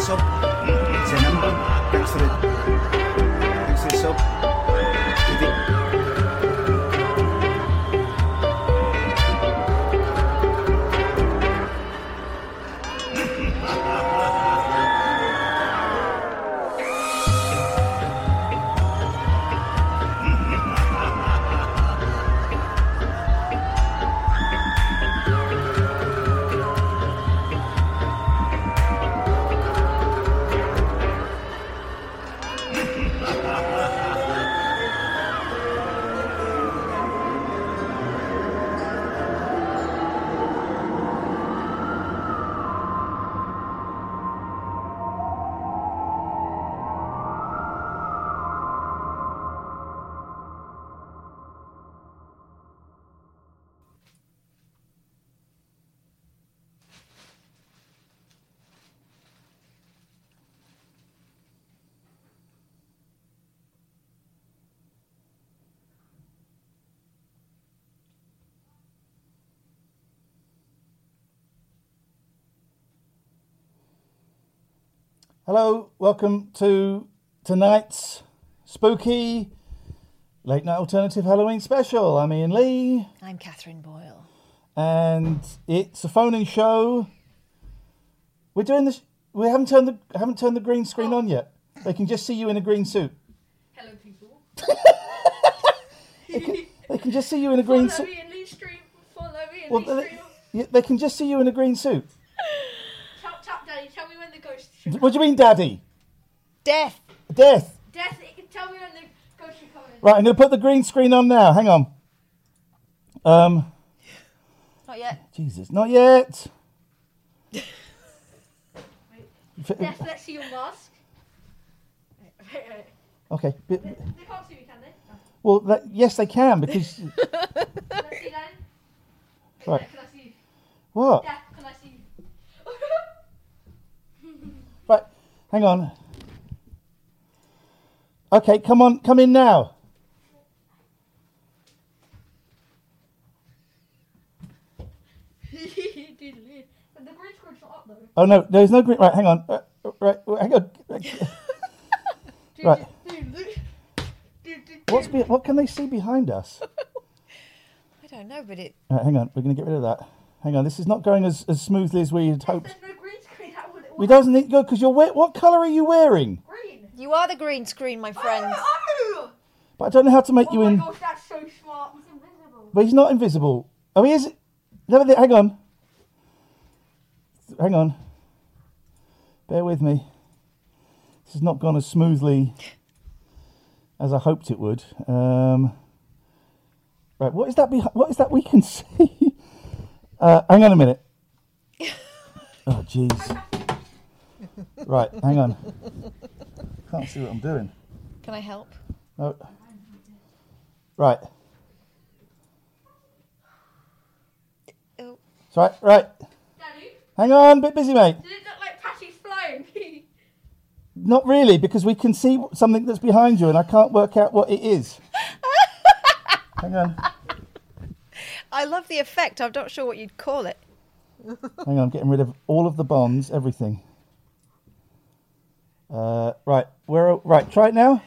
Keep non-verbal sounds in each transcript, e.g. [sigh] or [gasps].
thanks sub. Zenimba, thanks for the Hello, welcome to tonight's spooky late night alternative Halloween special. I'm Ian Lee, I'm Catherine Boyle. and it's a phone-in show. We're doing this. We haven't turned the haven't turned the green screen on yet. They can just see you in a green suit. Hello, people. They can, they can just see you in a green Follow suit. me in Lee Stream. Follow me in Well, Lee they, Stream. yeah, they can just see you in a green suit. Tap, tap, daddy. Tell me when the ghost should What do you mean, Daddy? Death. Death. Death, it can tell me when the ghost should come. Right, I'm going to put the green screen on now. Hang on. Um, Not yet. Jesus, not yet. Death, let's see your mask. [laughs] Okay. bit- They can't see me, can they? No. Well, that, yes, they can because. Let's see then. right. Can I see you? What? Death, can I see you? Right. Hang on. Okay, come on, come in now. The green screen's up though. Oh no, there's no green. Right, hang on. Uh, right, hang on. [laughs] right. What's be, what can they see behind us? [laughs] I don't know, but it. Right, hang on. We're going to get rid of that. Hang on. This is not going as, as smoothly as we had hoped. There's no green screen. That We doesn't need good because you're wet. what colour are you wearing? green. You are the green screen, my friend. Oh, But I don't know how to make oh you my in. gosh, that's so smart. He's invisible. But he's not invisible. Oh, he is. No, but hang on. Hang on. Bear with me. This has not gone as smoothly as I hoped it would. Um, right, what is that? Behi- what is that we can [laughs] see? Uh, hang on a minute. [laughs] Oh, jeez. Right, hang on. Can't see what I'm doing. Can I help? No. Right. Oh, Right, right. Daddy, Hang on, bit busy, mate. did it look like Patty's [laughs] flying? Not really, because we can see something that's behind you, and I can't work out what it is. [laughs] Hang on, I love the effect. I'm not sure what you'd call it. hang on, getting rid of all of the bonds, everything. Uh, right, where? Right, try it now.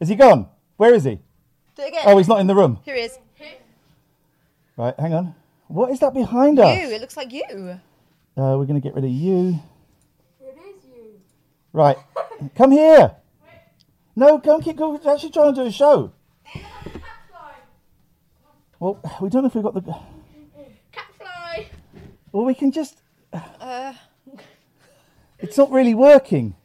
Is he gone? Where is he? Do it again. Oh, he's not in the room. Here he is. Right, hang on. What is that behind us? You. It looks like you. Uh, we're going to get rid of you. It is you. Right, come here. [laughs] No, go and keep going. We're actually trying to do a show. [laughs] Well, we don't know if we've got the. Cat fly. Well, we can just. It's not really working.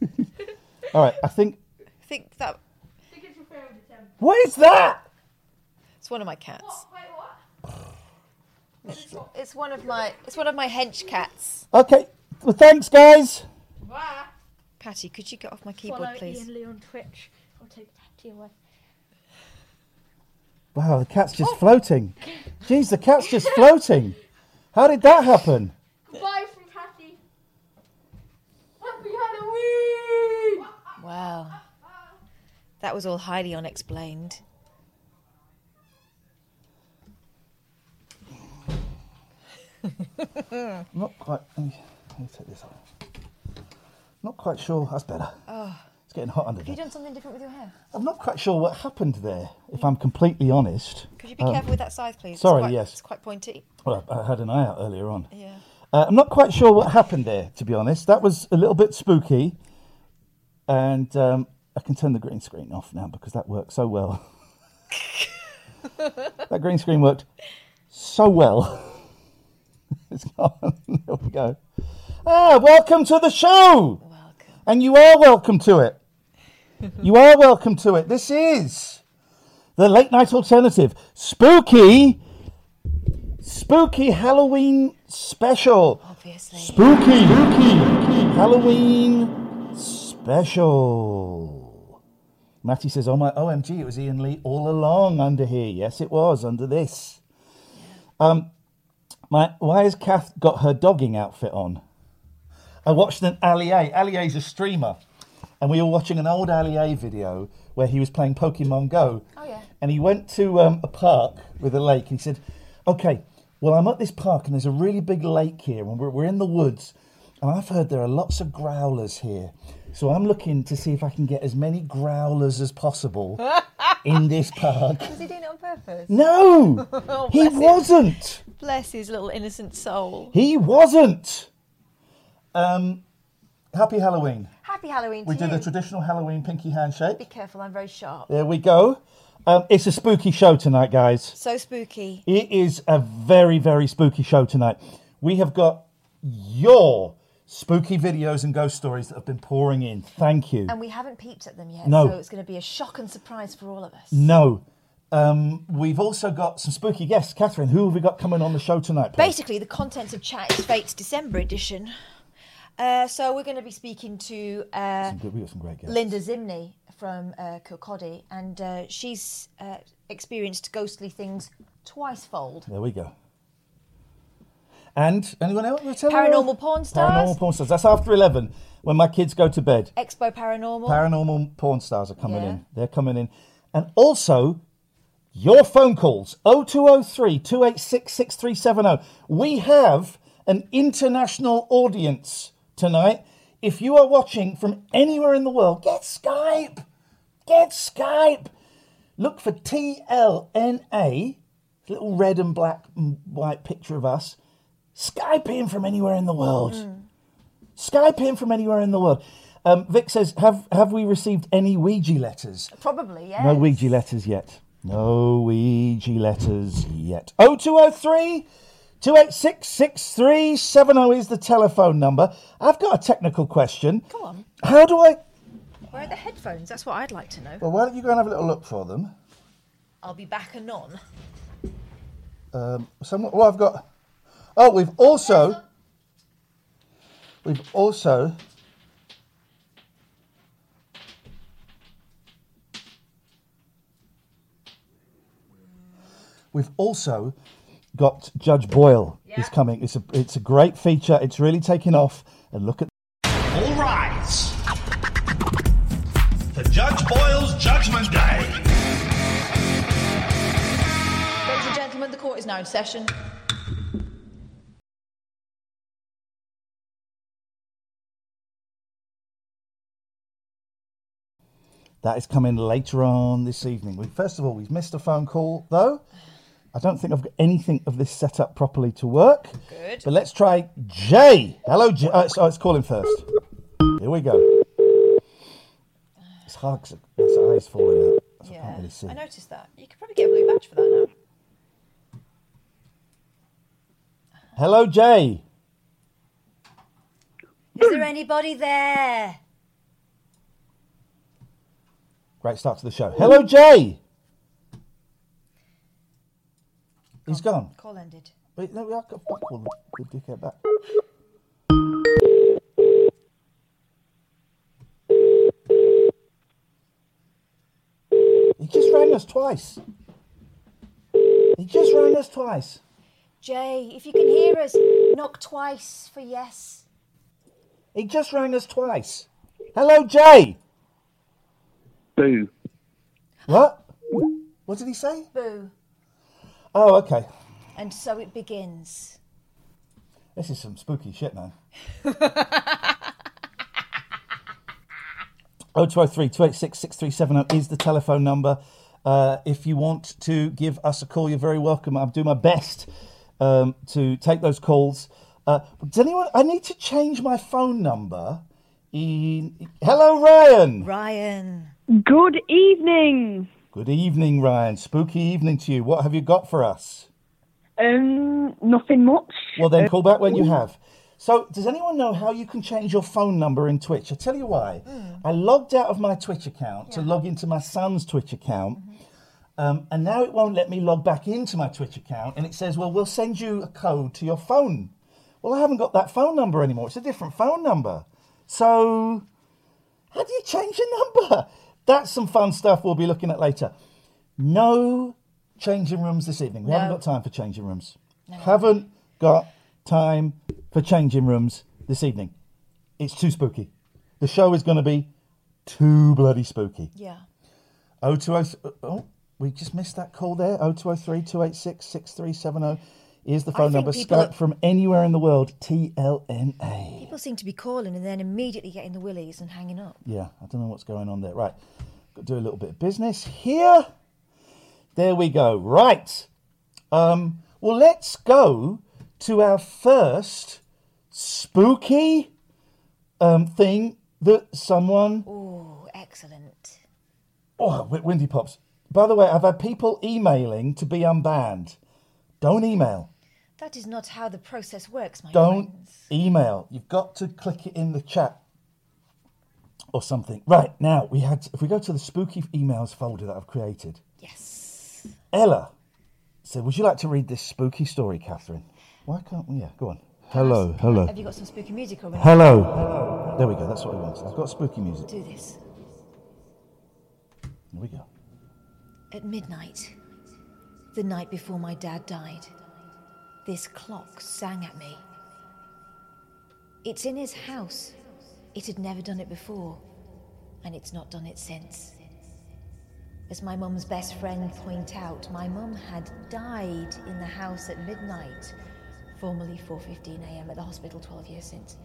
[laughs] All right, I think. I think that I think it's your favorite attempt. What is that? it's one of my cats. What? Wait, what? It's, it's one of my it's one of my hench cats. Okay, well, thanks, guys. Wah. Patty, could you get off my keyboard, Follow please? Ian Lee on Twitch. I'll take Tatty away. Wow, the cat's just oh. floating. Jeez, the cat's just floating. How did that happen? Bye from Patty. Happy Halloween! Wow. That was all highly unexplained. [laughs] Not quite. Let me, let me take this off. Not quite sure. That's better. It's getting hot under Have you done something different with your hair? I'm not quite sure what happened there, if I'm completely honest. Could you be Um, careful with that scythe, please? It's sorry, quite- yes. It's quite pointy. Well, I I had an eye out earlier on. Yeah. Uh, I'm not quite sure what happened there, to be honest. That was a little bit spooky. And um, I can turn the green screen off now because that worked so well. [laughs] that green screen worked so well. [laughs] it's gone. [laughs] there we go. Ah, welcome to the show. Welcome. And you are welcome to it. you are welcome to it. This is the late night alternative. Spooky. Spooky Halloween special. Obviously. Spooky. Spooky Halloween special. Matty says, Oh my OMG, it was Ian Lee all along under here. Yes, it was under this. Um my why has Kath got her dogging outfit on? I watched an Ali A. Ali A's a streamer. And we were watching an old Ali A video where he was playing Pokemon Go. Oh, yeah. And he went to um, a park with a lake and he said, Okay, well, I'm at this park and there's a really big lake here and we're, we're in the woods. And I've heard there are lots of growlers here. So I'm looking to see if I can get as many growlers as possible [laughs] in this park. Was he doing it on purpose? No! [laughs] he bless wasn't! Bless his little innocent soul. He wasn't! Um, happy Halloween. Happy Halloween to We you. did a traditional Halloween pinky handshake. Be careful, I'm very sharp. There we go. Um, it's a spooky show tonight, guys. So spooky. It is a very, very spooky show tonight. We have got your spooky videos and ghost stories that have been pouring in. Thank you. And we haven't peeped at them yet, No. so it's going to be a shock and surprise for all of us. No. Um, we've also got some spooky guests. Catherine, who have we got coming on the show tonight? please? Basically, the contents of Chat It's Fate's December edition. Uh, so we're going to be speaking to uh, Some good- We've got some great guests. Linda Zimney from uh, Kirkcaldy, and uh, she's uh, experienced ghostly things twice fold. There we go. And anyone else? Paranormal porn stars? Paranormal porn stars. That's after 11 when my kids go to bed. Expo Paranormal. Paranormal porn stars are coming Yeah. in. They're coming in. And also, your phone calls 0203 286 6370. We have an international audience tonight. If you are watching from anywhere in the world, get Skype. Get Skype. Look for TLNA, little red and black and white picture of us. Skype in from anywhere in the world. Skype in from anywhere in the world. Um, Vic says, have, have we received any Ouija letters? Probably, yes. No Ouija letters yet. No Ouija letters yet. 0203 286 6370 is the telephone number. I've got a technical question. Come on. How do I. Where are the headphones? That's what I'd like to know. Well, why don't you go and have a little look for them? I'll be back anon. Um, some, well, I've got. Oh, we've also. We've also. We've also got Judge Boyle is coming. It's a it's a great feature. It's really taking off. And look at All rise. For Judge Boyle's Judgment Day. Ladies and gentlemen, the court is now in session. That is coming later on this evening. We, first of all, we've missed a phone call, though. I don't think I've got anything of this set up properly to work. Good. But let's try Jay. Hello, Jay. Oh, uh, let's, oh, let's call him first. Here we go. It's hard 'cause his eyes falling out. so I Yeah, can't really see. I noticed that. You could probably get a blue badge for that now. Hello, Jay. Is there anybody there? Great start to the show. Hello, Jay. He's gone. Call ended. Wait, no, I'll I'll call the, the dickhead back. He just rang us twice. He just rang us twice. Jay, if you can hear us, knock twice for yes. He just rang us twice. Hello, Jay. Boo. What? What did he say? Boo. Oh, okay. And so it begins. This is some spooky shit, man. [laughs] 0203 286 6370 is the telephone number. Uh, if you want to give us a call, you're very welcome. I'll do my best um, to take those calls. Uh, does anyone? I need to change my phone number. In hello, Ryan. Ryan. Good evening. Good evening, Ryan. Spooky evening to you. What have you got for us? Um, nothing much. Well, then call back when you have. So, does anyone know how you can change your phone number in Twitch? I tell you why. I logged out of my Twitch account to log into my son's Twitch account, um, and now it won't let me log back into my Twitch account, and it says, "Well, we'll send you a code to your phone." Well, I haven't got that phone number anymore. It's a different phone number. So, how do you change your [laughs] number? That's some fun stuff we'll be looking at later. No changing rooms this evening. We haven't got time for changing rooms. Haven't got time for changing rooms this evening. It's too spooky. The show is going to be too bloody spooky. Yeah. 0203 oh, we just missed that call there. 0203 286 6370 is the phone number. Skype from anywhere in the world. TLNA. People seem to be calling and then immediately getting the willies and hanging up. Yeah, I don't know what's going on there. Right, got to do a little bit of business here. There we go. Right. Um, well, let's go to our first spooky um, thing that someone. Oh, excellent. Oh, Windy Pops. By the way, I've had people emailing to be unbanned. Don't email. That is not how the process works, my dear. Don't friends. email. You've got to click it in the chat or something. Right, now, we had, if we go to the spooky emails folder that I've created. Yes. Ella said, Would you like to read this spooky story, Catherine? Why can't we? Yeah, go on. Hello, hello. Have you got some spooky music already? Hello. There we go, that's what we want. I've got spooky music. Do this. Here we go. At midnight, the night before my dad died, this clock sang at me. It's in his house. It had never done it before, and it's not done it since. As my mum's best friend point out, my mum had died in the house at midnight, formerly 4:15 a.m. at the hospital 12 years since.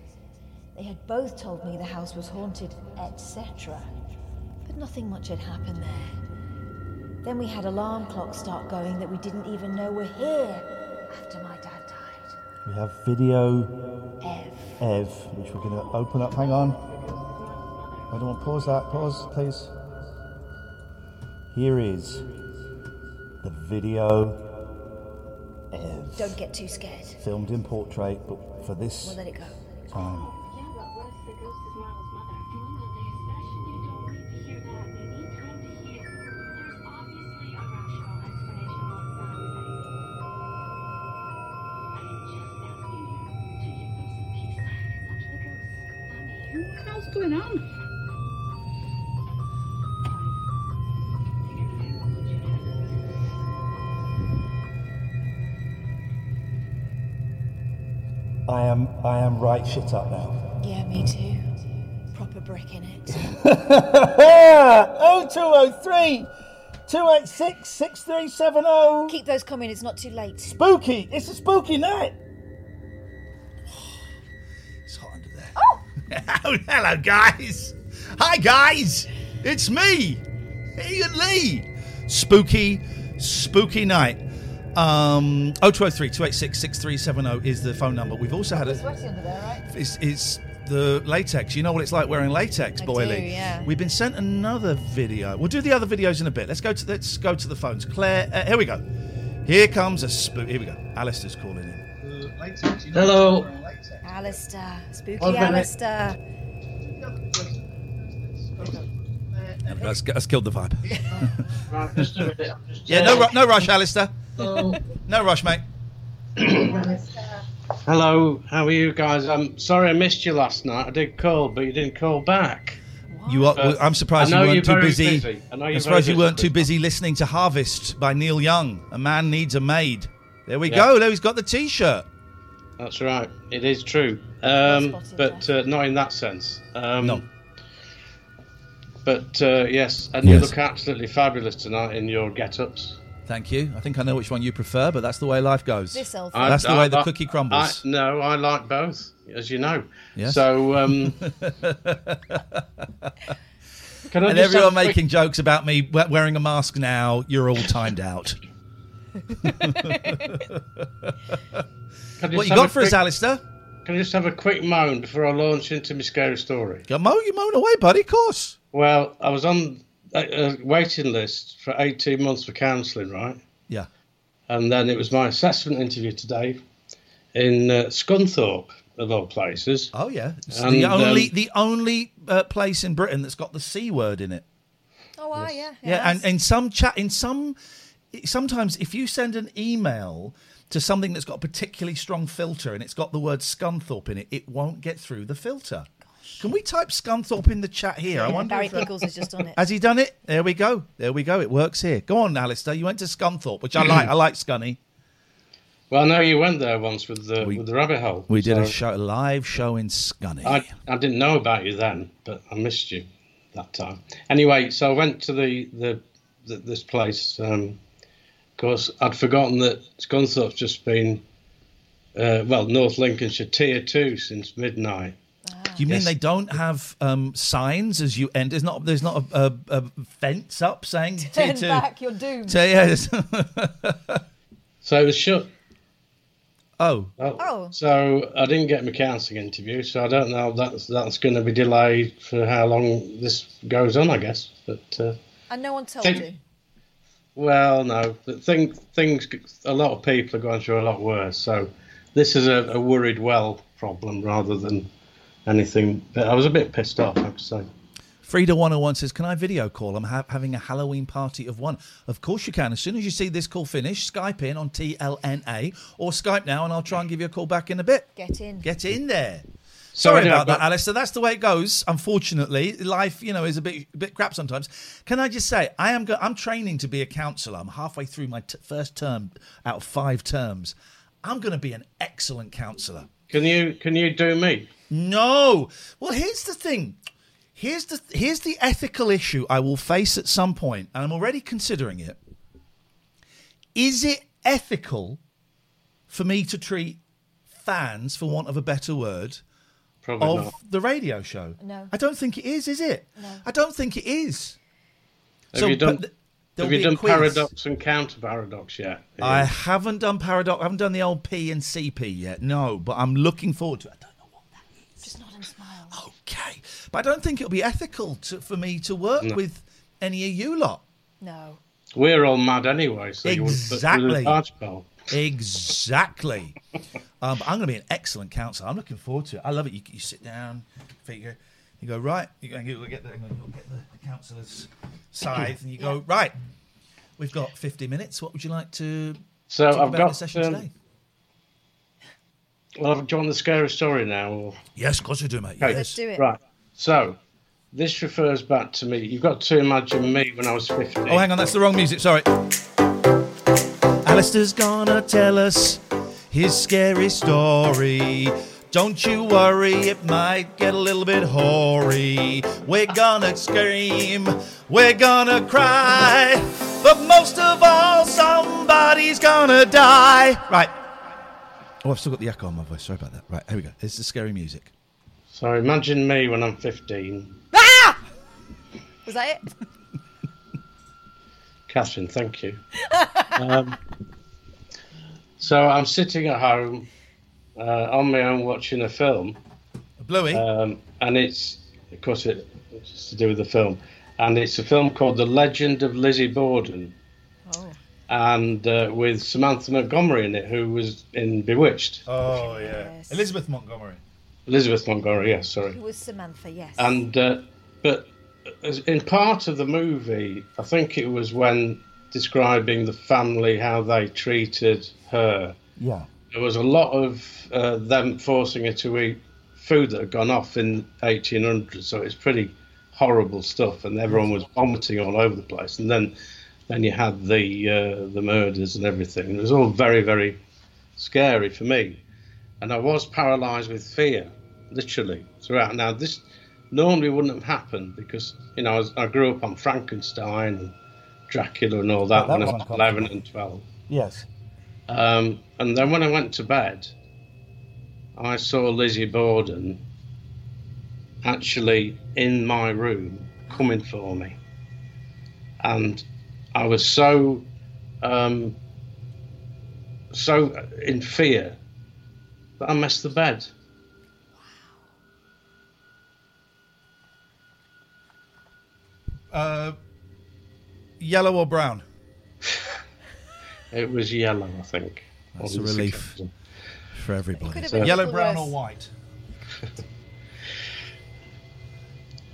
They had both told me the house was haunted, etc. But nothing much had happened there. Then we had alarm clocks start going that we didn't even know were here after my dad died. We have video Ev. Ev, which we're going to open up. Hang on. I don't want to pause that. Pause, please. Here is the video Ev. Don't get too scared. Filmed in portrait, but for this We'll let it go. time. Going on? I am I am right shit up now. Yeah, me too. Proper brick in it. [laughs] [laughs] 0203 286 6370. Keep those coming, it's not too late. Spooky! It's a spooky night! [laughs] Oh, hello, guys. Hi, guys. It's me, Ian Lee. Spooky, spooky night. Um, 0203 286 6370 is the phone number. We've also had a. Sweaty under there, right? It's, it's the latex. You know what it's like wearing latex, I Boyley. do, yeah. We've been sent another video. We'll do the other videos in a bit. Let's go to let's go to the phones. Claire, uh, here we go. Here comes a spook. Here we go. Alistair's calling in. Hello. Alistair. Spooky One. Alistair. There we go. That's, that's killed the vibe. [laughs] Right, just a minute. I'm just yeah, no, ru- no rush, Alistair. Hello. No rush, mate. [clears throat] Hello, how are you guys? I'm sorry I missed you last night. I did call, but you didn't call back. You are, Uh, I'm surprised I you weren't you're too busy. busy. I know you're I'm surprised very you weren't busy. too busy listening to Harvest by Neil Young. A man needs a maid. There we Yeah. go. There he's got the T-shirt. That's right. It is true. Um, but uh, not in that sense. Um, No. But uh, yes, and you look absolutely fabulous tonight in your get-ups. Thank you. I think I know which one you prefer, but that's the way life goes. This old I- That's the I- way the cookie crumbles. I, no, I like both, as you know. Yes. So, um, [laughs] can I and just everyone a quick- making jokes about me wearing a mask now. You're all timed out. Can I what you got a for us, quick- Alistair? Can I just have a quick moan before I launch into my scary story? Go moan, you moan away, buddy. Of course. Well, I was on a, a waiting list for 18 months for counselling, right? Yeah. And then it was my assessment interview today in uh, Scunthorpe, of all places. Oh yeah. It's And, the only um, the only uh, place in Britain that's got the c word in it. Oh, wow, yeah. Yeah, and in some chat, in some, sometimes if you send an email to something that's got a particularly strong filter and it's got the word Scunthorpe in it, it won't get through the filter. Can we type Scunthorpe in the chat here? I wonder. Barry if, uh, Pickles has just done it. Has he done it? There we go. There we go. It works here. Go on, Alistair. You went to Scunthorpe, which I like. I like Scunny. [clears throat] Well, no, you went there once with the with the rabbit hole. We did a show, a live show in Scunny. I, I didn't know about you then, but I missed you that time. Anyway, so I went to the, the, the this place. Um, of course, I'd forgotten that Scunthorpe's just been, uh, well, North Lincolnshire Tier 2 since midnight. You mean Yes. they don't have um, signs as you end? There's not. There's not a, a, a fence up saying Turn T2. back, you're doomed. So, yes. So it was shut. Oh. Oh. So I didn't get my counselling interview, so I don't know. That's that's going to be delayed for how long this goes on, I guess. But uh, And no one told Think- you. Well, no, but thing, things. A lot of people are going through a lot worse. So this is a, a worried well problem rather than anything. But I was a bit pissed off, I have to say. Frida 101 says, Can I video call? I'm ha- having a Halloween party of one. Of course you can. As soon as you see this call finish, Skype in on TLNA or Skype now and I'll try and give you a call back in a bit. Get in. Get in there. So Sorry anyway, about that, but- Alistair. That's the way it goes. Unfortunately, life, you know, is a bit a bit crap sometimes. Can I just say, I am go- I'm training to be a counsellor. I'm halfway through my t- first term out of five terms. I'm going to be an excellent counsellor. Can you can you do me? No. Well, here's the thing. Here's the here's the ethical issue I will face at some point, and I'm already considering it. Is it ethical for me to treat fans, for want of a better word, Probably of not. the radio show? No. I don't think it is. Is it? No. I don't think it is. Have you done? th- Have you done paradox and counter paradox yet? I haven't done paradox. I haven't done the old P and CP yet. No, but I'm looking forward to it. I don't know what that is. Just nod and smile. Okay, but I don't think it'll be ethical to, for me to work No. with any of you lot. No. We're all mad anyway, so you wouldn't put through the Exactly. party poll. Exactly. um, I'm going to be an excellent counsellor. I'm looking forward to it. I love it. You, you sit down, figure, you go right. You go, you'll get the, you'll get the, the counsellor's scythe, and you go [laughs] right. We've got 50 minutes. What would you like to So talk I've about in got, the session um, today? Well, do you want the scary story now? Or? Yes, of course we do, mate. Okay. Let's do it. Right. So this refers back to me. You've got to imagine me when I was 15. Oh, hang on, that's the wrong music. Sorry. Alistair's gonna tell us his scary story. Don't you worry, it might get a little bit hoary. We're gonna scream, we're gonna cry, but most of all, somebody's gonna die. Right. Oh, I've still got the echo on my voice. Sorry about that. Right, here we go. This is the scary music. So imagine me when I'm 15. Ah! Was that it? [laughs] Catherine, thank you. um, so I'm sitting at home uh, on my own watching a film. Bluey? Um, and it's, of course, it, it's to do with the film. And it's a film called The Legend of Lizzie Borden. Oh. And uh, with Samantha Montgomery in it, who was in Bewitched. Oh yeah, Elizabeth Montgomery. Elizabeth Montgomery, yes, sorry. It was Samantha, yes. And uh, but as- in part of the movie, I think it was when describing the family how they treated her. Yeah. There was a lot of uh, them forcing her to eat food that had gone off in 1800, so it's pretty horrible stuff, and everyone was vomiting all over the place. And then, then you had the uh, the murders and everything. It was all very, very scary for me, and I was paralysed with fear, literally throughout. Now this normally wouldn't have happened because you know I, was, I grew up on Frankenstein and Dracula and all that Yeah, that when I was 11 and 12. Yes. Um, and then when I went to bed, I saw Lizzie Borden actually in my room coming for me. And I was so, um, so in fear that I messed the bed. Uh, yellow or brown? [laughs] It was yellow, I think. That's a Wasn't relief for everybody. have been a Yellow, brown, worse. or white? [laughs]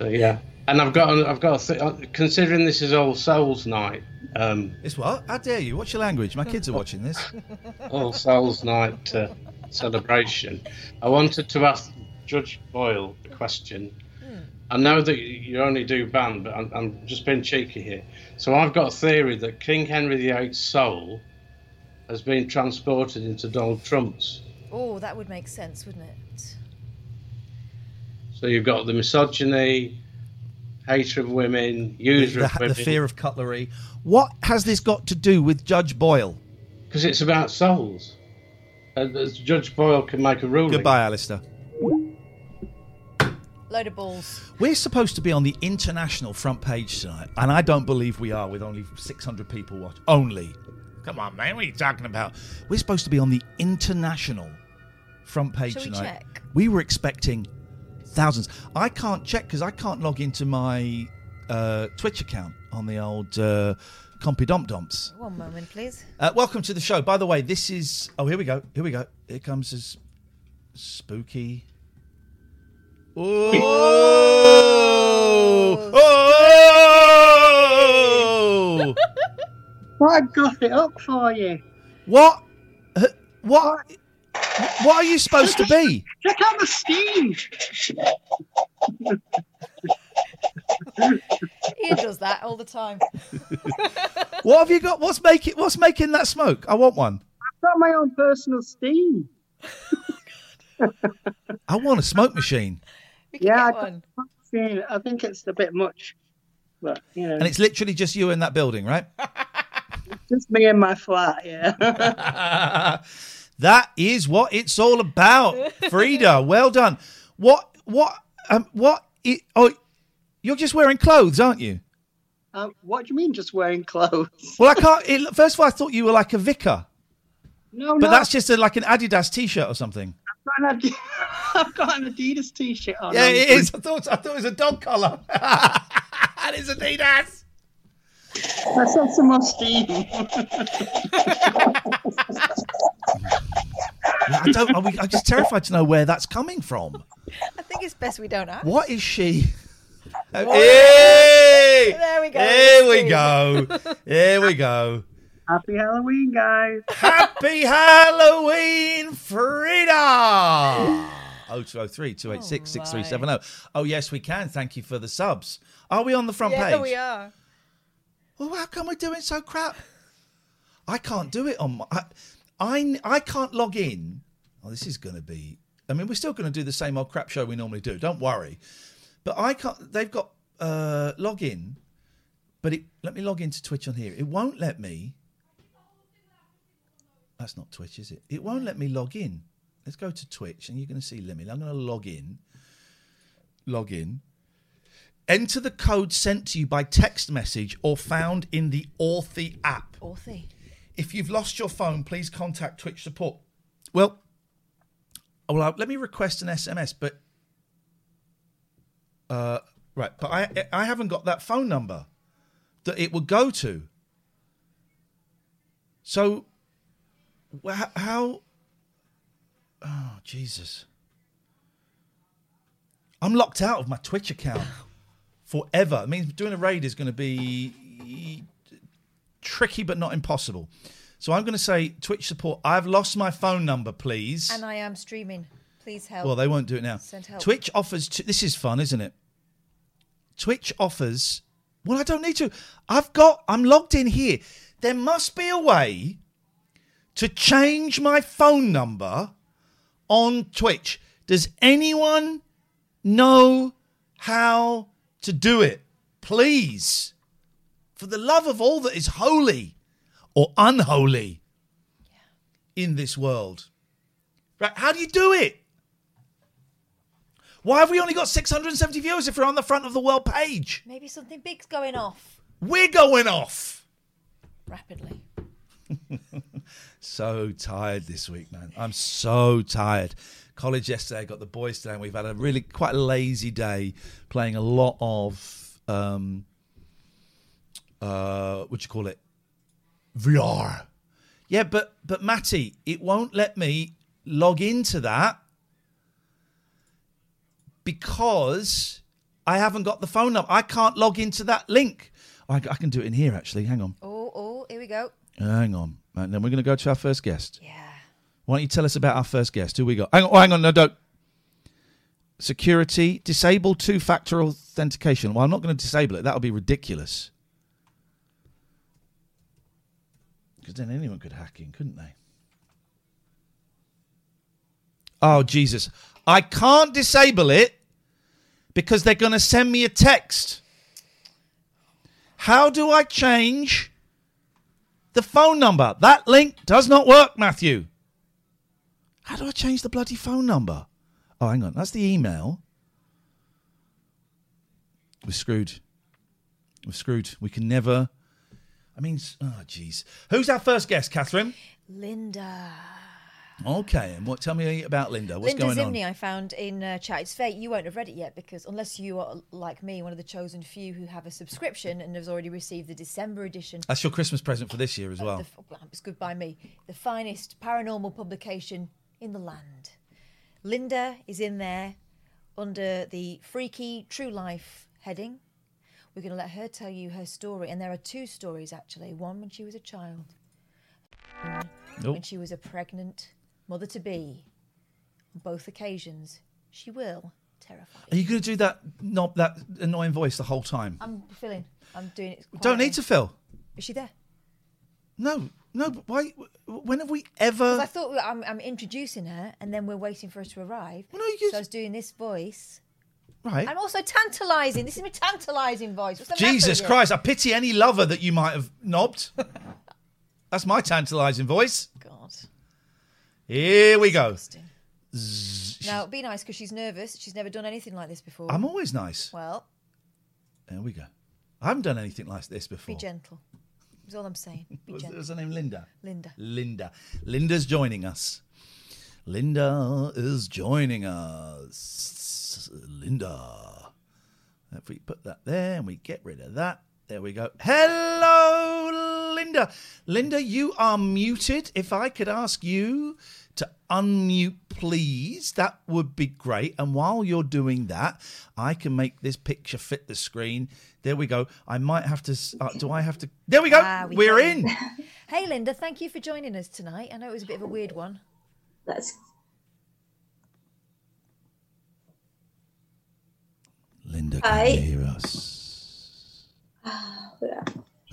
Yeah, and I've got, I've got, th- uh, considering this is All Souls Night. Um, It's what? How dare you? What's your language? My kids are watching this. [laughs] All Souls Night uh, celebration. I wanted to ask Judge Boyle a question. I know that you only do band, but I'm, I'm just being cheeky here. So I've got a theory that King Henry VIII's soul has been transported into Donald Trump's. Oh, that would make sense, wouldn't it? So you've got the misogyny, hatred of women, user of the, women. the fear of cutlery. What has this got to do with Judge Boyle? Because it's about souls. Uh, Judge Boyle can make a ruling. Goodbye, Alistair. Load of balls. We're supposed to be on the international front page tonight, and I don't believe we are with only 600 people watch. Only. Come on, man. What are you talking about? We're supposed to be on the international front page Shall we tonight. check? We were expecting thousands. I can't check because I can't log into my uh, Twitch account on the old uh, Compy Dump Dumps. One moment, please. Uh, welcome to the show. By the way, this is. Oh, here we go. Here we go. Here comes this spooky. Oh! Oh! Well, I got it up for you. What? Uh, What? What are you supposed to be? Check out the steam. he does that all the time. [laughs] What have you got? What's making What's making that smoke? I want one. I've got my own personal steam. [laughs] I want a smoke machine, yeah, I, one. I think it's a bit much, but you know, and it's literally just you in that building, right? [laughs] just me in my flat. Yeah. [laughs] That is what it's all about, Frida. Well done. What? What? Um, what? i oh, you're just wearing clothes, aren't you? um, what do you mean, just wearing clothes? [laughs] Well, I can't. It, first of all, I thought you were like a vicar, No, but no. that's just a, like an Adidas T-shirt or something. I've got an I've got an Adidas t-shirt on. Yeah, it is. I thought I thought it was a dog collar. [laughs] and it's Adidas. Let's have some more steam. I don't. Are we, I'm just terrified to know where that's coming from. I think it's best we don't ask. What is she? Hey! There we go. Here we go. Here we go. [laughs] Happy Halloween, guys. Happy Halloween, Frida! 0203 286 6370. Oh, yes, we can. Thank you for the subs. Are we on the front page? yeah, page? we are. Well, how come we're doing so crap? I can't do it on my. I, I, I can't log in. Oh, this is going to be. I mean, we're still going to do the same old crap show we normally do. Don't worry. But I can't. They've got uh, log in, but it, let me log into Twitch on here. It won't let me. That's not Twitch, is it? It won't let me log in. Let's go to Twitch, and you're going to see Limit. I'm going to log in. Log in. enter the code sent to you by text message or found in the Authy app. Authy. If you've lost your phone, please contact Twitch support. Well, well, uh, let me request an SMS, but uh, right, but I I haven't got that phone number that it would go to. So, how? Oh Jesus! I'm locked out of my Twitch account [laughs] forever. It means doing a raid is going to be tricky, but not impossible. So I'm going to say Twitch support. I've lost my phone number, please. And I am streaming. Please help. Well, they won't do it now. Send help. Twitch offers. T- this is fun, isn't it? Twitch offers. Well, I don't need to. I've got. I'm logged in here. There must be a way to change my phone number on Twitch. Does anyone know how to do it? Please, for the love of all that is holy or unholy in this world. Right? How do you do it? Why have we only got 670 viewers if we're on the front of the world page? Maybe something big's going off We're going off. rapidly. [laughs] So tired this week, man. I'm so tired. College yesterday, I got the boys today, and we've had a really quite a lazy day playing a lot of um uh what do you call it? VR. Yeah, but but Matty, it won't let me log into that because I haven't got the phone number. I can't log into that link. I, I can do it in here actually. Hang on. Oh, oh, here we go. Hang on. And then we're going to go to our first guest. Yeah. Why don't you tell us about our first guest? Who we got? Hang on, oh, hang on, no, don't. Security, disable two factor authentication. Well, I'm not going to disable it. That would be ridiculous. Because then anyone could hack in, couldn't they? Oh, Jesus. I can't disable it because they're going to send me a text. How do I change the phone number? That link does not work, Matthew. How do I change the bloody phone number? Oh, hang on. That's the email. We're screwed. We're screwed. We can never. I mean, oh, jeez. Who's our first guest, Catherine? Linda. Okay, and what? Tell me about Linda. What's Linda going on? Zimney, I found in uh, Chat It's Fate. You won't have read it yet because unless you are like me, one of the chosen few who have a subscription and has already received the December edition. That's your Christmas present for this year as well. the it's good by me. The finest paranormal publication in the land. Linda is in there under the freaky true life heading. We're going to let her tell you her story, and there are two stories actually. One when she was a child, one Oh. when she was a pregnant mother to be. On both occasions, she will terrify. Are you going to do that knob, that annoying voice the whole time? I'm filling. I'm doing it. Don't need to fill. Is she there? No, no. but Why? When have we ever? I thought I'm, I'm introducing her, and then we're waiting for her to arrive. no, you So I was doing this voice. Right. I'm also tantalising. This is my tantalising voice. Jesus? Christ! I pity any lover that you might have knobbed. [laughs] That's my tantalising voice. God. Here we go. Now, be nice because she's nervous. She's never done anything like this before. I'm always nice. Well, There we go. I haven't done anything like this before. be gentle. That's all I'm saying. [laughs] Be Was, gentle. was her name Linda? Linda. Linda. Linda's joining us. Linda is joining us. Linda. If we put that there and we get rid of that, there we go. Hello, Linda. Linda, you are muted. If I could ask you to unmute, please, that would be great. And while you're doing that, I can make this picture fit the screen. There we go. I might have to. Uh, do I have to? There we go. Ah, we We're in. [laughs] hey, Linda. Thank you for joining us tonight. I know it was a bit of a weird one. That's Linda, can Hi. you hear us? yeah.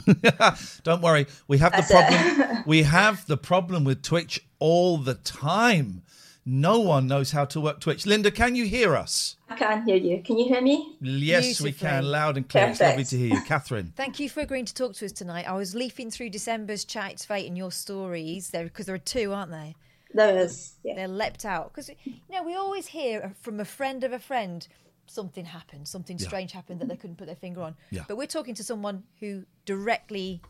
[laughs] Don't worry, we have the That's it. problem. we have the problem with Twitch all the time. No one knows how to work Twitch. Linda, can you hear us? I can hear you. Can you hear me? Yes, we can, loud and clear. It's lovely to hear you, Catherine. [laughs] Thank you for agreeing to talk to us tonight. I was leafing through December's Chat It's Fate and your stories there because there are two, aren't they? There is. Yeah. They're leapt out because you know we always hear from a friend of a friend something happened, something Yeah. strange happened that they couldn't put their finger on. Yeah. But we're talking to someone who directly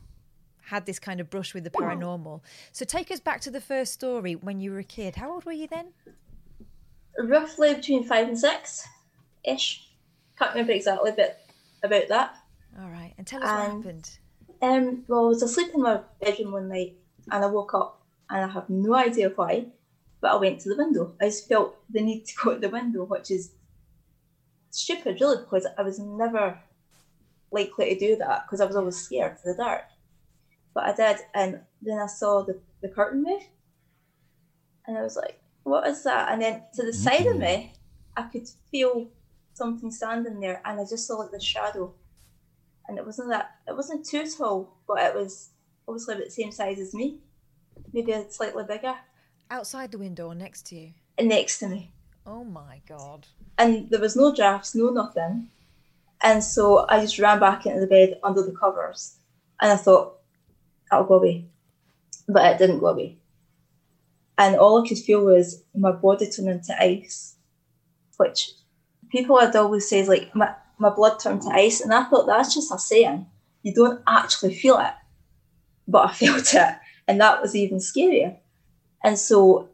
had this kind of brush with the paranormal. So take us back to the first story when you were a kid. How old were you then? Roughly between five and six ish. Can't remember exactly, but about that. All right, and tell us what happened. Um, well, I was asleep in my bedroom one night and I woke up and I have no idea why, but I went to the window. I just felt the need to go to the window, which is stupid, really, because I was never likely to do that because I was always scared of the dark. But I did, and then I saw the, the curtain move, and I was like, what is that? And then to the side of me, mm-hmm. I could feel something standing there, and I just saw like the shadow and it wasn't that it wasn't too tall, but it was obviously about the same size as me, maybe a slightly bigger, Outside the window or next to you? and next to me. Oh my god. And there was no drafts, no nothing. And so I just ran back into the bed under the covers, and I thought, I'll go away, but it didn't go away. And all I could feel was my body turn into ice, which people had always said like my, my blood turned to ice, and I thought that's just a saying. You don't actually feel it, but I [laughs] felt it, and that was even scarier. And so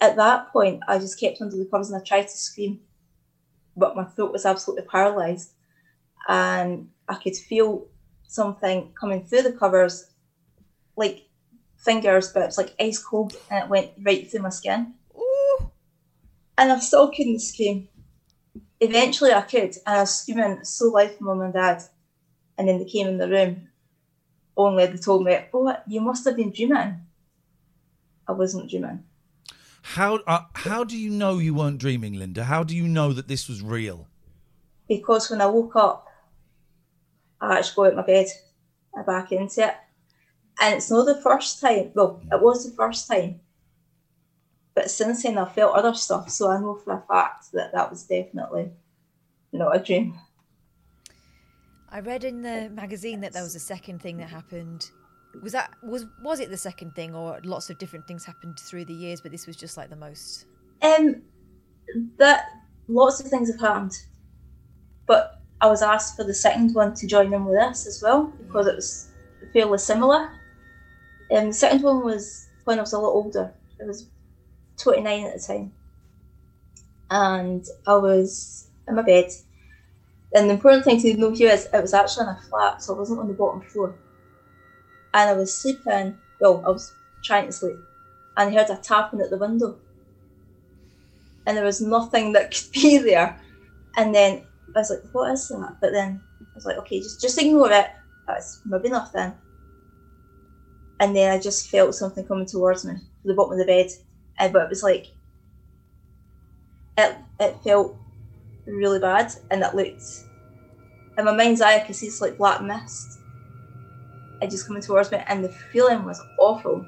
at that point, I just kept under the covers and I tried to scream, but my throat was absolutely paralyzed, and I could feel something coming through the covers, like fingers, but it's like ice cold, and it went right through my skin. And I still couldn't scream. Eventually, I could, and I was screaming so loud for mum and dad, and then they came in the room. Only they told me, "Oh, you must have been dreaming." I wasn't dreaming. How uh, how do you know you weren't dreaming, Linda? How do you know that this was real? because when I woke up, I actually got out of my bed and back into it. And it's not the first time, well, it was the first time, but since then I've felt other stuff, so I know for a fact that that was definitely not a dream. I read in the magazine that there was a second thing that happened. Was that was was it the second thing, or lots of different things happened through the years, but this was just like the most? Um, that lots of things have happened, but I was asked for the second one to join in with us as well because it was fairly similar. Um, the second one was when I was a lot older. I was 29 at the time, and I was in my bed. And the important thing to know here is it was actually in a flat, so I wasn't on the bottom floor. And I was sleeping. Well, I was trying to sleep, and I heard a tapping at the window and there was nothing [laughs] that could be there. And then I was like, what is that? But then I was like, okay, just just ignore it. That's maybe nothing. And then I just felt something coming towards me from the bottom of the bed. And but it was like it it felt really bad and it looked in my mind's eye I could see this like black mist. It just coming towards me and the feeling was awful.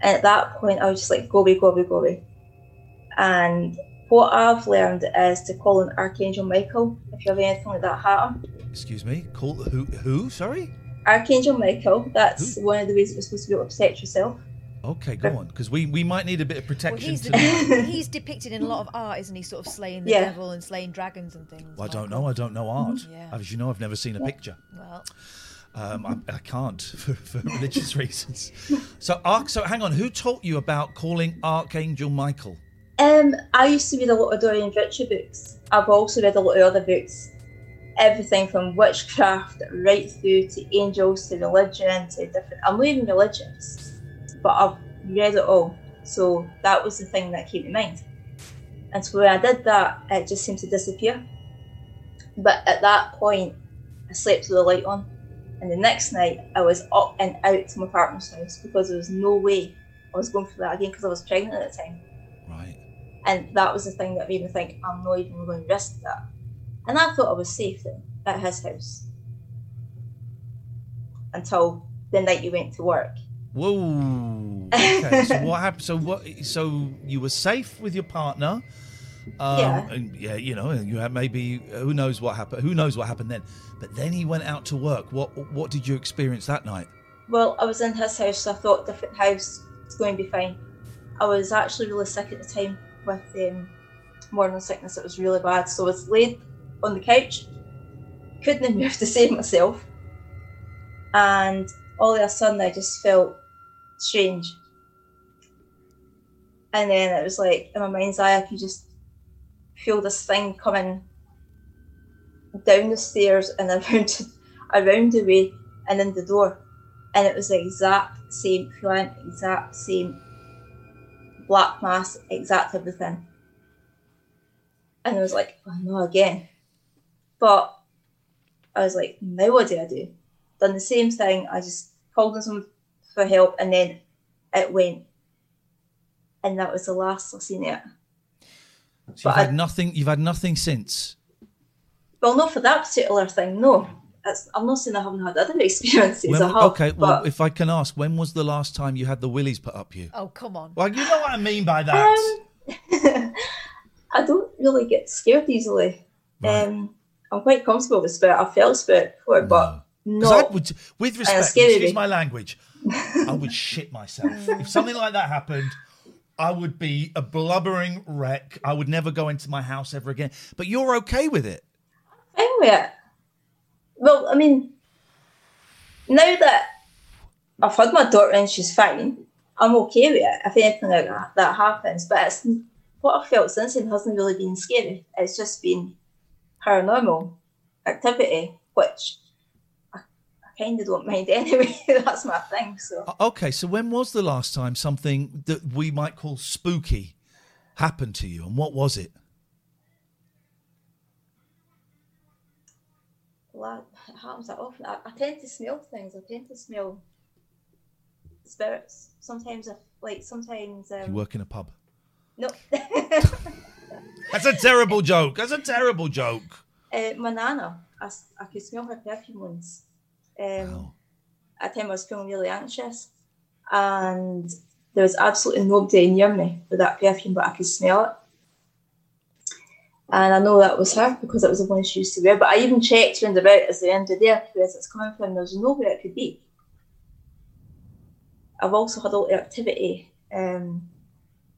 And at that point I was just like, go away, go away, go away. And what I've learned is to call an Archangel Michael if you have anything like that happen. Excuse me. Call who? Who? Sorry. Archangel Michael, that's one of the ways you're supposed to be able to protect yourself. Okay, go on, because we, we might need a bit of Well, protection. he's, to the, he's depicted in a lot of art, isn't he? Sort of slaying the Yeah. devil and slaying dragons and things. Well, I don't know. I don't know art. Yeah. As you know, I've never seen a picture. Well, Um, I, I can't [laughs] for, for religious [laughs] reasons. So, Arch, so hang on. Who taught you about calling Archangel Michael? Um, I used to read a lot of Doreen Virtue books. I've also read a lot of other books. Everything from witchcraft right through to angels to religion to different. I'm not even religious, but I've read it all. So that was the thing that came to mind. And so when I did that, it just seemed to disappear. But at that point, I slept with the light on. And the next night, I was up and out to my partner's house because there was no way I was going for that again because I was pregnant at the time. Right. And that was the thing that made me think I'm not even going to risk that. And I thought I was safe then at his house until the night you went to work. Whoa. [laughs] Okay. so what happened? So what? So you were safe with your partner. Um, Yeah. And yeah, you know, you had maybe who knows what happened. Who knows what happened then? But then he went out to work. What What did you experience that night? Well, I was in his house, so I thought different house it's going to be fine. I was actually really sick at the time with um, morning sickness. It was really bad. So I was laid on the couch, couldn't even [laughs] move to save myself. And all of a sudden, I just felt strange. And then it was like in my mind's eye, I could just feel this thing coming down the stairs and [laughs] around around the way and in the door. And it was the exact same feeling, exact same black mass, exact everything. And I was like, oh no, again. But I was like, now what do I do? Done the same thing. I just called on someone for help and then it went. And that was the last I seen it. So you've had nothing. You've had nothing since. Well, not for that particular thing, no. It's, I'm not saying I haven't had other [laughs] experiences. When- I have, okay, well, if I can ask, when was the last time you had the willies put up you? Oh, come on. Well, you know what I mean by that. [laughs] I don't really get scared easily. Um, I'm quite comfortable with spirit. I felt spirit before, but 'Cause I not. would, with Uh, respect, scary excuse me. my language, [laughs] I would shit myself if something like that happened. I would be a blubbering wreck. I would never go into my house ever again. But you're okay with it. Anyway, well, I mean, now that I've had my daughter and she's fine, I'm okay with it. If anything like that, that happens, but it's what I felt since then hasn't really been scary. It's just been paranormal activity, which I don't mind anyway. That's my thing. So Okay, so when was the last time something that we might call spooky happened to you, and what was it? well, that happens that often. I, I tend to smell things. I tend to smell spirits. Sometimes, I, like sometimes. Um, You work in a pub. No. [laughs] That's a terrible joke. That's a terrible joke. Uh, my nana, I, I could smell her perfume once. Um, At the time I was feeling really anxious, and there was absolutely nobody near me with that perfume, but I could smell it. And I know that was her because it was the one she used to wear. But I even checked round about as the end of there where it's coming from. There's nowhere it could be. I've also had a lot of activity. Um,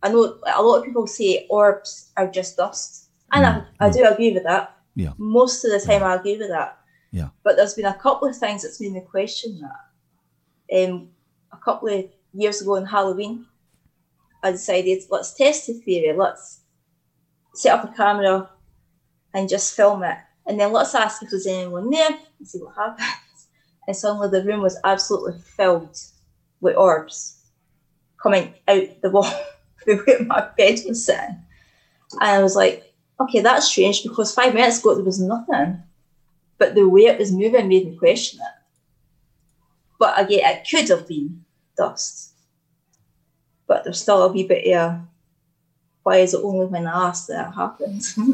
I know a lot of people say orbs are just dust, and I, I do agree with that. Yeah. Most of the time, I agree with that. Yeah. But there's been a couple of things that's made me question that. Um, a couple of years ago on Halloween, I decided let's test the theory. Let's set up a camera and just film it, and then let's ask if there's anyone there and see what happens. [laughs] And suddenly the room was absolutely filled with orbs coming out the wall [laughs] where my bed was sitting. And I was like, okay, that's strange because five minutes ago there was nothing. But the way it was moving made me question it. But again, it could have been dust. But there's still a wee bit of why is it only when I ask that it happens? [laughs]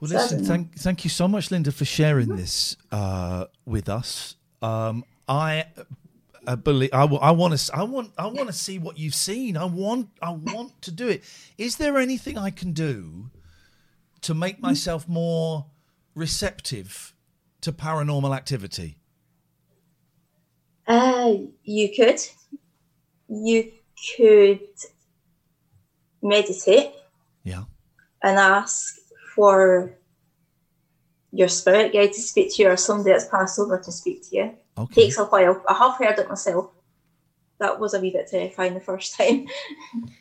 Well, So listen, thank thank you so much, Linda, for sharing this uh, with us. Um, I uh, believe I, want to I want I want to see what you've seen. I want I want to do it. Is there anything I can do to make myself more receptive to paranormal activity? Uh, you could. You could meditate. Yeah. And ask for your spirit guide to speak to you or somebody that's passed over to speak to you. Okay. Takes a while. I have heard it myself. That was a wee bit terrifying the first time. [laughs]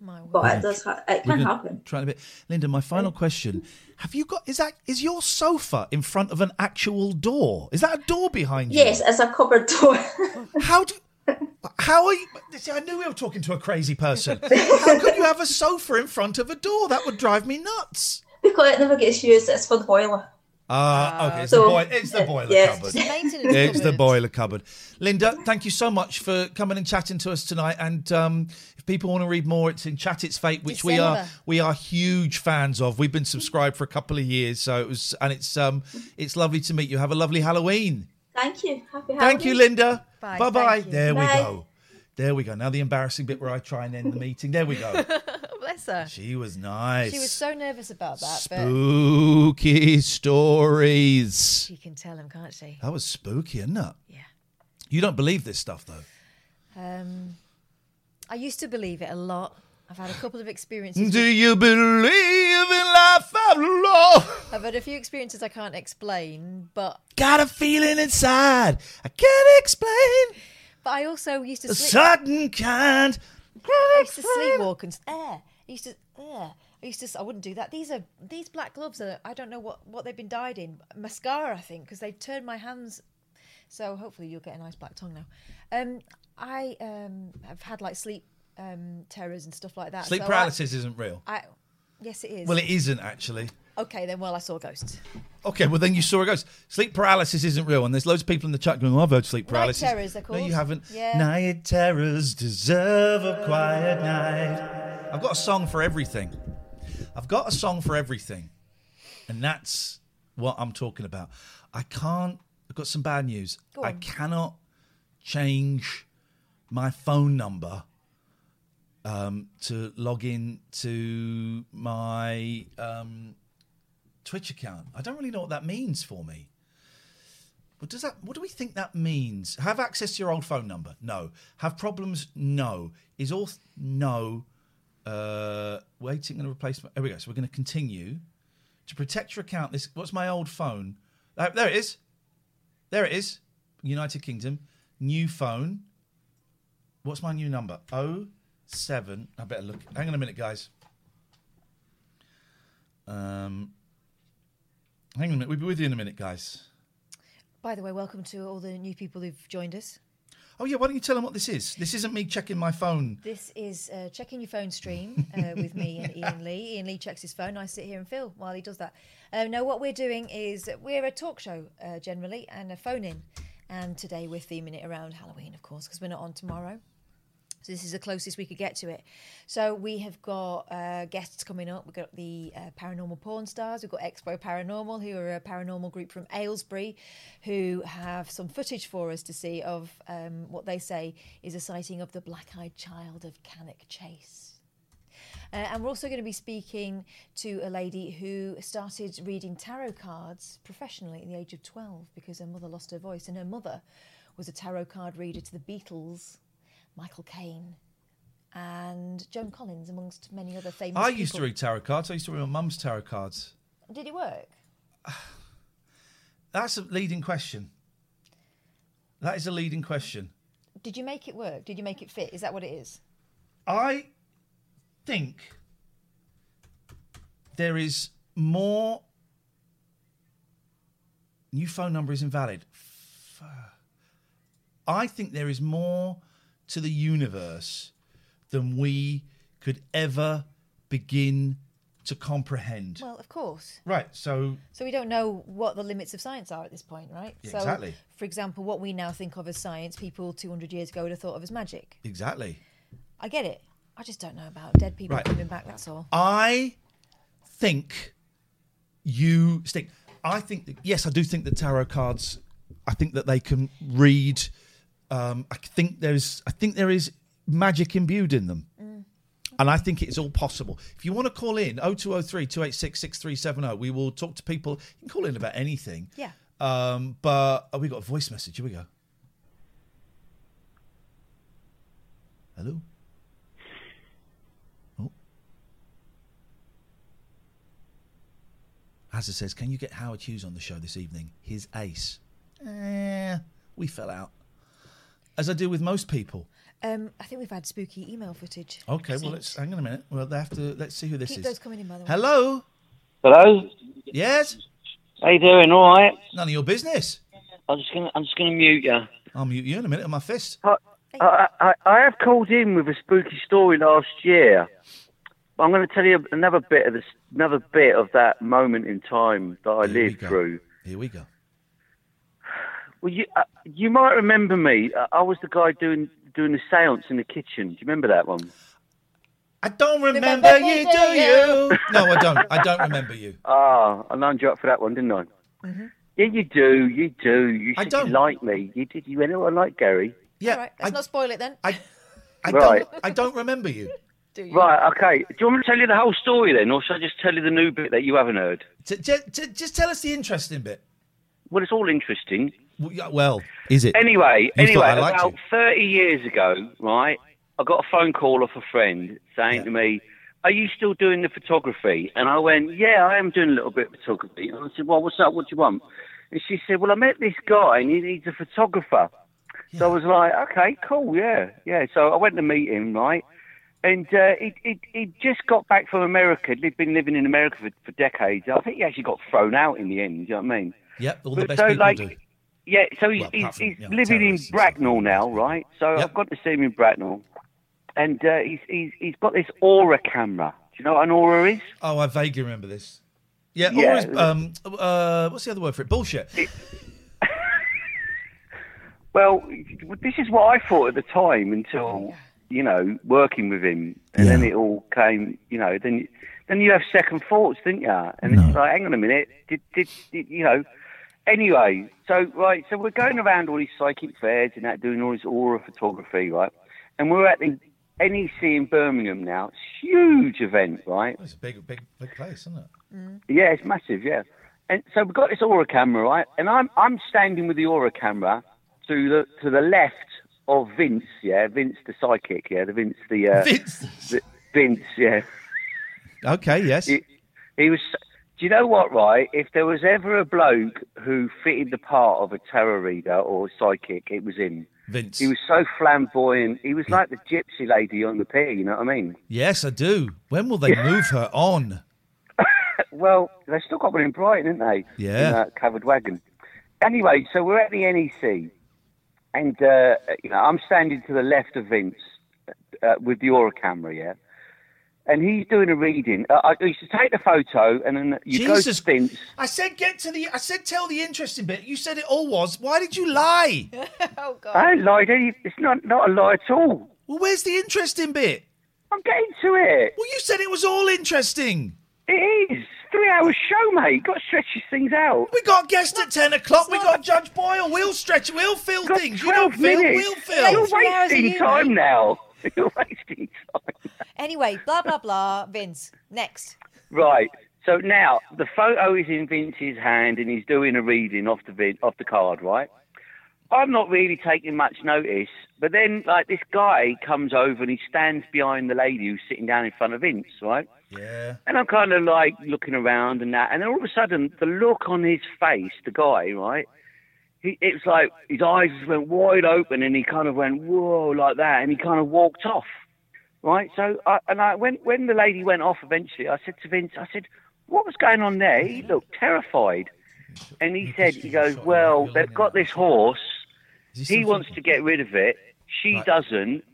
but it does ha- it We're can happen. Try a bit, Linda. My final question: Have you got? Is that is your sofa in front of an actual door? Is that a door behind you? Yes, it's a cupboard door. [laughs] How do? How are you? See, I knew we were talking to a crazy person. How could you have a sofa in front of a door? That would drive me nuts. because it never gets used, it's for the boiler. Ah, okay. It's, So, the boil- it's the uh, boiler yeah. cupboard. It's the maintenance it's the boiler cupboard. Linda, thank you so much for coming and chatting to us tonight. And um, if people want to read more, it's in Chat It's Fate, which we are we are huge fans of. We've been subscribed for a couple of years, so it was and it's um it's lovely to meet you. Have a lovely Halloween. Thank you. Happy Halloween. Thank you, Linda. Bye, Bye bye. thank. There we go. There we go. Now the embarrassing bit where I try and end the meeting. There we go. [laughs] Bless her. She was nice. She was so nervous about that, but Spooky stories. she can tell him, can't she? That was spooky, isn't it? Yeah. You don't believe this stuff though. Um, I used to believe it a lot, I've had a couple of experiences. Do with- you believe in life after love? I've had a few experiences I can't explain, but Got a feeling inside I can't explain. but I also used to A sleep. certain kind. I used to sleepwalk and uh, I used to. Uh, I used to. I wouldn't do that. These are these black gloves are. I don't know what what they've been dyed in. Mascara, I think, because they've turned my hands. So hopefully you'll get a nice black tongue now. Um, I um have had like sleep um terrors and stuff like that. Sleep So I- paralysis isn't real. I, yes, it is. Well, it isn't actually. Okay, then. Well, I saw a ghost. Okay, well then you saw a ghost. Sleep paralysis isn't real, and there's loads of people in the chat going, oh, "I've heard sleep paralysis." Night paralysis." terrors, they're No, you haven't. Yeah. Night terrors deserve a quiet night. I've got a song for everything. I've got a song for everything, and that's what I'm talking about. I can't. I've got some bad news. I cannot change my phone number um, to log in to my um, Twitch account. I don't really know what that means for me. What does that? What do we think that means? Have access to your old phone number? No. Have problems? No. Is all no. Uh, waiting and a replacement. Here we go. So we're going to continue to protect your account. This what's my old phone? Uh, there it is. There it is. United Kingdom. New phone. What's my new number? Oh seven. I better look. Hang on a minute, guys. Um, hang on a minute. We'll be with you in a minute, guys. By the way, welcome to all the new people who've joined us. Oh yeah, why don't you tell them what this is? This isn't me checking my phone. This is uh, checking your phone stream uh, with me and Ian [laughs] Lee. Ian Lee checks his phone. I sit here and Phil while he does that. Uh, no, what we're doing is we're a talk show uh, generally and a phone in. And today we're theming it around Halloween, of course, because we're not on tomorrow. So this is the closest we could get to it. So we have got uh, guests coming up. We've got the uh, paranormal porn stars. We've got Expo Paranormal, who are a paranormal group from Aylesbury, who have some footage for us to see of um, what they say is a sighting of the black-eyed child of Cannock Chase. Uh, and we're also going to be speaking to a lady who started reading tarot cards professionally at the age of 12 because her mother lost her voice. And her mother was a tarot card reader to the Beatles, Michael Caine, and Joan Collins, amongst many other famous I used to read tarot cards. I used to read my mum's tarot cards. Did it work? That's a leading question. That is a leading question. Did you make it work? Did you make it fit? Is that what it is? I think there is more. New phone number is invalid. I think there is more to the universe than we could ever begin to comprehend. Well, of course. Right, so So we don't know what the limits of science are at this point, right? Yeah, so, exactly. For example, what we now think of as science, people 200 years ago would have thought of as magic. exactly. I get it. I just don't know about dead people Right. coming back. That's all. I think you stick. I think that, yes, I do think that tarot cards. I think that they can read. Um, I think there's. I think there is magic imbued in them. And I think it's all possible. If you want to call in, 0203 286 6370, we will talk to people. You can call in about anything. Yeah. Um, but oh, we got a voice message. Here we go. Hello? Oh. Hazard says, Can you get Howard Hughes on the show this evening? His ace. Eh, we fell out. As I do with most people. Um, I think we've had spooky email footage. Okay, well, let's hang on a minute. Well, they have to. Let's see who this Keep is. those coming in, by the way. Hello. Hello. Yes. How you doing? All right. None of your business. I'm just gonna I'm just gonna mute you. I'll mute you in a minute with my fist. I, I, I, I have called in with a spooky story last year. But I'm going to tell you another bit of this, another bit of that moment in time that I Here we lived go. through. Here we go. Well, you uh, you might remember me. Uh, I was the guy doing doing the séance in the kitchen. Do you remember that one? I don't remember, you, do you? [laughs] no, I don't. I don't remember you. Ah, I lined you up for that one, didn't I? Yeah, you do. You do. You I don't. you like me. You did. You went, oh, I like Gary. Yeah. All right, let's not spoil it then. I, [laughs] I Right. don't. I don't remember you. [laughs] Do you? Right, okay. Do you want me to tell you the whole story then, or should I just tell you the new bit that you haven't heard? T- j- t- just tell us the interesting bit. Well, it's all interesting. Well, is it? Anyway, You anyway, thought I liked about you. 30 years ago, right, I got a phone call off a friend saying to me, "Are you still doing the photography?" And I went, "Yeah, I am doing a little bit of photography." And I said, "Well, what's up? What do you want?" And she said, "Well, I met this guy, and he needs a photographer." So I was like, "Okay, cool, yeah, yeah." So I went to meet him, right? And uh, he, he he just got back from America. He'd been living in America for, for decades. I think he actually got thrown out in the end. do You know what I mean? Yep, all the But best so, people like, do. Yeah, so he's, Well, he's, from, he's you know, living in terrorists Bracknell now, right? So I've got to see him in Bracknell, and uh, he's, he's he's got this Aura camera. Do you know what an Aura is? Oh, I vaguely remember this. Yeah, Yeah. or is, um, uh, what's the other word for it? Bullshit. Well, this is what I thought at the time until you know working with him, and then it all came. You know, then then you have second thoughts, didn't you? And it's like, hang on a minute, did, did did you know? Anyway, so right, so we're going around all these psychic fairs and that, doing all this aura photography, right? And we're at the NEC in Birmingham now. It's a huge event, right? It's a big, big, big place, isn't it? Yeah, it's massive. Yeah, and so we've got this aura camera, right? And I'm I'm standing with the aura camera to the to the left of Vince. Yeah, Vince the psychic. Yeah, the Vince the uh, Vince. the, Vince. Yeah, Okay, yes. he, he was. Do you know what? Right, if there was ever a bloke who fitted the part of a tarot reader or psychic, it was him. Vince. He was so flamboyant. He was like the gypsy lady on the pier. You know what I mean? Yes, I do. When will they [laughs] move her on? Well, they've still got one in Brighton, haven't they? Yeah. In a covered wagon. Anyway, so we're at the NEC, and uh, you know I'm standing to the left of Vince uh, with the aura camera, yeah. And he's doing a reading. Uh, I used to take the photo, and then you Jesus. go to Vince. I said get to the. I said tell the interesting bit. You said it all was. Why did you lie? [laughs] oh God. I ain't lied. any- It's not not a lie at all. Well, where's the interesting bit? I'm getting to it. Well, you said it was all interesting. It is three hour show, mate. Got to stretch these things out. We got guests at ten o'clock. We got Judge Boyle. We'll stretch. We'll fill Got things. You don't 12 fill. minutes. We'll fill. You're Three hours of wasting you, time mate. now. [laughs] You're wasting time. Anyway, blah blah blah. Vince, next. Right. So now the photo is in Vince's hand, and he's doing a reading off the vid, off the card. Right. I'm not really taking much notice, but then like this guy comes over and he stands behind the lady who's sitting down in front of Vince. Right. Yeah. And I'm kind of like looking around and that, and then all of a sudden, the look on his face, the guy, right? He, it was like his eyes just went wide open, and he kind of went whoa like that, and he kind of walked off, right? So, I, and I when when the lady went off eventually, I said to Vince, I said, "What was going on there?" He looked terrified, and he said, "He goes, well, they've got this horse. He wants to get rid of it. She doesn't.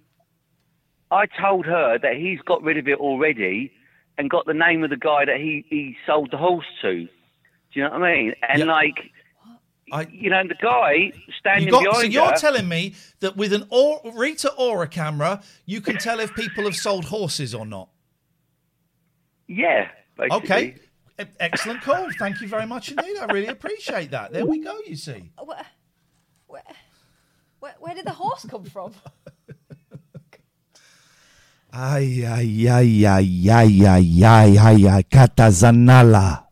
I told her that he's got rid of it already and got the name of the guy that he, he sold the horse to. Do you know what I mean? And like, you know, the guy standing You got, behind so you're her. telling me that with an or, Rita Aura camera, you can tell if people have sold horses or not. yeah, basically. Okay. Excellent call. Thank you very much indeed. I really appreciate that. There we go, you see. Uh, where, where, where, where did the horse come from? [laughs] Ay, ay, ay, ay, ay, ay, ay, ay, ay, Catazanala.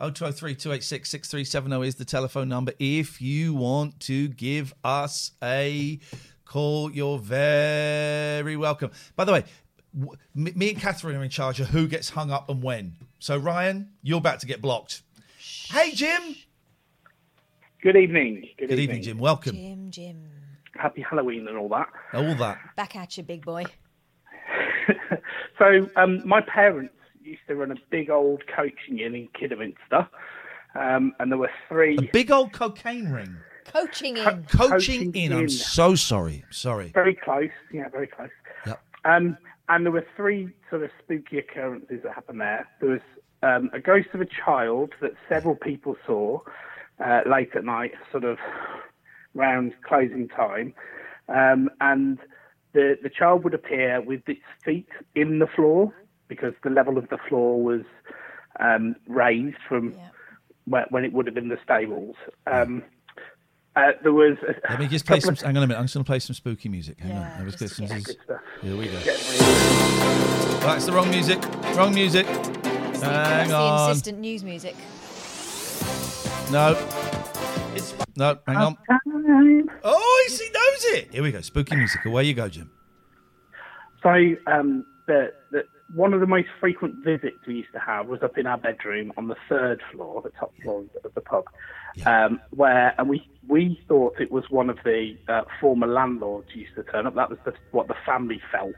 0203 286 6370 is the telephone number. If you want to give us a call, you're very welcome. By the way, w- me me and Catherine are in charge of who gets hung up and when. So, Ryan, you're about to get blocked. Hey, Jim. Good evening. Good, Good evening, Jim. Welcome. Jim, Jim. Happy Halloween and all that. All that. Back at you, big boy. [laughs] So, um, my parents used to run a big old coaching inn in Kidderminster, um, and there were three. A big old cocaine ring. Coaching in. Coaching, Coaching in. I'm so sorry. Sorry. Very close, yeah, very close. Yep. Um, and there were three sort of spooky occurrences that happened there. There was um, a ghost of a child that several people saw uh, late at night, sort of round closing time, um, and the the child would appear with its feet in the floor because the level of the floor was um, raised from where, when it would have been the stables. Um, uh, there was. A, Let me just play some. of- Hang on a minute. I'm just going to play some spooky music. Hang on. Let me just get some. Yeah, good stuff. Here we go. That's the wrong music. Wrong music. Hang That's the on. insistent news music. No. It's no. Hang on. Oh, he he knows it. Here we go. Spooky music. Away you go, Jim. So um, the, the one of the most frequent visits we used to have was up in our bedroom on the third floor, the top floor of the pub, um, where and we we thought it was one of the uh, former landlords used to turn up. That was the, what the family felt,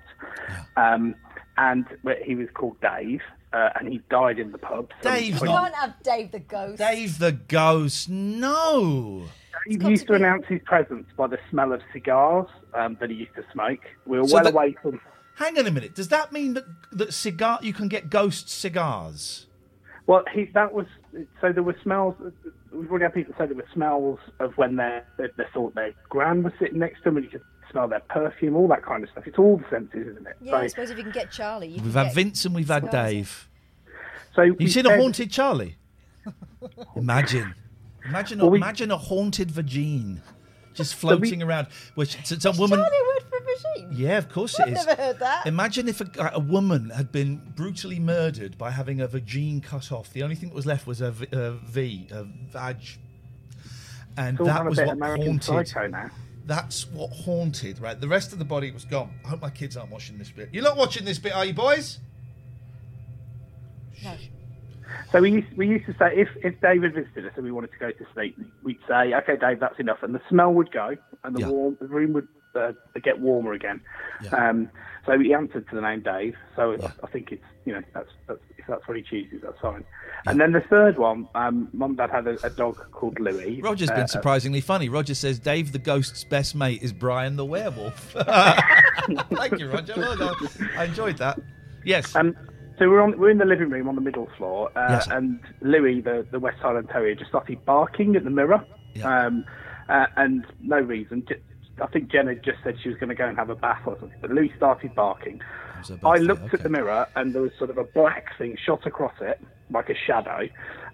um, and he was called Dave, uh, and he died in the pub. some Dave's 20 You can't have Dave the ghost. Dave the ghost. No. He used to announce his presence by the smell of cigars um, that he used to smoke. We were So well that- away from. Hang on a minute. Does that mean that that cigar you can get ghost cigars? Well, he that was so there were smells. We've already had people say there were smells of when they they, they thought their gran was sitting next to them, and you could smell their perfume, all that kind of stuff. It's all the senses, isn't it? Yeah, I suppose if you can get Charlie, you We've can had get Vince and we've had cigars. Dave. so You we seen a haunted Charlie? [laughs] Imagine, imagine, Well, we- imagine a haunted Virgin just So we- floating around. Which it's a woman. Charlie word for machine. Yeah, of course I've it is. never heard that. Imagine if a, a woman had been brutally murdered by having a vagine cut off. The only thing that was left was a, v, a V, a vag, and It's all that gone a was bit what American haunted. Psycho now. That's what haunted, right? The rest of the body was gone. I hope my kids aren't watching this bit. You're not watching this bit, are you, boys? No. So we used, we used to say if, if David visited us and we wanted to go to sleep, we'd say, "Okay, Dave, that's enough," and the smell would go, and the Yeah. warm the room would uh, get warmer again. Um, so he answered to the name Dave. So I think it's you know that's, that's if that's what he chooses, that's fine. And then the third one, um, mum and dad had a, a dog called Louis. Roger's Uh, been surprisingly funny. Roger says Dave the Ghost's best mate is Brian the Werewolf. [laughs] Thank you, Roger. Well done. I enjoyed that. Yes. Um, so we're on we're in the living room on the middle floor, uh, Yes. and Louis, the the West Highland Terrier, just started barking at the mirror, um, uh, and no reason. J- I think Jenna just said she was going to go and have a bath or something, but Louis started barking. I looked at the mirror, and there was sort of a black thing shot across it, like a shadow,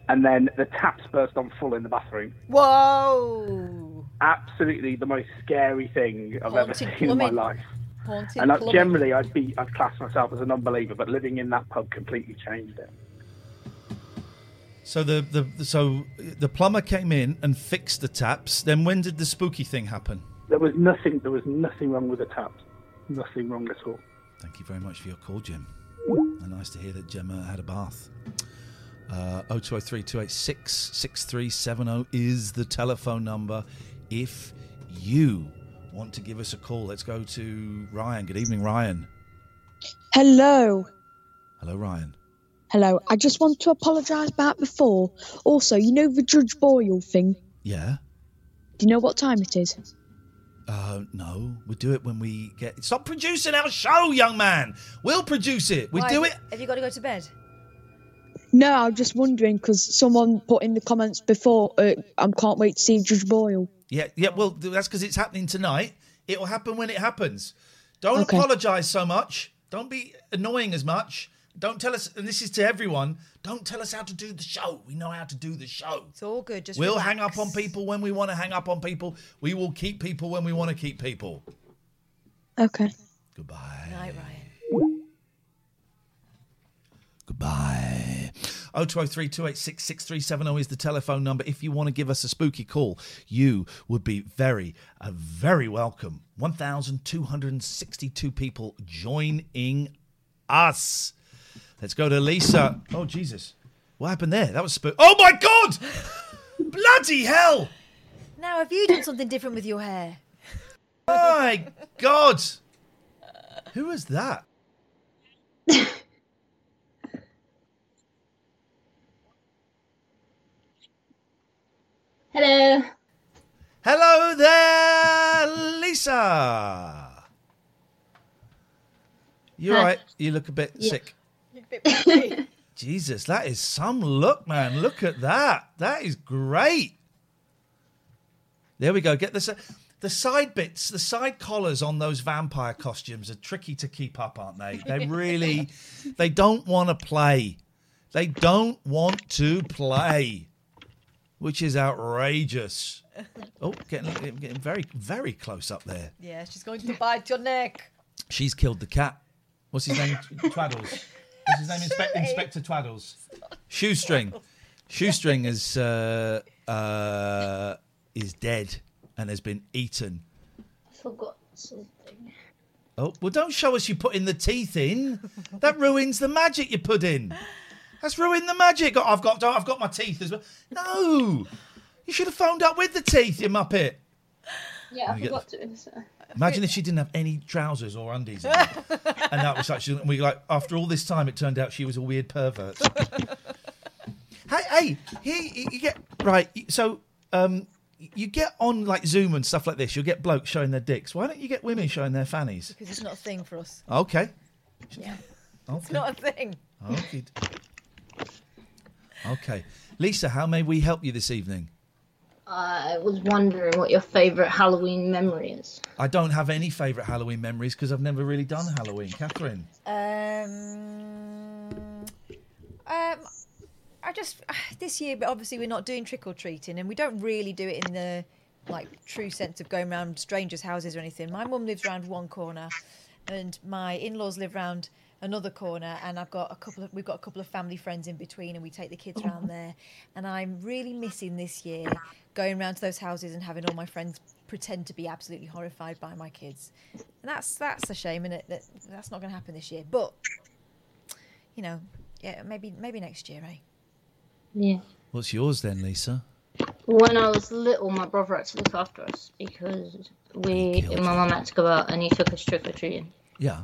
and then the taps burst on full in the bathroom. Whoa! Absolutely the most scary thing I've ever Haunted seen in my life. Haunted And plumbing. generally, I'd be, I'd class myself as an unbeliever, but living in that pub completely changed it. So the, the the- so the plumber came in and fixed the taps. Then when did the spooky thing happen? There was nothing, there was nothing wrong with the taps, nothing wrong at all. Thank you very much for your call, Jim. And nice to hear that Gemma had a bath. Uh, 0203 286 6370 is the telephone number. If you want to give us a call, let's go to Ryan. Good evening, Ryan. Hello. Hello, Ryan. Hello. I just want to apologise about before. Also, you know the Judge Boyle thing? Yeah. Do you know what time it is? Uh, no, we do it when we get. Stop producing our show, young man. We'll produce it. We Why, do have it. you- Have you got to go to bed? No, I'm just wondering because someone put in the comments before, uh, I can't wait to see Judge Boyle. Yeah, yeah. Well, th- that's because it's happening tonight. It will happen when it happens. Don't Okay. apologise so much. Don't be annoying as much. Don't tell us. And this is to everyone. Don't tell us how to do the show. We know how to do the show. It's all good. Just we'll relax. hang up on people when we want to hang up on people. We will keep people when we want to keep people. Okay. Goodbye. Night, Ryan. Goodbye. 0203 286 6370 is the telephone number. If you want to give us a spooky call, you would be very, uh, very welcome. 1,262 people joining us. Let's go to Lisa. Oh, Jesus. What happened there? That was spook. Oh, my God! [laughs] Bloody hell! Now, have you done something different with your hair? My God! Who was that? [laughs] Hello. Hello there, Lisa. You Hi. right. You look a bit Yeah. sick. [laughs] Jesus, that is some look, man. Look at that. That is great. There we go. Get this. The side bits, the side collars on those vampire costumes are tricky to keep up, aren't they? They [laughs] really, they don't want to play. They don't want to play, which is outrageous. Oh, getting, getting very, very close up there. Yeah, she's going to bite your neck. She's killed the cat. What's his name? Twaddles. What's his name? Inspe- Inspector Twaddles. Shoestring. Shoestring is uh, uh, is dead and has been eaten. I forgot something. Oh, well, don't show us you putting the teeth in. That ruins the magic you put in. That's ruined the magic. Oh, I've got, I've got my teeth as well. No, you should have phoned up with the teeth, you muppet. Yeah, I You get forgot to. so- Imagine if she didn't have any trousers or undies, on. [laughs] and that was actually we like. After all this time, it turned out she was a weird pervert. [laughs] hey, hey, here you you get right. So, um, you get on like Zoom and stuff like this. You'll get blokes showing their dicks. Why don't you get women showing their fannies? Because it's not a thing for us. Okay. Yeah. [laughs] Okay. It's not a thing. Okay. Okay. Lisa, how may we help you this evening? I was wondering what your favourite Halloween memory is. I don't have any favourite Halloween memories because I've never really done Halloween. Catherine. Um, um, I just [sighs] this year, but obviously we're not doing trick or treating, and we don't really do it in the like true sense of going around strangers' houses or anything. My mum lives round one corner, and my in-laws live round another corner, and I've got a couple of we've got a couple of family friends in between, and we take the kids round there. And I'm really missing this year going round to those houses and having all my friends pretend to be absolutely horrified by my kids, and that's that's a shame, and that that's not going to happen this year. But you know, yeah, maybe maybe next year, eh? Yeah. What's yours then, Lisa? When I was little, my brother had to look after us because we, my mum had to go out and he took us trick or treating. Yeah.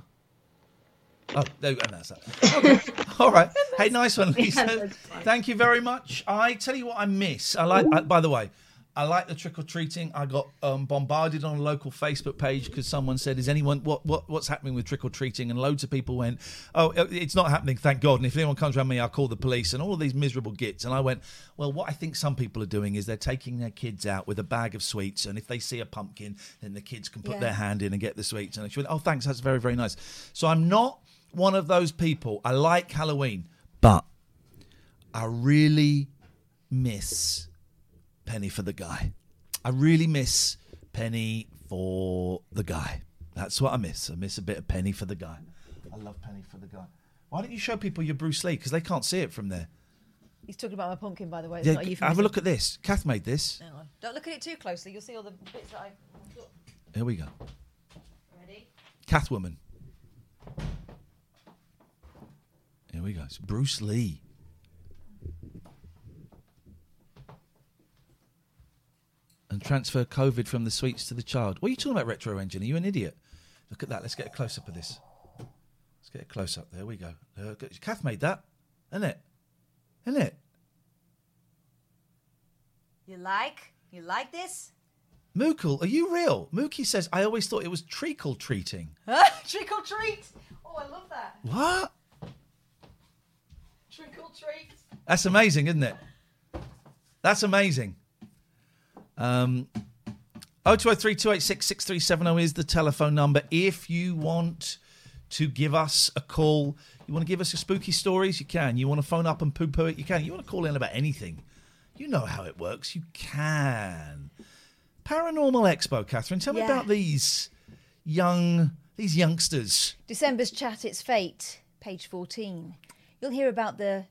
Oh, no, and that's that. Okay. [laughs] All right. [laughs] Hey, nice one, Lisa. fine. Thank you very much. I tell you what, I miss. I like. I, by the way, I like the trick or treating. I got um, bombarded on a local Facebook page because someone said, "Is anyone what what what's happening with trick or treating?" And loads of people went, "Oh, it's not happening, thank God." And if anyone comes around me, I'll call the police and all of these miserable gits. And I went, "Well, what I think some people are doing is they're taking their kids out with a bag of sweets, and if they see a pumpkin, then the kids can put Yeah. their hand in and get the sweets." And she went, "Oh, thanks, that's very very nice." So I'm not one of those people. I like Halloween, but I really miss Penny for the guy. I really miss Penny for the guy. That's what I miss. I miss a bit of Penny for the guy. I love Penny for the guy. Why don't you show people your Bruce Lee? Because they can't see it from there. He's talking about my pumpkin, by the way. It's Yeah, not have a euphemism. look at this. Kath made this. Hang on. Don't look at it too closely. You'll see all the bits that I. Here we go. Ready? Catwoman. Here we go. It's Bruce Lee. And transfer COVID from the sweets to the child. What are you talking about, retro engine? Are you an idiot? Look at that. Let's get a close up of this. Let's get a close up. There we go. Uh, Kath made that, isn't it? Isn't it? You like? You like this? Mookle, are you real? Mookie says, I always thought it was treacle treating. [laughs] Or treat. Oh, I love that. What? Trick or treat. That's amazing, isn't it? That's amazing. Um, 0203 286 6370 is the telephone number. If you want to give us a call, you want to give us your spooky stories, you can. You want to phone up and poo poo it, you can. You want to call in about anything, you know how it works, you can. Paranormal Expo, Catherine, tell me Yeah. about these young, these youngsters. December's Chat It's Fate, page 14. You'll hear about the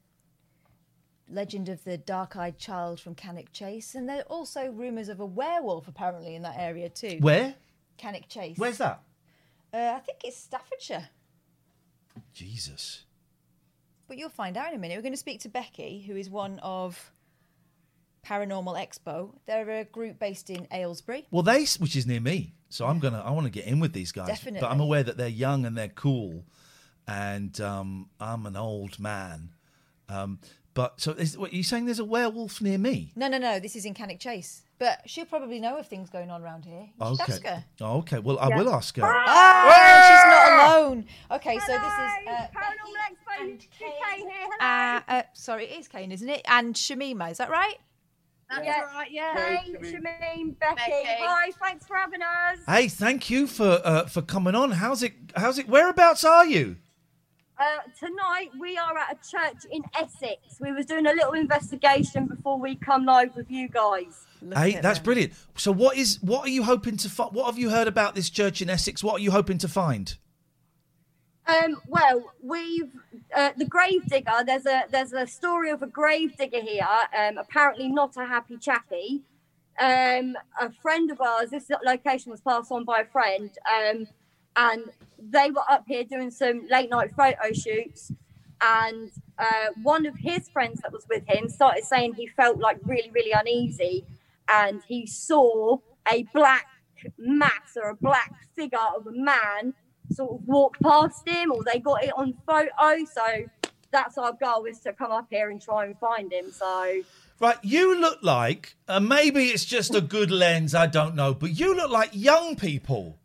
legend of the dark eyed child from Cannock Chase, and there are also rumours of a werewolf apparently in that area too. Where? Cannock Chase. Where's that? Uh, I think it's Staffordshire. Jesus. But you'll find out in a minute. We're going to speak to Becky, who is one of Paranormal Expo. They're a group based in Aylesbury. Well, they, which is near me, so I'm gonna, I want to get in with these guys. Definitely. But I'm aware that they're young and they're cool, and um, I'm an old man. Um, but so, is, what, are you saying there's a werewolf near me? No, no, no. This is in Cannock Chase. But she'll probably know of things going on around here. You Okay. ask her. Oh, okay. Well, I Yeah. will ask her. Ah, she's not alone. Okay, so this is uh, Becky and Kane. Uh, uh, sorry, it is Kane, isn't it? And Shamima, is that right? That's Yeah. right, yeah. Hey, Hey, Shamim. Shamim, Becky. Becky. Hi, thanks for having us. Hey, thank you for uh, for coming on. How's it? How's it? Whereabouts are you? Uh, tonight we are at a church in Essex. We was doing a little investigation before we come live with you guys. hey, that's brilliant. So, what is? What are you hoping to? Fi- what have you heard about this church in Essex? What are you hoping to find? Um, well, we've uh, the grave digger. There's a there's a story of a grave digger here. Um, apparently not a happy chappy. Um, a friend of ours. This location was passed on by a friend. Um, and they were up here doing some late night photo shoots. And uh, one of his friends that was with him started saying he felt like really, really uneasy, and he saw a black mass or a black figure of a man sort of walk past him, or they got it on photo. So that's our goal is to come up here and try and find him. So Right, you look like, and maybe it's just a good lens, I don't know, but you look like young people.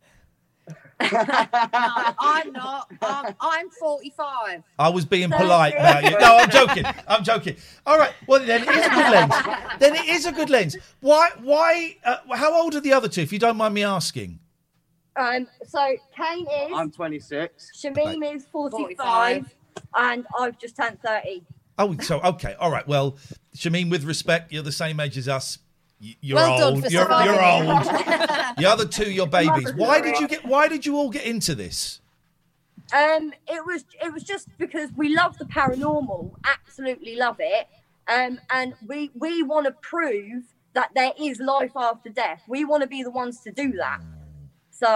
I'm [laughs] not. I'm, I'm 45. I was being polite about you. No, I'm joking. I'm joking. All right. Well, then it is a good lens. Then it is a good lens. Why? Why? Uh, how old are the other two? If you don't mind me asking. um, so Kane is I'm 26. Shamim is 45, and I've just turned 30. Oh, so okay. All right. Well, Shameen, with respect, you're the same age as us. Y- You're Well done old. for you're, you're old. [laughs] the other two, you're babies. Why did you get? Why did you all get into this? Um, it was it was just because we love the paranormal, absolutely love it, um, and we we want to prove that there is life after death. We want to be the ones to do that. So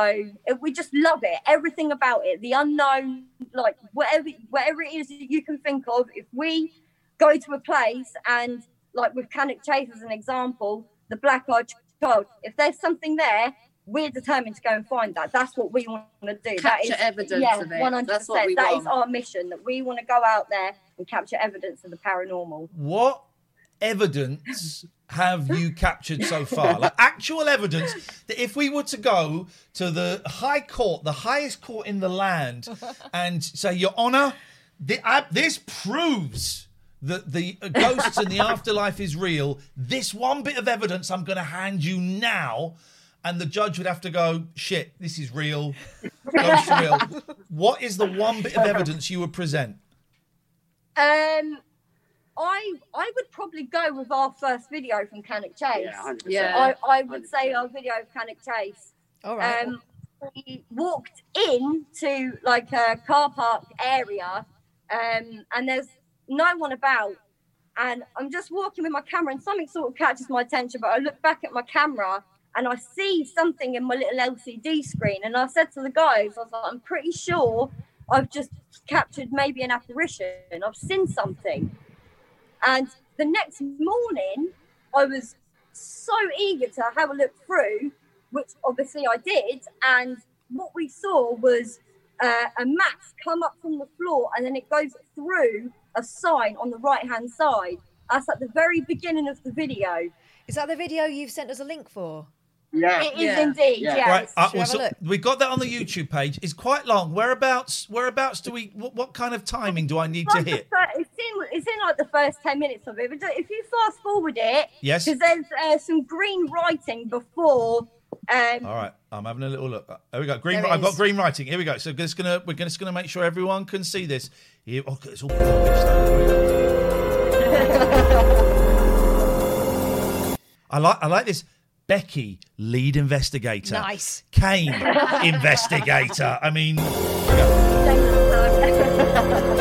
uh, we just love it, everything about it, the unknown, like whatever whatever it is that you can think of. If we go to a place and like with Cannock Chase as an example, the black eyed child, if there's something there. We're determined to go and find that. That's what we want to do. that Capture is, evidence yeah, of it. One hundred That's what we percent. That is want. our mission. That we want to go out there and capture evidence of the paranormal. What evidence have you captured so far? [laughs] Like actual evidence that if we were to go to the High Court, the highest court in the land, [laughs] and say, Your Honour, thi- uh, this proves that the ghosts and the afterlife is real. This one bit of evidence I'm going to hand you now. And the judge would have to go, shit, this is real. Ghosts are real. What is the one bit of evidence you would present? Um, I I would probably go with our first video from Cannock Chase. Yeah, 100%. I, I would say our video of Cannock Chase. All right. Um, we walked in to like a car park area, um, and there's no one about. And I'm just walking with my camera, and something sort of catches my attention. But I look back at my camera, and I see something in my little LCD screen. And I said to the guys, I was like, I'm pretty sure I've just captured maybe an apparition. I've seen something. And the next morning, I was so eager to have a look through, which obviously I did. And what we saw was uh, a mat come up from the floor and then it goes through a sign on the right hand side. That's at the very beginning of the video. Is that the video you've sent us a link for? Yeah. It is indeed, yes. Right, uh, we well, have so look? we got that on the YouTube page. It's quite long. Whereabouts? Whereabouts do we? What, what kind of timing do I need to hit? fir- It's in, it's in like the first 10 minutes of it. But if you fast forward it, Yes. because there's uh, some green writing before. Um, All right, I'm having a little look. Uh, There we go. Green. I've got green writing. Here we go. So we're just gonna we're just gonna make sure everyone can see this. Here, oh, it's all I like I like this. Becky, lead investigator. Nice. Kane, [laughs] investigator. I mean, [laughs]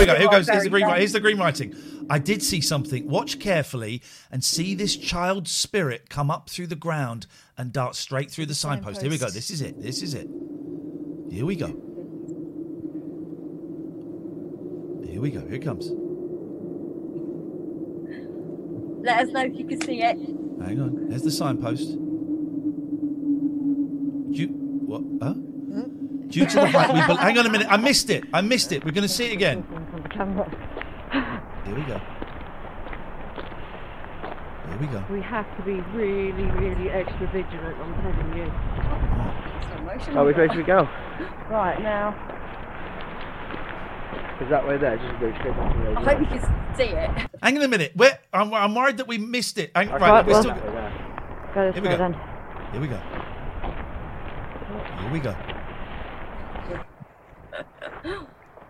we go. Here goes. Here's the green. Here's the green writing. I did see something. Watch carefully and see this child's spirit come up through the ground and dart straight through the signpost. Here we go. This is it. This is it. Here we go. Here we go. Here it comes. Let us know if you can see it. Hang on. There's the signpost. You what? Huh? Due to the height, we bel hang on a minute. I missed it. I missed it. We're going to see it again. Here we go. Here we go. We have to be really, really extra vigilant, I'm telling you. Oh, which way should we go? Right, now. Is that way there? Just go straight back to the I hope you can see it. Hang on a minute. Where, I'm, I'm worried that we missed it. Hang, right, we're look still. that there. Go this Here we way go. then. Here we go. Here we go.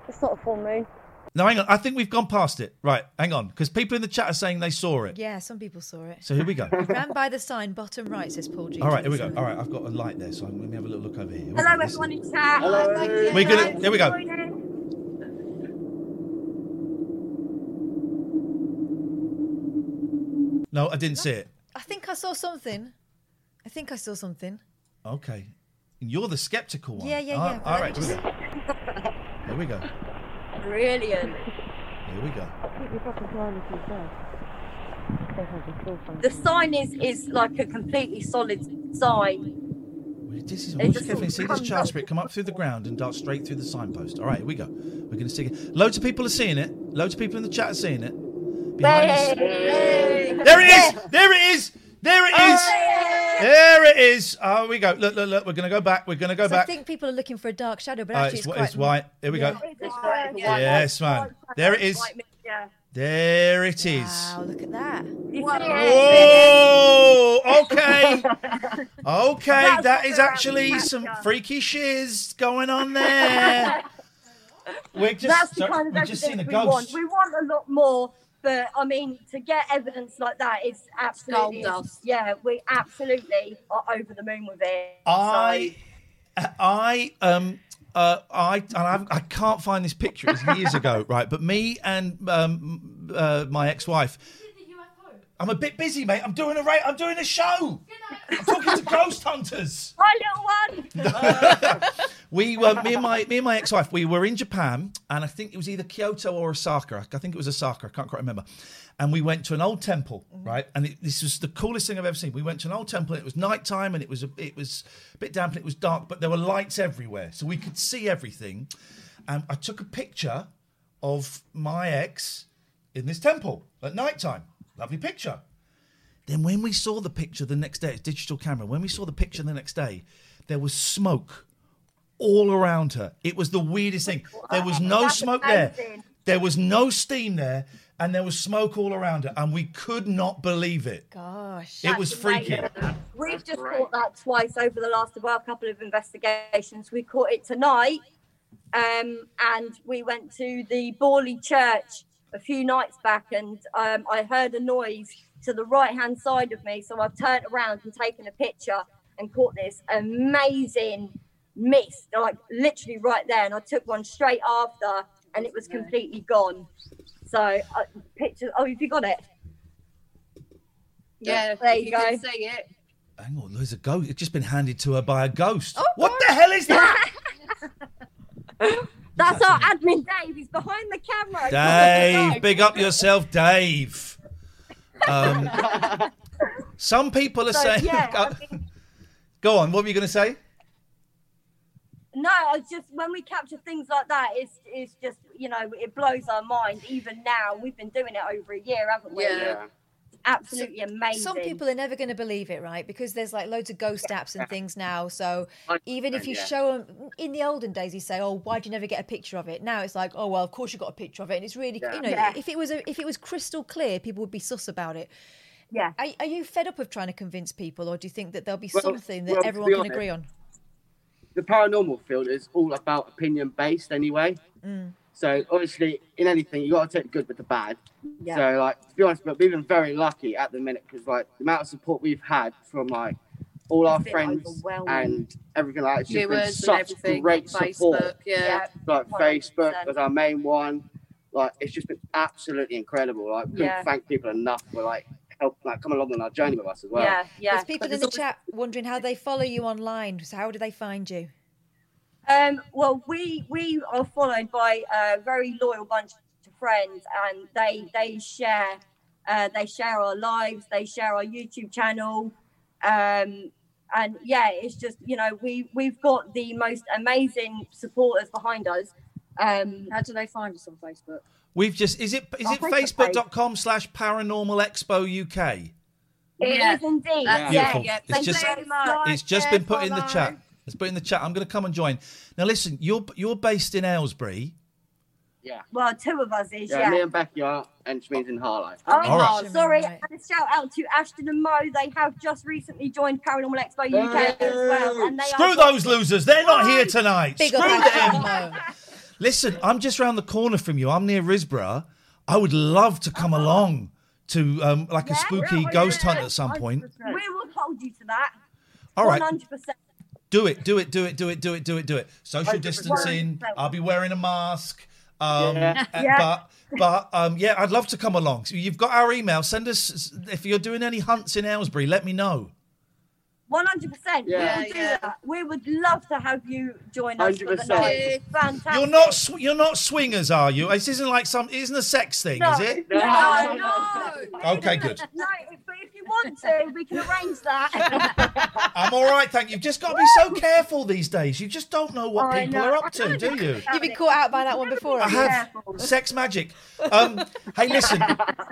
It's not a full moon. No, hang on. I think we've gone past it. Right, hang on. Because people in the chat are saying they saw it. Yeah, some people saw it. So here we go. [laughs] Ran by the sign bottom right, says Paul G. All right, here we go. All right, I've got a light there, so let me have a little look over here. Here Hello, go. everyone in chat. Hello. Thank you. We're gonna- here we go. No, I didn't see it. I think I saw something. I think I saw something. Okay. You're the skeptical one. Yeah, yeah, Ah, yeah. all right, here we go. Here we go. Brilliant. Here we go. Keep your fucking privacy yourself. They have to kill something. The sign is is like a completely solid sign. This is It just carefully. See this comes child spirit come up through the ground and dart straight through the signpost. All right, here we go. We're going to see it. Loads of people are seeing it. Loads of people in the chat are seeing it. Behind us- There it is! There it is! There it is! There it is! Oh, we go. Look, look, look. We're going to go back. We're going to go So I back. think people are looking for a dark shadow, but Uh, actually it's, it's, wh- quite. it's white. Here we go. Yeah. Yes, man. There it is. Yeah. There it is. Wow, look at that. Whoa! Okay. [laughs] Okay, That's that what is actually after. some freaky shiz going on there. [laughs] We're just, That's the sorry, kind of we've just evidence seen a we want. ghost. We want a lot more, but I mean, to get evidence like that is absolutely, Gold dust. yeah, we absolutely are over the moon with it. I, I, um, uh, I, and I've, I can't find this picture. It was years ago, [laughs] right? But me and um, uh, my ex-wife. I'm a bit busy, mate. I'm doing a ra- I'm doing a show. I'm talking to ghost hunters. [laughs] My little one. [laughs] We were me and my me and my ex-wife. We were in Japan, and I think it was either Kyoto or Osaka. I think it was Osaka. I can't quite remember. And we went to an old temple, mm-hmm. right? And it, this was the coolest thing I've ever seen. We went to an old temple. And it was nighttime, and it was a, it was a bit damp, and it was dark, but there were lights everywhere, so we could see everything. And I took a picture of my ex in this temple at nighttime. Lovely picture. Then when we saw the picture the next day, it's digital camera. When we saw the picture the next day, there was smoke all around her. It was the weirdest thing. There was no That's smoke there. amazing. There was no steam there, and there was smoke all around her, and we could not believe it. Gosh. It was That's freaky. amazing. We've just caught that twice over the last well, couple of investigations. We caught it tonight, um, and we went to the Borley Church a few nights back, and um, I heard a noise to the right hand side of me. So I've turned around and taken a picture and caught this amazing mist, like literally right there. And I took one straight after, and it was completely gone. So uh, pictures. Oh, have you got it? Yeah, there you, you go. can see it. Hang on, there's a ghost. It's just been handed to her by a ghost. Oh, what the hell is that? [laughs] That's our admin Dave. He's behind the camera. Dave, big up yourself, Dave. Um, some people are So, saying. yeah, [laughs] I go, go on. What were you going to say? No, I just when we capture things like that, it's it's just you know it blows our mind. Even now, we've been doing it over a year, haven't we? Yeah. Absolutely amazing. Some people are never going to believe it, right? Because there's like loads of ghost apps and things now. So even if you yeah. show them in the olden days, you say, "Oh, why'd you never get a picture of it?" Now it's like, "Oh, well, of course you got a picture of it." And it's really, Yeah. you know, Yeah. if it was a, if it was crystal clear, people would be sus about it. Yeah. Are, are you fed up of trying to convince people, or do you think that there'll be Well, something that well, everyone can honest, agree on? The paranormal field is all about opinion based anyway. Mm. So obviously, in anything, you got to take the good with the bad. Yeah. So like, to be honest, but we've been very lucky at the minute because like the amount of support we've had from like all our friends and everything like that. It's just been Viewers and such everything, great Facebook, support. yeah. Like 100%. Facebook was our main one. Like it's just been absolutely incredible. Like couldn't Yeah. thank people enough for like help like come along on our journey with us as well. Yeah, yeah. There's people But in there's the chat wondering how they follow you online. So how do they find you? Um, well, we we are followed by a very loyal bunch of friends, and they they share uh, they share our lives, they share our YouTube channel, um, and yeah, it's just you know we we've got the most amazing supporters behind us. Um, How do they find us on Facebook? We've just is it is it Facebook page. facebook.com slash paranormal expo UK? It is Yeah. indeed. That's Yeah. Beautiful. yeah. It's Thank just- you very much. It's just Yeah, been put in the chat. It's put in the chat. I'm going to come and join. Now listen, you're you're based in Aylesbury. Yeah. Well, two of us is Yeah, yeah. me and Becky are, and she means in Harlow. Oh, All right. sorry. Right. And a shout out to Ashton and Mo. They have just recently joined Paranormal Expo UK as well. And they Screw are those losers. They're not here tonight. Big Screw up them. Listen, I'm just round the corner from you. I'm near Risborough. I would love to come along to um, like a spooky yeah, ghost hunt at some point. We will hold you to that. All right. 100%. Do it, do it, do it, do it, do it, do it, do it. Social distancing. I'll be wearing a mask. Um, Yeah. uh, Yeah. But but um, yeah, I'd love to come along. So you've got our email. Send us if you're doing any hunts in Aylesbury. Let me know. One hundred percent. We Yeah. will do that. We would love to have you join us 100%. fantastic. You're not sw- you're not swingers, are you? This isn't like some. It isn't a sex thing, No, is it? No, no. Okay, good. No, but if you want to, we can arrange that. [laughs] I'm all right, thank you. You've just got to be so careful these days. You just don't know what I people know. are up to, do you? You've been caught out by that one before. I haven't you? have sex magic. Um, hey, listen,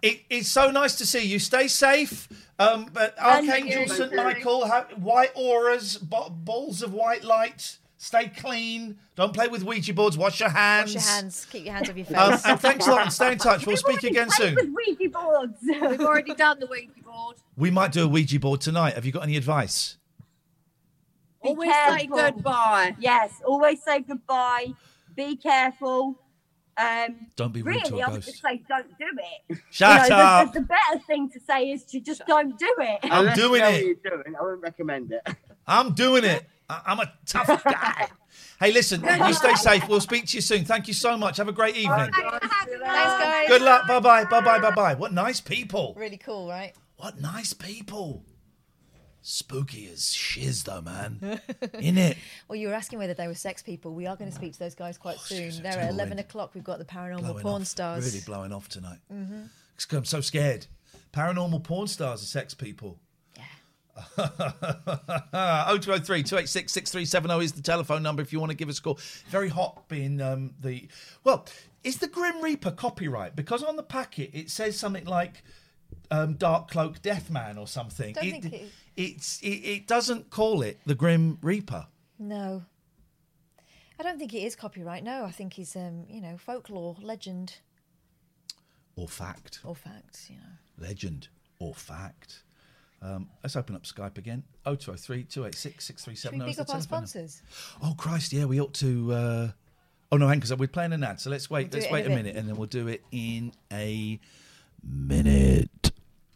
it, it's so nice to see you. Stay safe. Um, but Archangel. St Michael, ha- white auras, balls of white light. Stay clean. Don't play with Ouija boards. Wash your hands. Wash your hands. Keep your hands off your face. Um, and thanks a lot. And stay in touch. We'll speak again soon. with Ouija boards. [laughs] We've already done the Ouija board. We might do a Ouija board tonight. Have you got any advice? Be Always say goodbye. Yes, always say goodbye. Be careful. Um, Don't be rude really, to a I would ghost. just say don't do it. [laughs] Shut you know, the- up. The, the better thing to say is to just don't do it. I'm Unless you doing know it. What you're doing, I wouldn't recommend it. I'm doing it. I- I'm a tough guy. Hey, listen, you stay safe. We'll speak to you soon. Thank you so much. Have a great evening. Thanks, guys. Good luck. Bye bye. Bye bye. Bye bye. What nice people. Really cool, right? What nice people. Spooky as shiz, though, man. In it. [laughs] Well, you were asking whether they were sex people. We are going to speak to those guys quite soon. They're at 11 wind. o'clock. We've got the paranormal Blowing porn off. stars. Really blowing off tonight. hmm 'Cause I'm so scared. Paranormal porn stars are sex people. [laughs] Yeah. 0203 286 6370 is the telephone number if you want to give us a call. Very hot being um, the. Well, is the Grim Reaper copyright? Because on the packet it says something like um, Dark Cloak Death Man or something. Don't it, think it- it's, it, it doesn't call it the Grim Reaper. No. I don't think it is copyright. No, I think he's, um, you know, folklore, legend, Or fact. or facts, you know. Legend or fact. Um, let's open up Skype again. 0203 286 6370 is pick up our sponsors? Oh Christ, yeah, we ought to. Uh... Oh no, hang because we're playing an ad, so let's wait. We'll let's wait a a minute, and then we'll do it in a minute.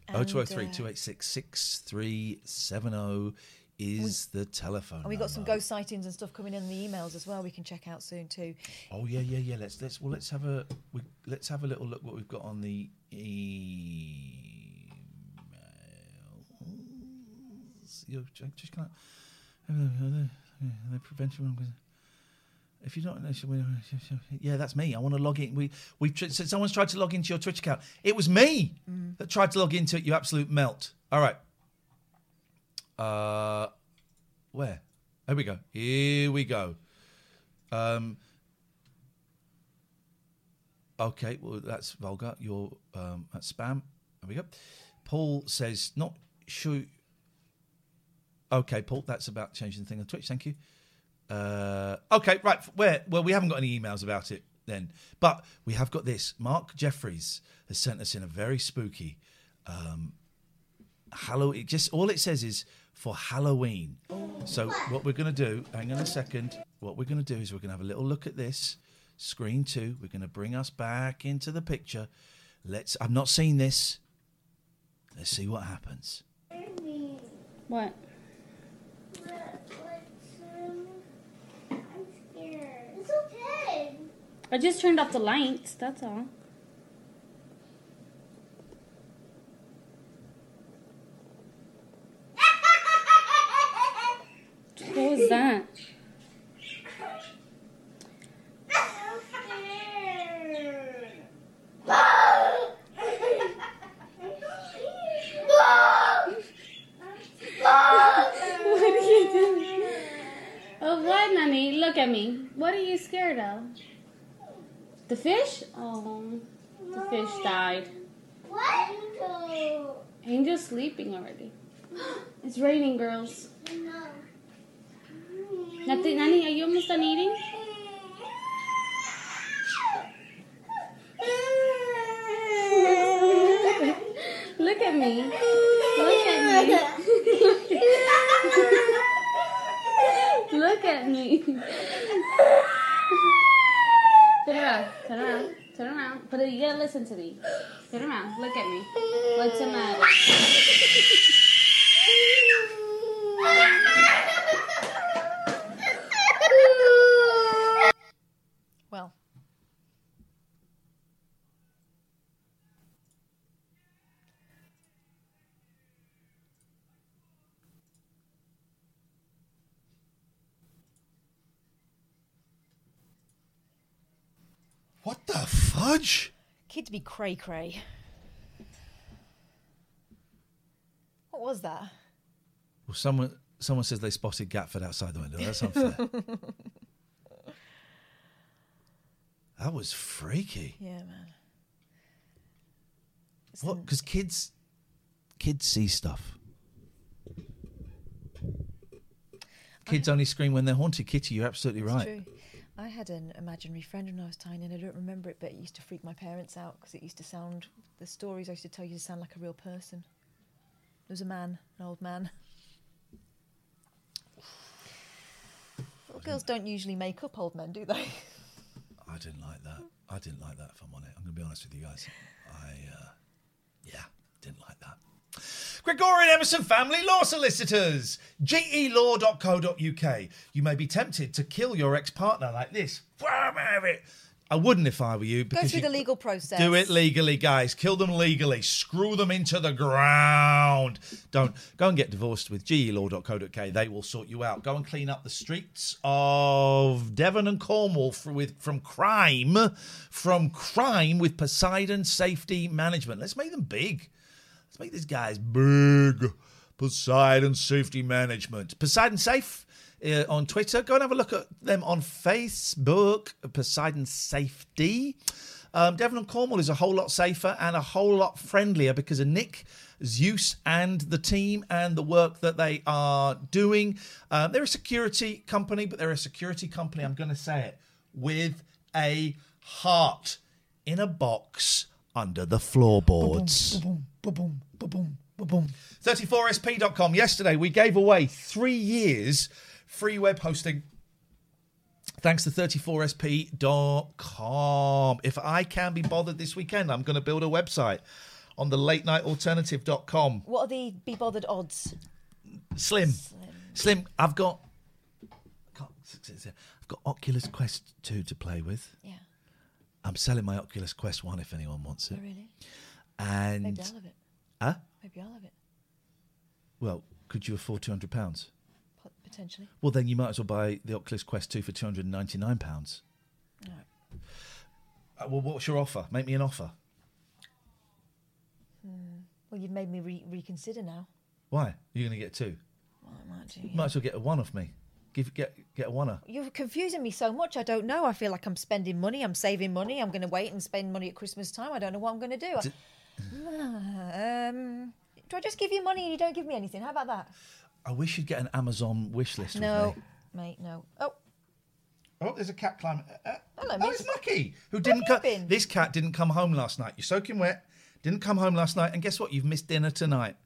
And, Oh two oh three uh, two eight six six three seven zero is the telephone. And we got some ghost sightings and stuff coming in the emails as well. We can check out soon too. Oh yeah, yeah, yeah. Let's let's well let's have a we, let's have a little look what we've got on the email. You're ju- just kind of the prevention. If you're not, yeah, that's me. I want to log in. We we tr- so someone's tried to log into your Twitch account. It was me Mm. that tried to log into it. You absolute melt. All right. Uh, where? Here we go. Here we go. Um. Okay, well that's vulgar. You're um, that's spam. There we go. Paul says not sure. Okay, Paul, that's about changing the thing on Twitch. Thank you. Uh, okay, right. Where? Well, we haven't got any emails about it then, but we have got this. Mark Jeffries has sent us in a very spooky um, Halloween. Just all it says is for Halloween. So what we're going to do? Hang on a second. What we're going to do is we're going to have a little look at this screen two. We're going to bring us back into the picture. Let's. I've not seen this. Let's see what happens. What? It's okay. I just turned off the lights, that's all. What was that? what are you doing? Oh, what, Nanny? Look at me. What are you scared of? The fish? Oh, the fish died. What? Angel's sleeping already. [gasps] It's raining, girls. Nati, Nani, are you almost done eating? [laughs] Look at me. Look at me. [laughs] Look at me. [laughs] Turn around. Turn around. Turn around. But you gotta listen to me. Turn around. Look at me. What's the matter? [laughs] Well, What the fudge? Kids be cray cray. What was that? Well, someone someone says they spotted Gatford outside the window. That's unfair. [laughs] that was freaky. Yeah, man. What? Because kids, kids see stuff. Kids only scream when they're haunted. Kitty, you're absolutely It's right. true. I had an imaginary friend when I was tiny, and I don't remember it, but it used to freak my parents out because it used to sound the stories I used to tell you to sound like a real person. There was a man, an old man. Little girls don't usually make up old men, do they? [laughs] I didn't like that. I didn't like that. If I'm on it, I'm going to be honest with you guys. I, uh, yeah, didn't like that. Gregorian Emerson Family Law Solicitors, gelaw.co.uk. You may be tempted to kill your ex-partner like this. I wouldn't if I were you. Go through you, the legal process. Do it legally, guys. Kill them legally. Screw them into the ground. Don't go and get divorced with gelaw.co.uk. They will sort you out. Go and clean up the streets of Devon and Cornwall for, with from crime, from crime with Poseidon Safety Management. Let's make them big. Let's make these guys big. Poseidon Safety Management. Poseidon Safe uh, on Twitter. Go and have a look at them on Facebook. Poseidon Safety. Um, Devon and Cornwall is a whole lot safer and a whole lot friendlier because of Nick, Zeus, and the team and the work that they are doing. Um, they're a security company, but they're a security company, I'm going to say it, with a heart in a box under the floorboards. 34sp.com. Yesterday, we gave away three years free web hosting. Thanks to 34sp.com. If I can be bothered this weekend, I'm going to build a website on the late night alternative.com. What are the be bothered odds? Slim. Slim, I've got I can't- I've got Oculus Quest 2 to play with. Yeah. I'm selling my Oculus Quest 1 if anyone wants it. Oh, really? And Maybe I'll have it. Huh? Maybe I'll have it. Well, could you afford 200 pounds? Pot- Potentially. Well, then you might as well buy the Oculus Quest 2 for 299 pounds. All right. Uh, well, what's your offer? Make me an offer. Hmm. Well, you've made me re- reconsider now. Why? You're going to get two. Well, I might do. You might as well get a one off me. Give get get a oneer. You're confusing me so much. I don't know. I feel like I'm spending money. I'm saving money. I'm going to wait and spend money at Christmas time. I don't know what I'm going to do. D- [sighs] um, do I just give you money and you don't give me anything? How about that? I wish you'd get an Amazon wish list no, with me. mate. No. Oh, Oh, there's a cat climbing. Uh, hello, oh, miss. it's Mucky, who didn't come. This cat didn't come home last night. You're soaking wet. Didn't come home last night, and guess what? You've missed dinner tonight.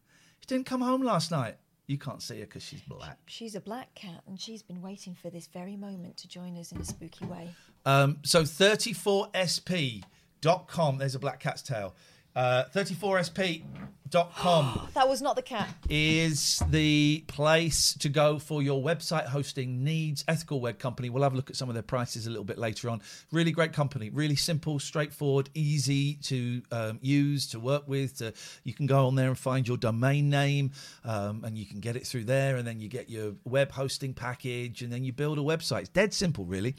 She didn't come home last night. You can't see her because she's black. she's a black cat and she's been waiting for this very moment to join us in a spooky way. Um, so 34sp.com. There's a black cat's tail. Uh, 34sp.com [gasps] That was not the cat. is the place to go for your website hosting needs. Ethical Web Company. We'll have a look at some of their prices a little bit later on. Really great company. Really simple, straightforward, easy to um, use, to work with. To, you can go on there and find your domain name, um, and you can get it through there, and then you get your web hosting package, and then you build a website. It's dead simple, really.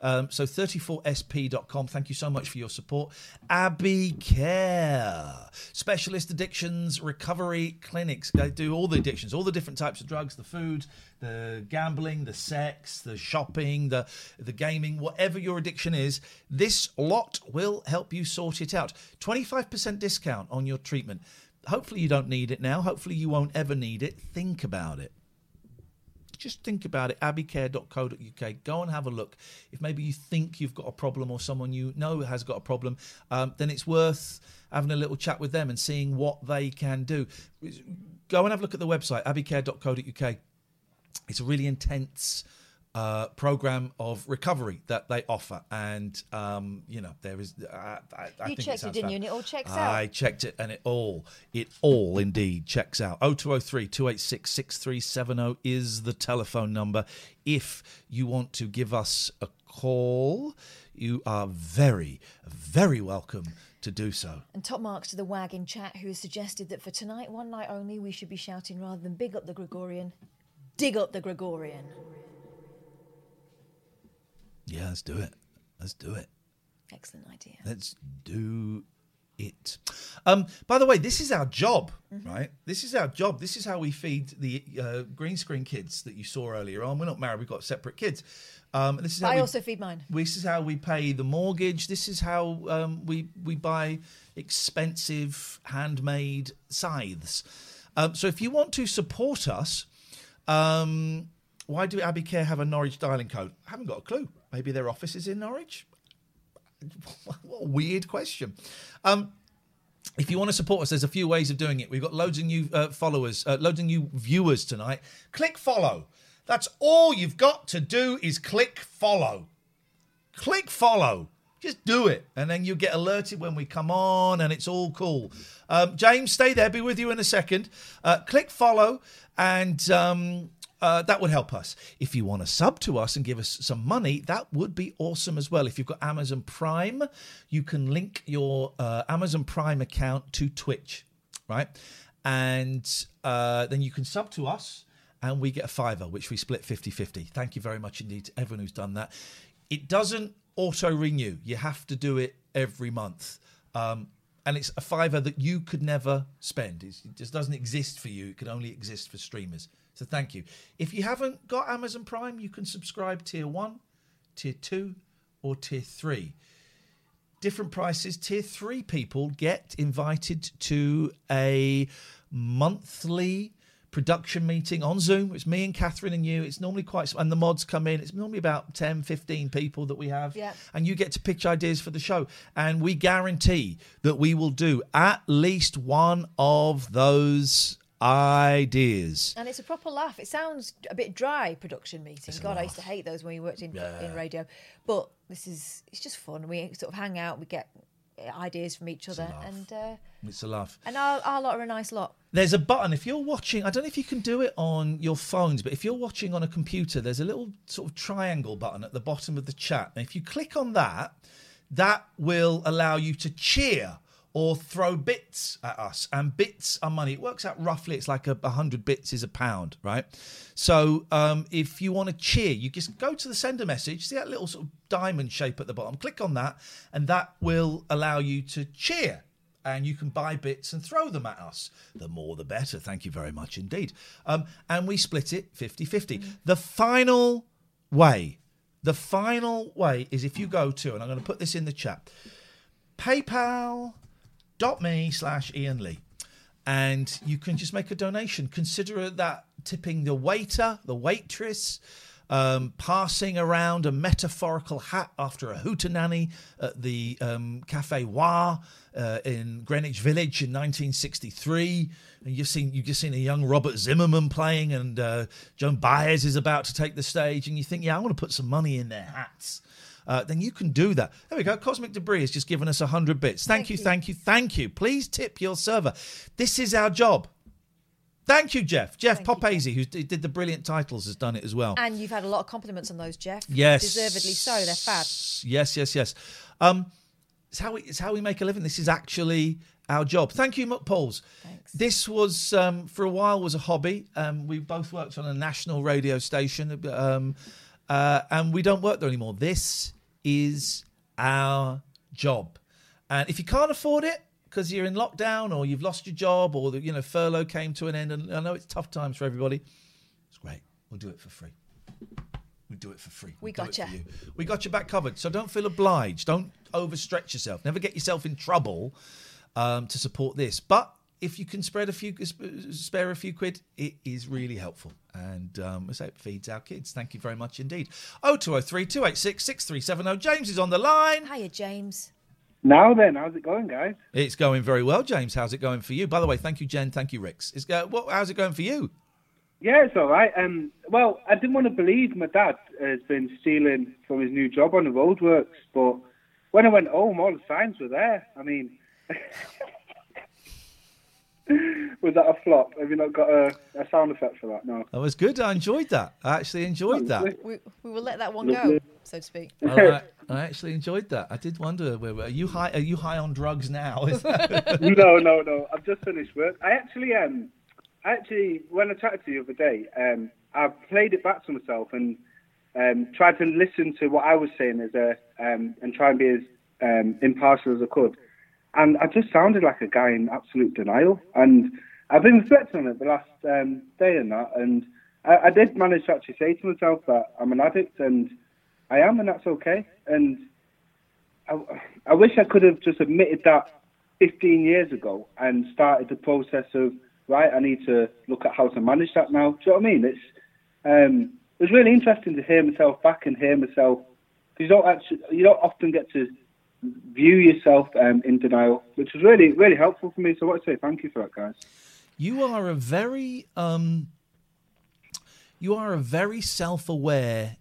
Um, so 34sp.com. Thank you so much for your support. Abbey Care, specialist addictions recovery clinics. They do all the addictions, all the different types of drugs, the food, the gambling, the sex, the shopping, the the gaming, whatever your addiction is. This lot will help you sort it out. 25% discount on your treatment. Hopefully you don't need it now. Hopefully you won't ever need it. Think about it just think about it abbeycare.co.uk go and have a look. If maybe you think you've got a problem or someone you know has got a problem um, then it's worth having a little chat with them and seeing what they can do. Go and have a look at the website abbeycare.co.uk it's a really intense uh, program of recovery that they offer, and um, you know there is. Uh, I, I You checked it, sounds didn't you? And it all checks out. I checked it, and it all, it all indeed checks out. 0203 286 6370 is the telephone number. If you want to give us a call, you are very, very welcome to do so. And top marks to the wag in chat who has suggested that for tonight, one night only, we should be shouting rather than big up the Gregorian, dig up the Gregorian. Yeah, let's do it. Let's do it. Excellent idea. Let's do it. Um, by the way, this is our job, right? This is our job. This is how we feed the uh, green screen kids that you saw earlier on. We're not married; we've got separate kids. Um, this is how I we, also feed mine. This is how we pay the mortgage. This is how um, we we buy expensive handmade scythes. Um, so if you want to support us, um, why do Abbey Care have a Norwich dialing code? I haven't got a clue. Maybe their office is in Norwich. [laughs] what a weird question. Um, if you want to support us, there's a few ways of doing it. We've got loads of new uh, followers, uh, loads of new viewers tonight. Click follow. That's all you've got to do is click follow. Click follow. Just do it, and then you get alerted when we come on, and it's all cool. Um, James, stay there. Be with you in a second. Uh, click follow, and um, uh, that would help us. If you want to sub to us and give us some money, that would be awesome as well. If you've got Amazon Prime, you can link your uh, Amazon Prime account to Twitch, right? And uh, then you can sub to us and we get a fiver, which we split 50 50. Thank you very much indeed to everyone who's done that. It doesn't auto renew, you have to do it every month. Um, and it's a fiver that you could never spend. It just doesn't exist for you. It can only exist for streamers. So thank you. If you haven't got Amazon Prime, you can subscribe tier one, tier two, or tier three. Different prices. Tier three people get invited to a monthly production meeting on Zoom. It's me and Catherine and you. It's normally quite, and the mods come in. It's normally about 10, 15 people that we have. Yeah. And you get to pitch ideas for the show. And we guarantee that we will do at least one of those ideas. And it's a proper laugh. It sounds a bit dry, production meeting. God, I used to hate those when we worked in, Yeah. in radio. But this is, it's just fun. We sort of hang out, we get ideas from each other. And uh, It's a laugh. and our, our lot are a nice lot. There's a button. If you're watching, I don't know if you can do it on your phones, but if you're watching on a computer, there's a little sort of triangle button at the bottom of the chat. And if you click on that, that will allow you to cheer or throw bits at us. And bits are money. It works out roughly, it's like a, a hundred bits is a pound, right? So um, if you want to cheer, you just go to the sender message, see that little sort of diamond shape at the bottom, click on that, and that will allow you to cheer and you can buy bits and throw them at us. The more the better. Thank you very much indeed. Um, and we split it 50 50. The final way, the final way is if you go to, and I'm going to put this in the chat, paypal.me slash Ian Lee. And you can just make a donation. Consider that tipping the waiter, the waitress, um, passing around a metaphorical hat after a hootenanny at the um, Cafe Wha uh, in Greenwich Village in 1963. And you've seen you've just seen a young Robert Zimmerman playing, and uh, Joan Baez is about to take the stage, and you think, yeah, I want to put some money in their hats. Uh, then you can do that. There we go. Cosmic Debris has just given us 100 bits. Thank, you, thank you, thank you. Please tip your server. This is our job. Thank you, Jeff. Jeff Popazy, who did the brilliant titles, has done it as well. And you've had a lot of compliments on those, Jeff. Yes. Deservedly so. They're fab. Yes, yes, yes. Um, it's how we it's how we make a living. This is actually our job. Thank you, Muck Pauls. This was um, for a while was a hobby. Um, we both worked on a national radio station, um, uh, and we don't work there anymore. This is our job, and if you can't afford it because you're in lockdown or you've lost your job or the you know furlough came to an end, and I know it's tough times for everybody. It's great. We'll do it for free. We do it for free. We We'll do gotcha. you. We got your back covered. So don't feel obliged. Don't overstretch yourself. Never get yourself in trouble um, to support this. But if you can spread a few, spare a few quid, it is really helpful. And um, I say it feeds our kids. Thank you very much indeed. 0203 286 6370. James is on the line. Hiya, James. Now then, how's it going, guys? It's going very well, James. How's it going for you? By the way, thank you, Jen. Thank you, Rix. It's go- what, how's it going for you? Yeah, it's all right. Um, well, I didn't want to believe my dad has been stealing from his new job on the roadworks, but when I went home, all the signs were there. I mean, [laughs] [laughs] was that a flop? Have you not got a, a sound effect for that? No. That was good. I enjoyed that. I actually enjoyed that. We, we will let that one go, so to speak. All right. I actually enjoyed that. I did wonder, where, are you high? Are you high on drugs now? [laughs] No, no, no. I've just finished work. I actually, um, actually, when I chatted to you the other day, um, I played it back to myself and um, tried to listen to what I was saying as a, um, and try and be as um, impartial as I could. And I just sounded like a guy in absolute denial. And I've been reflecting on it the last um, day and that. And I, I did manage to actually say to myself that I'm an addict and I am, and that's okay. And I, I wish I could have just admitted that 15 years ago and started the process of, right, I need to look at how to manage that now. Do you know what I mean? It's, um, it was really interesting to hear myself back and hear myself because you don't actually, you don't often get to view yourself um, in denial, which was really, really helpful for me. So I want to say thank you for that, guys. You are a very um, you are a very self-aware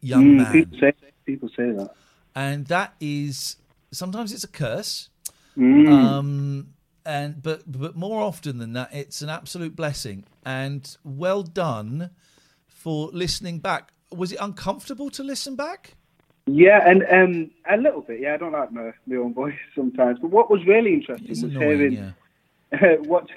young Mm, man, People say, people say that. and that is sometimes it's a curse. Mm. Um, and but but more often than that, it's an absolute blessing. And well done for listening back. Was it uncomfortable to listen back? Yeah, and um, a little bit. Yeah, I don't like my, my own voice sometimes. But what was really interesting It's was annoying, hearing [laughs] what.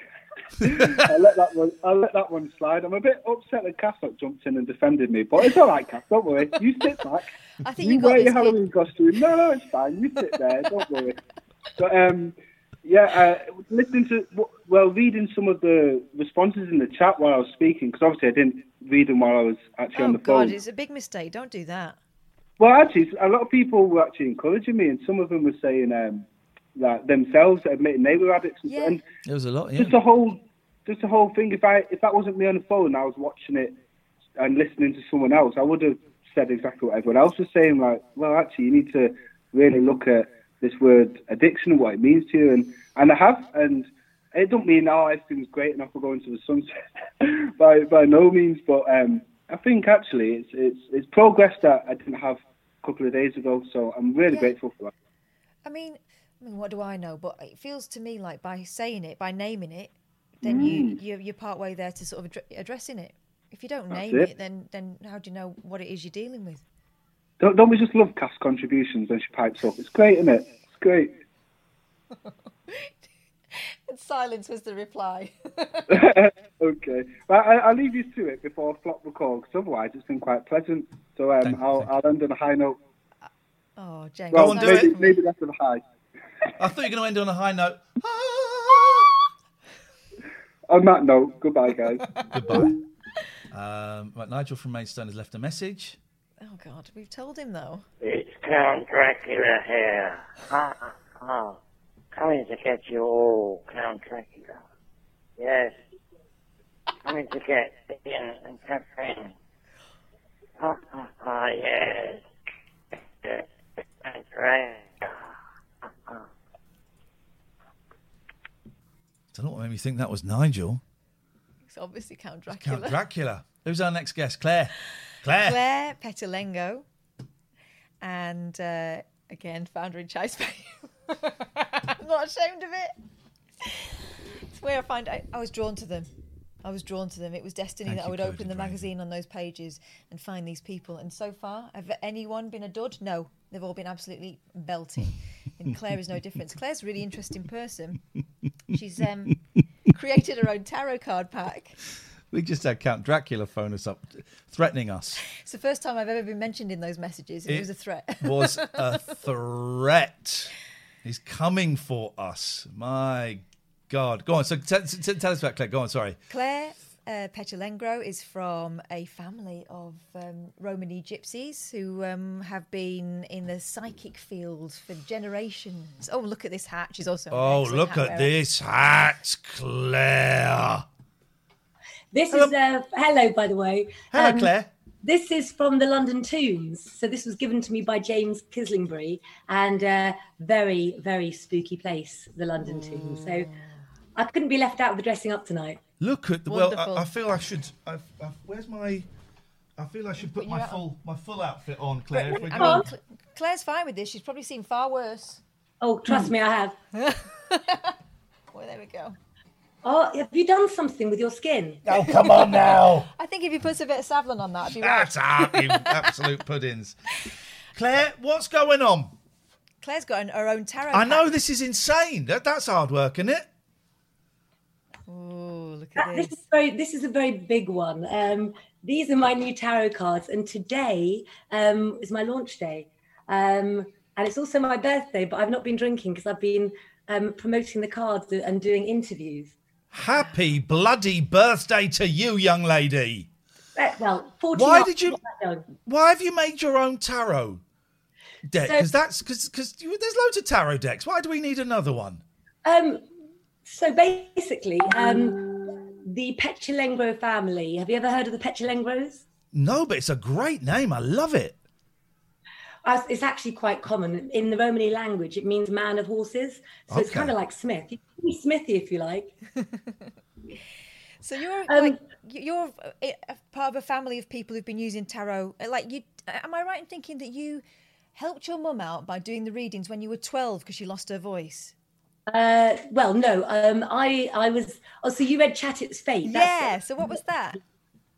[laughs] I let that one. I let that one slide. I'm a bit upset that Cassock jumped in and defended me, but it's all right, Cass. Don't worry. You sit back. I think you you got wear your this, Halloween costume. No, no, it's fine. You sit there. Don't worry. But um, yeah, uh, listening to well, reading some of the responses in the chat while I was speaking, because obviously I didn't read them while I was actually Oh on the phone. God, phone. it's a big mistake. Don't do that. Well, actually, a lot of people were actually encouraging me, and some of them were saying um, that themselves admitting they were addicts. and- And There was a lot. Yeah. just the whole, just the whole thing. If I if that wasn't me on the phone, and I was watching it and listening to someone else, I would have said exactly what everyone else was saying. Like, well, actually, you need to really look at this word addiction and what it means to you, and and I have, and it don't mean oh everything's great and off we're going to the sunset [laughs] by by no means, but um, I think actually it's it's it's progress that I didn't have a couple of days ago, so I'm really grateful for that. I mean, I mean, what do I know? But it feels to me like by saying it, by naming it, then you Mm. you're, you're part way there to sort of addre- addressing it. If you don't That's name it. it, then then how do you know what it is you're dealing with? Don't, don't we just love Cass contributions when she pipes up? It's great, isn't it? It's great. [laughs] Silence was the reply. [laughs] okay. Well, I, I'll leave you to it before I Flop the call, because otherwise it's been quite pleasant. So um, I'll, I'll end on a high note. Oh, James. Well, on, do maybe, it. maybe that's a high. [laughs] I thought you were going to end on a high note. [laughs] On that note, goodbye, guys. Goodbye. Um, right, Nigel from Maidstone has left a message. Oh God, we've told him though. It's Count Dracula here. Coming to get you all, Count Dracula. Yes. Coming to get Ian and Catherine. Ha ha ha, yes. That's right. Ha, ha. don't know what made me think that was Nigel. It's obviously Count Dracula. Count Dracula. Who's our next guest? Claire. Claire. Claire Petulengro. And uh, again, founder in Chase Bay. [laughs] I'm not ashamed of it. It's where I find I, I was drawn to them. I was drawn to them. It was destiny Thank that I would open the magazine on those pages and find these people. And so far, have anyone been a dud? No, they've all been absolutely belting. and Claire is no different. [laughs] Claire's a really interesting person. She's um, created her own tarot card pack. We just had Count Dracula phone us up, threatening us. It's the first time I've ever been mentioned in those messages. and It, was a threat. was a [laughs] threat. He's coming for us. My God. Go on. So t- t- tell us about Claire. Go on. Sorry. Claire uh, Petulengro is from a family of um, Romani gypsies who um, have been in the psychic field for generations. Oh, look at this hat. She's also. Oh, look hat at wearer. this hat, Claire. This is uh, hello, by the way. Hello, Um, Claire. This is from the London Tombs. So this was given to me by James Kislingbury, and uh, very, very spooky place, the London Tombs. So I couldn't be left out of the dressing up tonight. Look at the. Well, Wonderful. I, I feel I should. I, I, where's my. I feel I should put my full my full outfit on, Claire. if we I go- mean, Claire's fine with this. She's probably seen far worse. Oh, trust me, I have. [laughs] Well, there we go. Oh, have you done something with your skin? Oh, come on now. [laughs] I think if you put a bit of Savlon on that, it'd be right. That's up, you [laughs] absolute puddings. Claire, what's going on? Claire's got an, her own tarot. I know this is insane. That, that's hard work, isn't it? Oh, look Uh, this is very. This is a very big one. Um, these are my new tarot cards, and today um, is my launch day. Um, and it's also my birthday, but I've not been drinking because I've been um, promoting the cards and doing interviews. Happy bloody birthday to you, young lady. Uh, Well, 14 Why did you? not that young. Why have you made your own tarot deck? So- Because that's because because there's loads of tarot decks. Why do we need another one? Um, so basically, um, the Petulengro family. Have you ever heard of the Petulengros? No, but it's a great name. I love it. It's actually quite common in the Romany language. It means man of horses, so it's kind of like Smith. You can be Smithy if you like. [laughs] So you're Um, like you're a, a part of a family of people who've been using tarot. Uh, Like you, am I right in thinking that you helped your mum out by doing the readings when you were twelve because she lost her voice? Uh, well, no, um, I I was. Oh, so you read Chat It's Fate? Yeah. So what was that?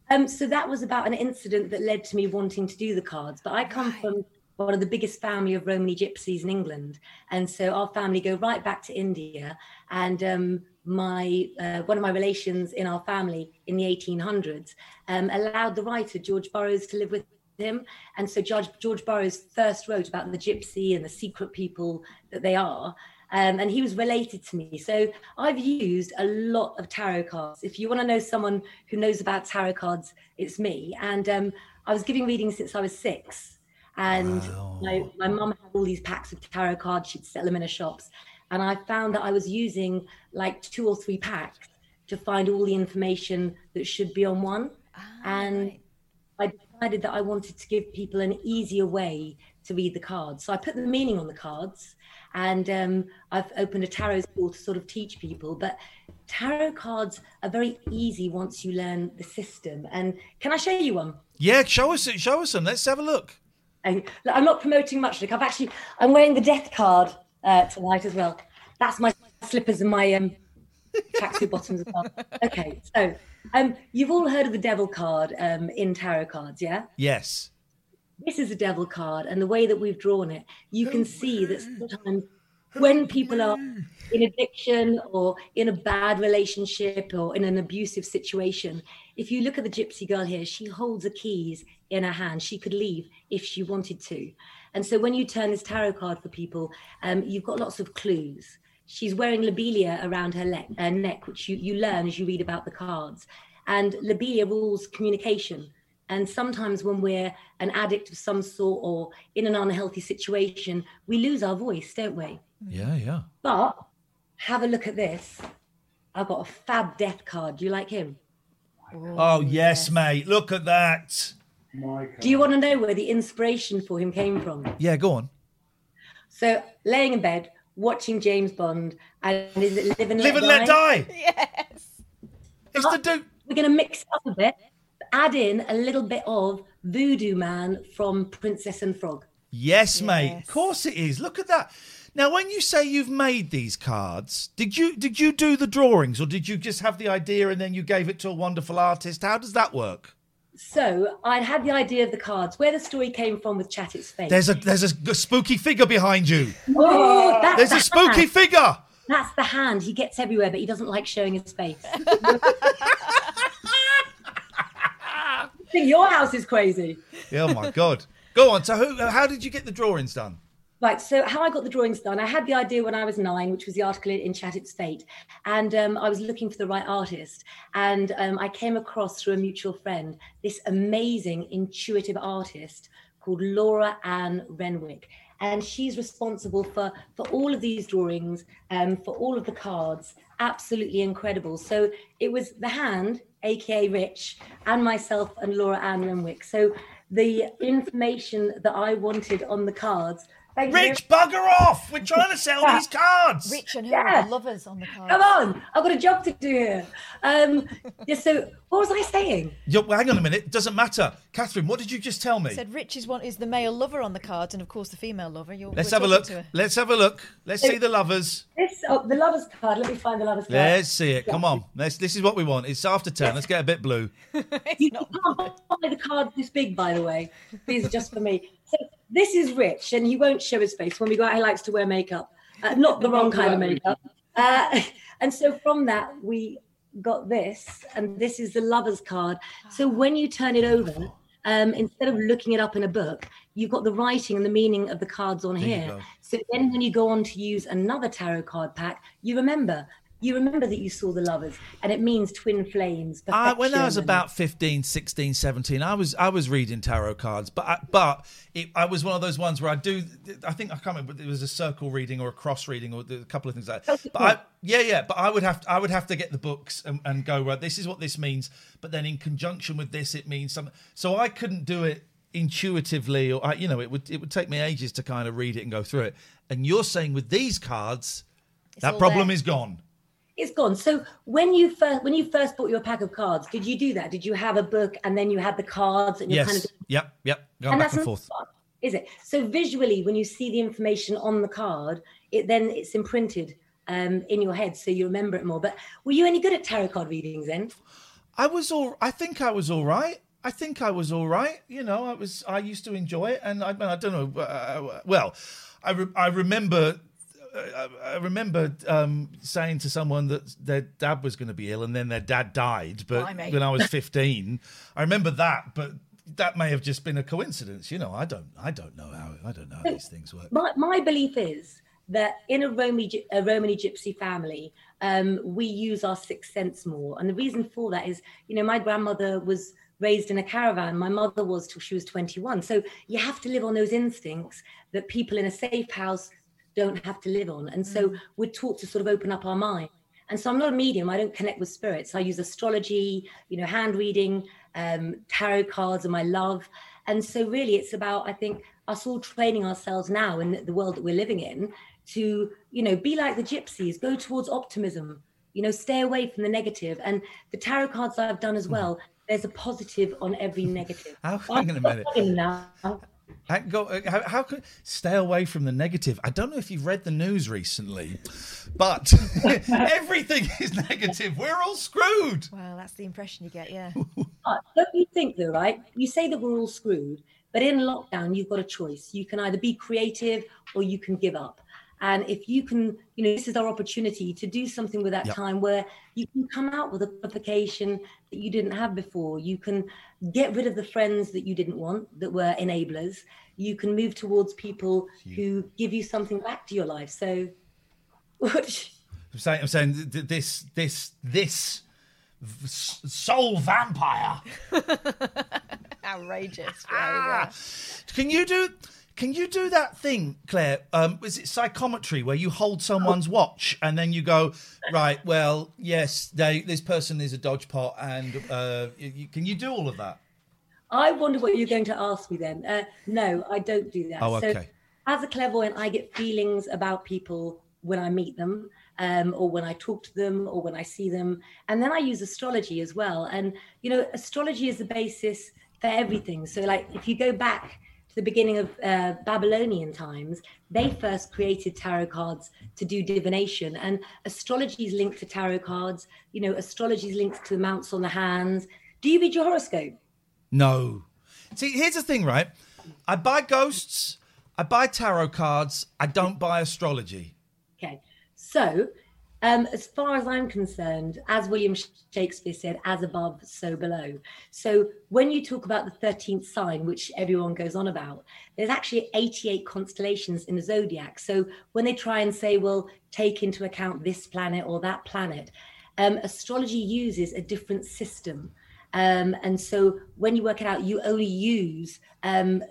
Um, so that was about an incident that led to me wanting to do the cards. But I come from one of the biggest family of Romany gypsies in England, and so our family go right back to India. And um, my uh, one of my relations in our family in the 1800s um, allowed the writer George Borrow to live with him, and so George George Borrow first wrote about the gypsy and the secret people that they are. Um, and he was related to me. So I've used a lot of tarot cards. If you want to know someone who knows about tarot cards, it's me. And um, I was giving readings since I was six. And my, my mum had all these packs of tarot cards. She'd sell them in her shops. And I found that I was using like two or three packs to find all the information that should be on one. and I decided that I wanted to give people an easier way to read the cards. So I put the meaning on the cards, and um, I've opened a tarot school to sort of teach people. But tarot cards are very easy once you learn the system. And can I show you one? Yeah, show us it. Show us them. Let's have a look. And I'm not promoting much. Look, I've actually I'm wearing the death card uh, tonight as well. That's my slippers and my um, tracksuit bottoms as well. [laughs] Okay, so um, you've all heard of the devil card um, in tarot cards, yeah? Yes. This is a devil card, and the way that we've drawn it, you can see that sometimes when people are in addiction or in a bad relationship or in an abusive situation, if you look at the gypsy girl here, she holds the keys in her hand. She could leave if she wanted to. And so when you turn this tarot card for people, um, you've got lots of clues. She's wearing lobelia around her le- uh, neck, which you, you learn as you read about the cards. And lobelia rules communication. And sometimes when we're an addict of some sort or in an unhealthy situation, we lose our voice, don't we? Yeah, yeah. But have a look at this. I've got a fab death card. Do you like him? Oh, oh yes, mate. Look at that. Do you want to know where the inspiration for him came from? Yeah, go on. So, laying in bed, watching James Bond, and is it Live and Live Let and Let Die. Yes. It's the do- We're going to mix it up a bit, add in a little bit of Voodoo Man from Princess and Frog. Yes, mate. Of course it is. Look at that. Now, when you say you've made these cards, did you did you do the drawings or did you just have the idea and then you gave it to a wonderful artist? How does that work? So I'd had the idea of the cards, where the story came from with Chat It's face. There's a there's a spooky figure behind you. Oh, that's There's the a spooky hand. figure. That's the hand. He gets everywhere, but he doesn't like showing his face. [laughs] I think your house is crazy. Oh my god. Go on. So who how did you get the drawings done? Right. So how I got the drawings done, I had the idea when I was nine, which was the article in Chat It's Fate, and um, I was looking for the right artist, and um, I came across through a mutual friend this amazing intuitive artist called Laura Ann Renwick, and she's responsible for for all of these drawings, um, for all of the cards. Absolutely incredible. So it was the hand, aka Rich, and myself and Laura Ann Renwick. So the information that I wanted on the cards. Thank you. Rich, bugger off! We're trying to sell [laughs] these cards. Rich and who Yeah. are the lovers on the card? Come on, I've got a job to do here. Um, yeah, so what was I saying? Yo, well, hang on a minute. It doesn't matter. Catherine, what did you just tell me? Said Rich is one is the male lover on the cards, and of course the female lover. You're, Let's have a look. to her. Let's have a look. Let's see the lovers. This oh, the lovers card. Let me find the lovers card. Let's see it. Come on. Let's, this is what we want. It's after 10. Let's get a bit blue. [laughs] You can't buy the cards this big, by the way. These are just for me. So this is Rich, and he won't show his face. When we go out, he likes to wear makeup, uh, not the wrong kind of makeup. Uh, [laughs] and so from that, we got this, and this is the lovers card. So when you turn it over, um, instead of looking it up in a book, you've got the writing and the meaning of the cards on There here. So then when you go on to use another tarot card pack, you remember. You remember that you saw the lovers, and it means twin flames. I, when I was about 15, 16, 17, I was I was reading tarot cards, but I, but it, I was one of those ones where I do. I think I can't remember. but It was a circle reading or a cross reading or a couple of things like that. But I, yeah, yeah. But I would have to, I would have to get the books and, and go right. This is what this means. But then in conjunction with this, it means something. So I couldn't do it intuitively, or I, you know, it would it would take me ages to kind of read it and go through it. And you're saying with these cards, that problem there. is gone. It's gone. So when you first when you first bought your pack of cards, did you do that? Did you have a book and then you had the cards and you Yes. kind of Yep. Yep. Going and back that's and forth. fun, is it? So visually, when you see the information on the card, it then it's imprinted um, in your head, so you remember it more. But were you any good at tarot card readings then? I was all. I think I was all right. I think I was all right. You know, I was. I used to enjoy it, and I. I don't know. Uh, well, I. Re, I remember. I remember um, saying to someone that their dad was going to be ill, and then their dad died. But Blimey. when I was [laughs] fifteen, I remember that. But that may have just been a coincidence. You know, I don't. I don't know how. I don't know how these things work. My, my belief is that in a Romany, a Romany gypsy family, um, we use our sixth sense more. And the reason for that is, you know, my grandmother was raised in a caravan. My mother was till she was 21. So you have to live on those instincts that people in a safe house don't have to live on. And so we're taught to sort of open up our mind. And so I'm not a medium. I don't connect with spirits. I use astrology, you know, hand reading, um, tarot cards and my love. And so really it's about, I think, us all training ourselves now in the world that we're living in to, you know, be like the gypsies, go towards optimism, you know, stay away from the negative. And the tarot cards I've done as well, there's a positive on every negative. [laughs] Hang on a minute. Now. How, go, uh, how, how could stay away from the negative? I don't know if you've read the news recently, but [laughs] everything is negative. We're all screwed. Well, that's the impression you get, yeah. [laughs] But don't you think though, right? You say that we're all screwed, but in lockdown, you've got a choice. You can either be creative or you can give up. And if you can, you know, this is our opportunity to do something with that Yep. time where you can come out with a qualification that you didn't have before. You can get rid of the friends that you didn't want that were enablers. You can move towards people who give you something back to your life. So, what? [laughs] I'm saying, I'm saying th- th- this, this, this soul vampire. [laughs] Outrageous. [laughs] Ah. Can you do? Can you do that thing, Claire? Um, is it psychometry where you hold someone's watch and then you go, right? Well, yes, they, this person is a dodge pot, and uh, you, you- can you do all of that? I wonder what you're going to ask me then. Uh, no, I don't do that. Oh, So okay. as a clairvoyant, I get feelings about people when I meet them, um, or when I talk to them, or when I see them. And then I use astrology as well. And, you know, astrology is the basis for everything. So, like, if you go back to the beginning of uh, Babylonian times, they first created tarot cards to do divination. And astrology is linked to tarot cards. You know, astrology is linked to the mounts on the hands. Do you read your horoscope? No. See, here's the thing, right? I buy ghosts, I buy tarot cards, I don't buy astrology. Okay. So, um, as far as I'm concerned, as William Shakespeare said, as above, so below. So, when you talk about the 13th sign, which everyone goes on about, there's actually 88 constellations in the zodiac. So, when they try and say, well, take into account this planet or that planet, um, astrology uses a different system. Um, and so when you work it out, you only use um,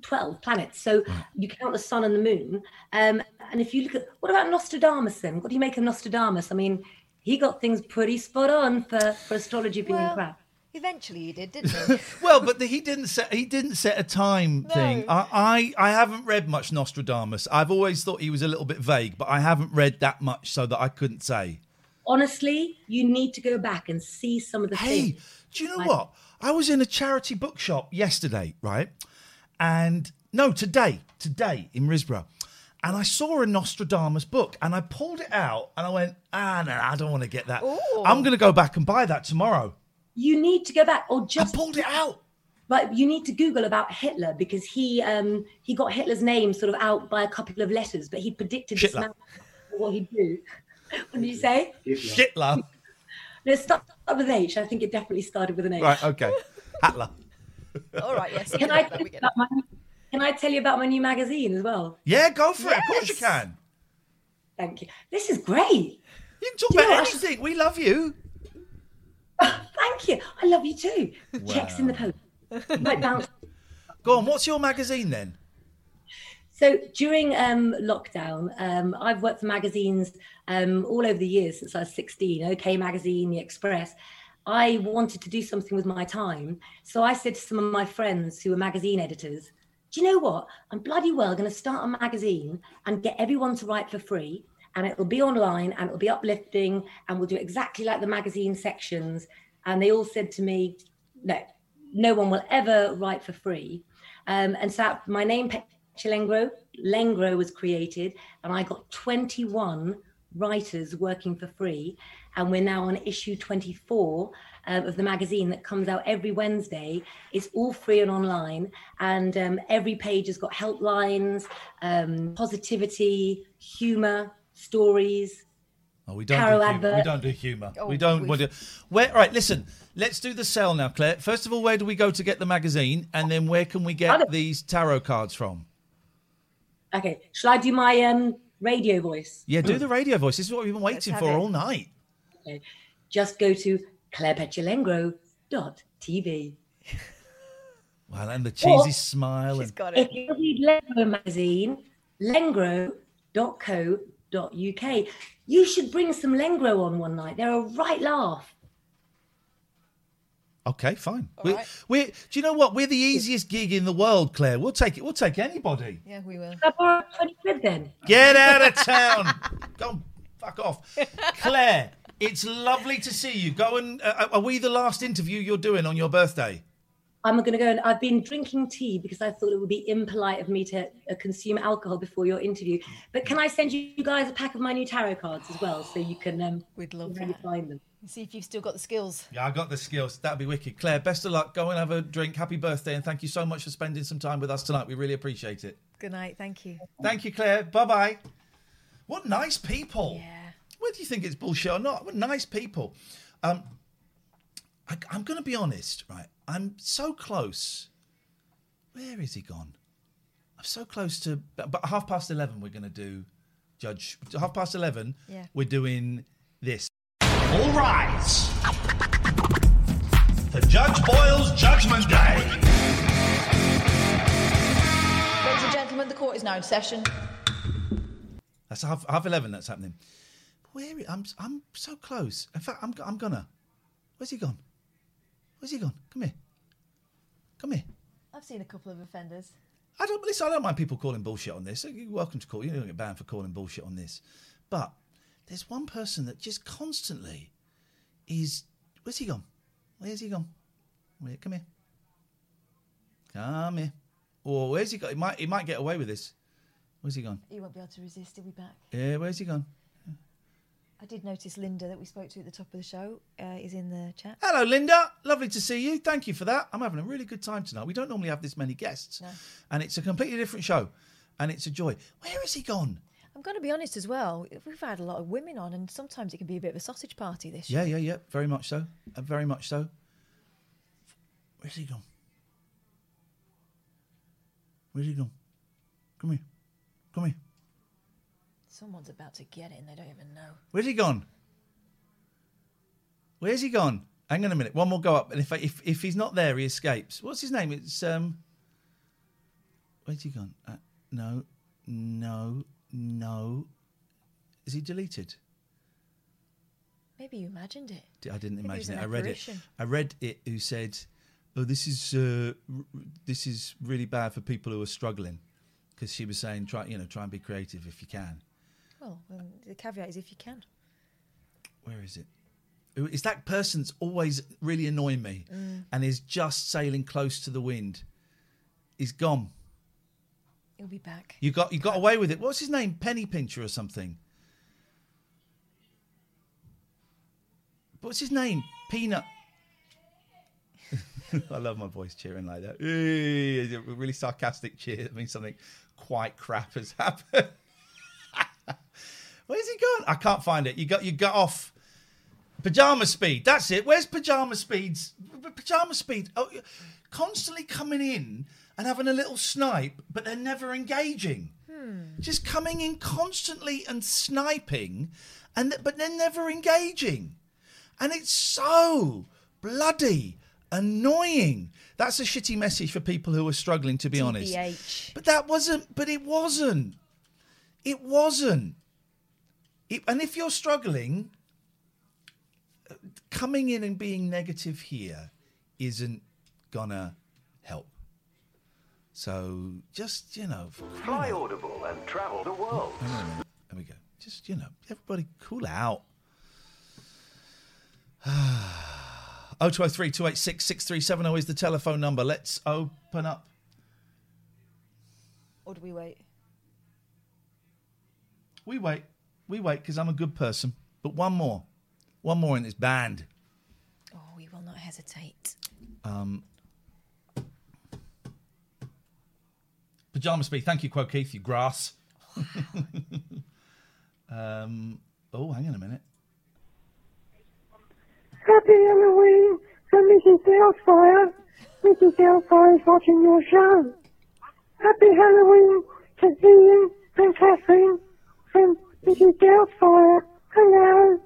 12 planets. So you count the sun and the moon. Um, and if you look at what about Nostradamus then? What do you make of Nostradamus? I mean, he got things pretty spot on for, for astrology being Well, crap. Eventually he did, didn't you? [laughs] well, but the, he didn't set he didn't set a time thing. I, I I haven't read much Nostradamus. I've always thought he was a little bit vague, but I haven't read that much so that I couldn't say. Honestly, you need to go back and see some of the Hey, things. do you know what? I was in a charity bookshop yesterday, right? And no, today, today in Risborough. And I saw a Nostradamus book and I pulled it out and I went, ah, no, I don't want to get that. I'm going to go back and buy that tomorrow. You need to go back or just pulled it out. But you need to Google about Hitler because he um he got Hitler's name sort of out by a couple of letters, but he predicted this man what he'd do. [laughs] What did you say? Hitler. [laughs] No, it started with an H. I think it definitely started with an H. Right, okay. Hatler. [laughs] All right, yes. Can I, tell you about my, can I tell you about my new magazine as well? Yeah, go for it. Of course you can. Thank you. This is great. You can talk Do about anything. We love you. [laughs] Thank you. I love you too. Checks in the post. Might bounce. [laughs] Go on. What's your magazine then? So during um, lockdown, um, I've worked for magazines um, all over the years since I was 16. OK Magazine, The Express. I wanted to do something with my time, so I said to some of my friends who were magazine editors, "Do you know what? I'm bloody well going to start a magazine and get everyone to write for free, and it'll be online and it'll be uplifting, and we'll do exactly like the magazine sections." And they all said to me, "No, no one will ever write for free." Um, and so my name, Lengro, Lengro was created, and I got 21 writers working for free. And we're now on issue 24 um, of the magazine that comes out every Wednesday. It's all free and online, and um, every page has got helplines, um, positivity, humor, stories. Oh, we don't Carol do humor. We don't do humour. Oh, we don't we've- want to. Where? Right. Listen. Let's do the sell now, Claire. First of all, where do we go to get the magazine, and then where can we get these tarot cards from? Okay, shall I do my um, radio voice? Yeah, do the radio voice. This is what we've been waiting for all night. Okay. Just go to clairepetulengro.tv. Well, and the cheesy Or- smile. and If you read Lengro magazine, lengro.co.uk, you should bring some Lengro on one night. They're a right laugh. Okay, fine. We, we, do you know what? We're the easiest gig in the world, Claire. We'll take it. We'll take anybody. Yeah, we will. I borrow 20 quid then? Get out of town. [laughs] Go and fuck off, [laughs] Claire. It's lovely to see you. Go and uh, are we the last interview you're doing on your birthday? I'm going to go and I've been drinking tea because I thought it would be impolite of me to uh, consume alcohol before your interview. But can I send you guys a pack of my new tarot cards as well so you can um, We'd love really find them? See if you've still got the skills. Yeah, I got the skills. That'd be wicked. Claire, best of luck. Go and have a drink. Happy birthday, and thank you so much for spending some time with us tonight. We really appreciate it. Good night. Thank you. Thank you, Claire. Bye bye. What nice people. Yeah. Whether you think it's bullshit or not, what nice people. Um, I, I'm going to be honest, right? I'm so close. Where is he gone? I'm so close to. But but half past eleven, we're going to do judge. Half past eleven. Yeah. We're doing this. All rise. For Judge Boyle's Judgment Day. Ladies and gentlemen, the court is now in session. That's half, half eleven. That's happening. Where i- I'm I'm so close. In fact, I'm I'm gonna. Where's he gone? Where's he gone? Come here. Come here. I've seen a couple of offenders. I don't listen. I don't mind people calling bullshit on this. You're welcome to call. You don't get banned for calling bullshit on this. But there's one person that just constantly is. Where's he gone? Where's he gone? Where, come here. Come here. Or where's he gone? He might. He might get away with this. Where's he gone? He won't be able to resist. He'll be back. Yeah. Where's he gone? I did notice Linda that we spoke to at the top of the show uh, is in the chat. Hello, Linda. Lovely to see you. Thank you for that. I'm having a really good time tonight. We don't normally have this many guests, No. and it's a completely different show, and it's a joy. Where has he gone? I'm going to be honest as well. We've had a lot of women on, and sometimes it can be a bit of a sausage party. This year. Yeah, yeah, yeah. Very much so. Uh, very much so. Where's he gone? Where's he gone? Come here. Come here. Someone's about to get it, and they don't even know. Where's he gone? Where's he gone? Hang on a minute. One more go up, and if I, if if he's not there, he escapes. What's his name? It's um. Where's he gone? Uh, no, no, no. Is he deleted? Maybe you imagined it. I didn't Maybe imagine it. an I read it. I read it. Who said, "Oh, this is uh, r- this is really bad for people who are struggling," because she was saying, "Try, you know, try and be creative if you can." Well, um, the caveat is if you can. Where is it? Is that person's always really annoying me, Mm. and is just sailing close to the wind? He's gone. He'll be back. You got you got away with it. What's his name? Penny Pincher or something? What's his name? Peanut. [laughs] I love my voice cheering like that. A really sarcastic cheer. That means something quite crap has happened. Where's he gone? I can't find it. You got you got off. Pajama speed. That's it. Where's pajama speeds? Pajama speed. Oh, constantly coming in and having a little snipe, but they're never engaging. Just coming in constantly and sniping, and but they're never engaging, and it's so bloody annoying. That's a shitty message for people who are struggling, to be honest. But that wasn't. But it wasn't. It wasn't. It, and if you're struggling, uh, coming in and being negative here isn't gonna help. So just you know, for Fly Audible and travel the world. Hang on a minute. There we go. Just you know, everybody cool out. [sighs] Oh two oh three two eight six six three seven zero is the telephone number. Let's open up. Or do we wait? We wait. We wait because I'm a good person. But one more, one more in this band. Oh, we will not hesitate. Um, pajama speed. Thank you, Quo Keith. You grass. [laughs] um, oh, hang on a minute. Happy Halloween from Mrs. Doubtfire. Mrs. Doubtfire is watching your show. Happy Halloween to Ian and Catherine from Mrs. Doubtfire. Hello.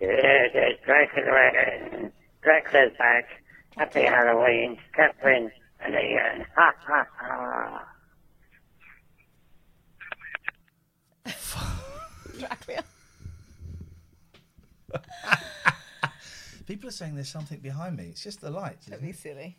Yes, it's Dracula. Dracula's back. Happy Halloween, Catherine and Ian. [laughs] Ha ha ha. Dracula. [laughs] People are saying there's something behind me. It's just the lights. Don't be silly.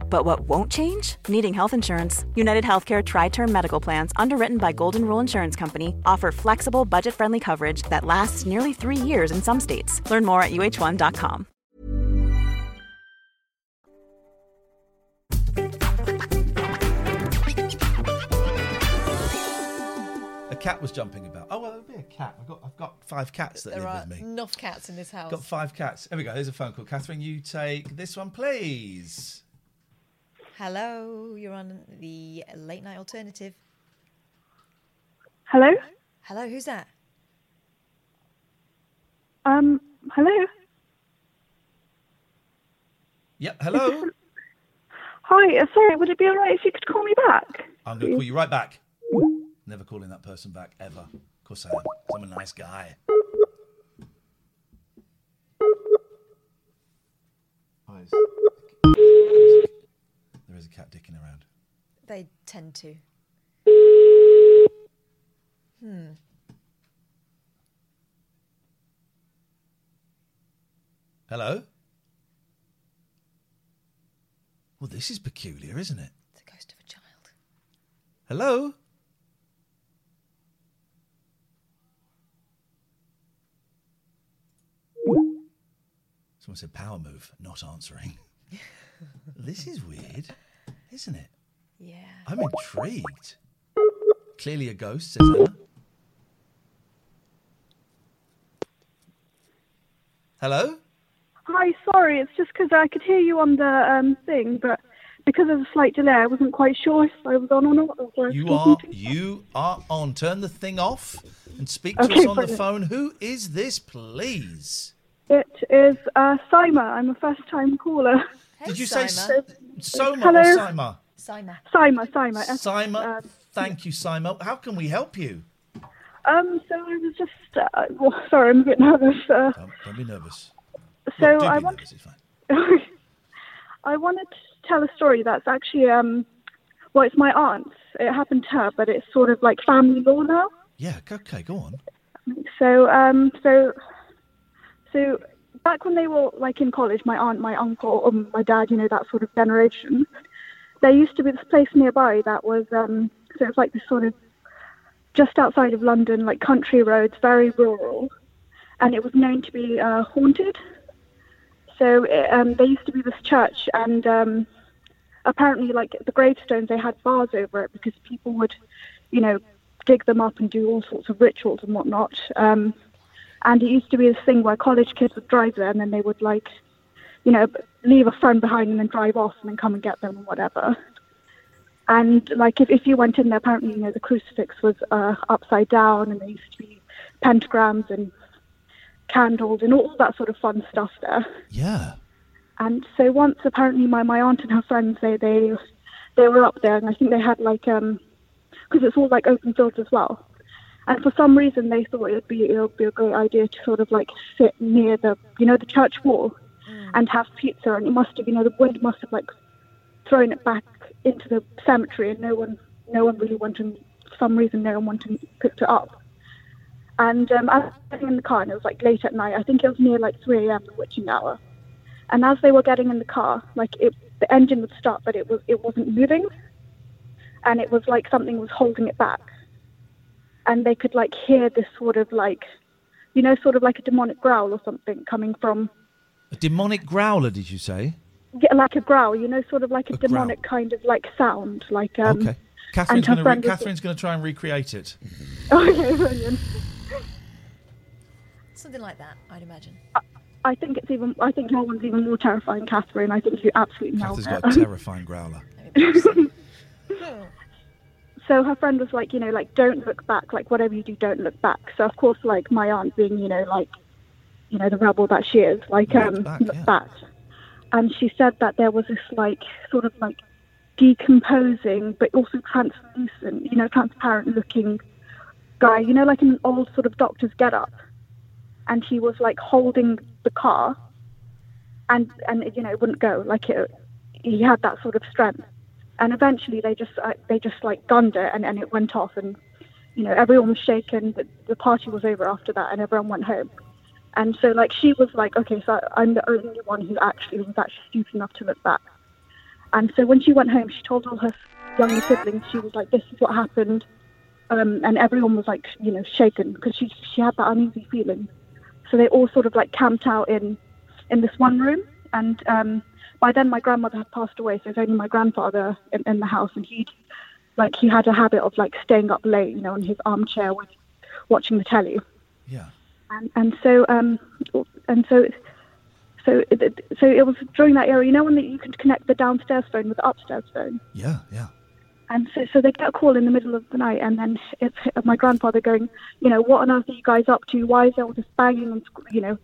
But what won't change? Needing health insurance. United Healthcare Tri Term Medical Plans, underwritten by Golden Rule Insurance Company, offer flexible, budget friendly coverage that lasts nearly three years in some states. Learn more at uh1.com. A cat was jumping about. Oh well, it'd be a cat. I've got I've got five cats that There live are with me. enough cats in this house. Got five cats. There we go. There's a phone call. Catherine, you take this one, please. Hello, you're on the late night alternative. Hello? Hello, who's that? Um, hello? Yep. Hello. Hi, uh, sorry, would it be alright if you could call me back? I'm going to call you right back. Never calling that person back ever. Of course I am. 'cause I'm a nice guy. Oh, cat dicking around. They tend to. Hmm. Hello. Well, this is peculiar, isn't it? The ghost of a child. Hello. Someone said power move, not answering. [laughs] this is weird, isn't it? Yeah. I'm intrigued. Clearly a ghost, says Anna. Hello? Hi, sorry, it's just because I could hear you on the um, thing, but because of the slight delay, I wasn't quite sure if I was on or not. or You are talking to- you are on. Turn the thing off and speak to Okay, us on the brilliant. phone. Who is this, please? It is uh, Sima. I'm a first time caller. Did you say S- Sima. Soma Hello? or Sima? Sima. Sima, Sima. S- Sima. uh, Thank you, Sima. How can we help you? um, so I was just, uh, well, sorry, I'm a bit nervous. Uh, Don't be nervous. so Well, do I be want. nervous, it's fine. [laughs] I wanted to tell a story that's actually um, well, it's my aunt's. It happened to her, but it's sort of like family law now. Yeah, okay, go on. So, um, so, so back when they were like in college, my aunt, my uncle, um, my dad, you know, that sort of generation, there used to be this place nearby that was, um, so it's like this sort of just outside of London, like country roads, very rural, and it was known to be uh, haunted. So it, um, there used to be this church, and um, apparently, like the gravestones, they had bars over it because people would, you know, dig them up and do all sorts of rituals and whatnot. Um, and it used to be this thing where college kids would drive there and then they would like, you know, leave a friend behind and then drive off and then come and get them or whatever. And like if, if you went in there, apparently, you know, the crucifix was uh, upside down and there used to be pentagrams and candles and all that sort of fun stuff there. Yeah. And so once apparently my, my aunt and her friends they they they were up there and I think they had like um because it's all like open fields as well. And for some reason they thought it'd be it would be a great idea to sort of like sit near the you know the church wall and have pizza and it must have you know the wind must have like thrown it back into the cemetery and no one no one really wanted for some reason no one wanted picked it up. And um, I was getting in the car and it was like late at night. I think it was near like 3 a.m. the witching hour. And as they were getting in the car, like it, the engine would start, but it was it wasn't moving, and it was like something was holding it back. And they could like hear this sort of like, you know, sort of like a demonic growl or something coming from, A demonic growler, did you say? yeah, like a growl, you know, sort of like a A growl. demonic kind of like sound, like um. okay. Catherine's and her going to friend was- Catherine's going to try and recreate it. [laughs] Okay, brilliant. Something like that, I'd imagine. I think it's even. I think no one's even more terrifying, Catherine. I think you absolutely nailed Catherine's it. got a [laughs] terrifying growler. [laughs] so her friend was like, you know, like don't look back, like whatever you do, don't look back. So of course, like my aunt being, you know, like, you know, the rebel that she is, like, Looked um, back, look yeah. back. And she said that there was this like sort of like decomposing, but also translucent, you know, transparent looking guy, you know, like an old sort of doctor's get up. And he was like holding the car, and and you know, it wouldn't go. Like it, he had that sort of strength and eventually they just uh, they just like gunned it and, and it went off and you know everyone was shaken. The, the party was over after that and everyone went home. And so like she was like okay so i'm the only one who actually was actually stupid enough to look back. And so when she went home she told all her younger siblings she was like this is what happened. Um, and everyone was like you know shaken because she she had that uneasy feeling. So they all sort of like camped out in in this one room and um by then my grandmother had passed away so it was only my grandfather in, in the house and he'd like he had a habit of like staying up late you know in his armchair with watching the telly Yeah. and and so um and so so it, so it was during that era you know when you can connect the downstairs phone with the upstairs phone Yeah, yeah. and so, so they get a call in the middle of the night, and then it's my grandfather going, you know, what on earth are you guys up to? Why is there all this banging and, you know,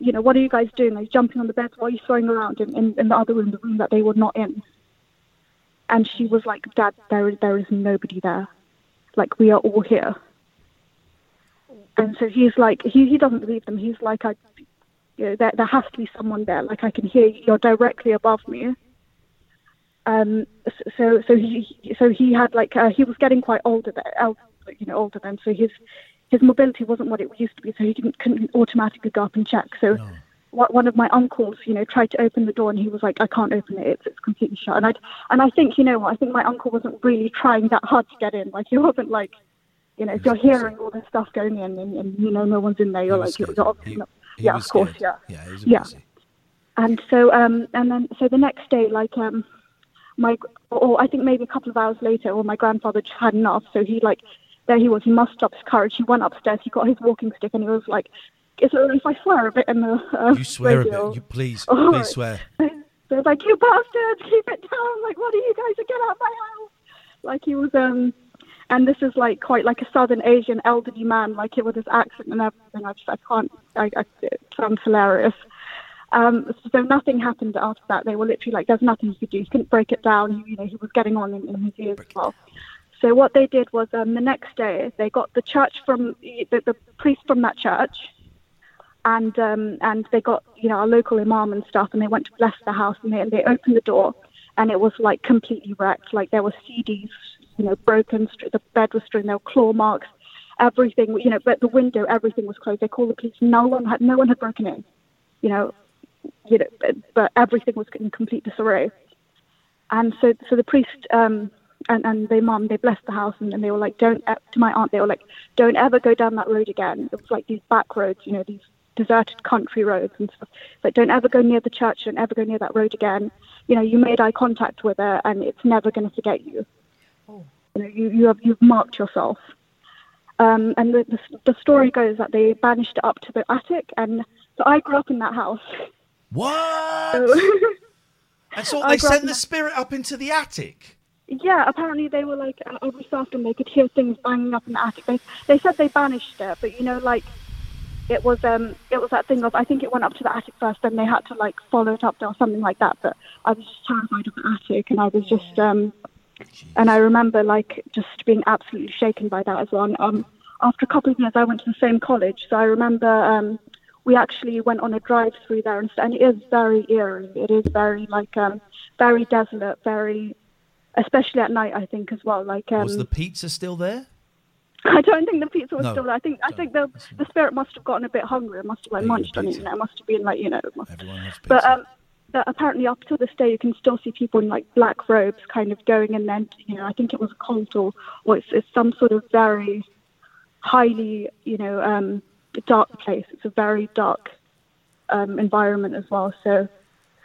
you know, what are you guys doing? Are you jumping on the bed. What are you throwing around in, in, in the other room, the room that they were not in? And she was like, Dad, there is there is nobody there. Like we are all here. And so he's like, he he doesn't believe them. He's like, I, you know, there there has to be someone there. Like I can hear you. You're directly above me. Um. So so he so he had like uh, he was getting quite older, you know, older then. So his his mobility wasn't what it used to be. So he didn't couldn't automatically go up and check. So what one of my uncles, you know, tried to open the door and he was like, I can't open it. It's, it's completely shut. And I and I think you know what I think my uncle wasn't really trying that hard to get in. Like he wasn't like, you know, if you're hearing all this stuff going in and, and you know no one's in there, you're like, you're, you're obviously not. He yeah, of course, scared. yeah, Yeah, yeah. busy. And so um and then so the next day, like um my or I think maybe a couple of hours later, or my grandfather just had enough. So he like there he was. He mustered up his courage. He went upstairs. He got his walking stick and he was like, "Is it all right if I swear a bit in the uh, You swear radio?" a bit. You please, All please swear. [laughs] Was like, "You bastards, keep it down! Like, what are you guys? To get out of my house!" Like he was um. And this is like quite like a Southern Asian elderly man, like it with his accent and everything. I just I can't. I, I it sounds hilarious. Um, so nothing happened after that. They were literally like, "There's nothing he could do. He couldn't break it down. You know, he was getting on in, in his ears as well." So what they did was um, the next day they got the church from the, the priest from that church and um, and they got you know a local imam and stuff, and they went to bless the house, and they, they opened the door, and it was like completely wrecked. Like there were CDs, you know, broken. The bed was strewn. There were claw marks. Everything, you know, but the window, everything was closed. They called the police. No one had, no one had broken in. You know, you know, but, but everything was in complete disarray. And so, so the priest um, and and the mum they blessed the house, and, and they were like, don't to my aunt, they were like, don't ever go down that road again. It was like these back roads, you know, these deserted country roads and stuff. Like, don't ever go near the church, don't ever go near that road again. You know, you made eye contact with her, and it's never going to forget you. You know, you you have you've marked yourself. Um, and the, the the story goes that they banished it up to the attic, and so I grew up in that house. What? So- [laughs] And so they grew sent the that- spirit up into the attic. Yeah, apparently they were like uh, so often they could hear things banging up in the attic. They they said they banished it, but you know, like it was um it was that thing of I think it went up to the attic first, then they had to like follow it up there or something like that. But I was just terrified of the attic, and I was just um and I remember like just being absolutely shaken by that as well. And, um, after a couple of years, I went to the same college, so I remember um we actually went on a drive through there, and, and it is very eerie. It is very like um very desolate, very especially at night. I think as well. Like um, Was the pizza still there? [laughs] I don't think the pizza was No. still there. I think I think the the spirit must have gotten a bit hungry. It must have like munched on it. You know, it must have been like you know. must- Everyone loves But um, but apparently up to this day, you can still see people in like black robes, kind of going and then you know I think it was a cult or or it's, it's some sort of very highly you know um dark place. It's a very dark um environment as well. So.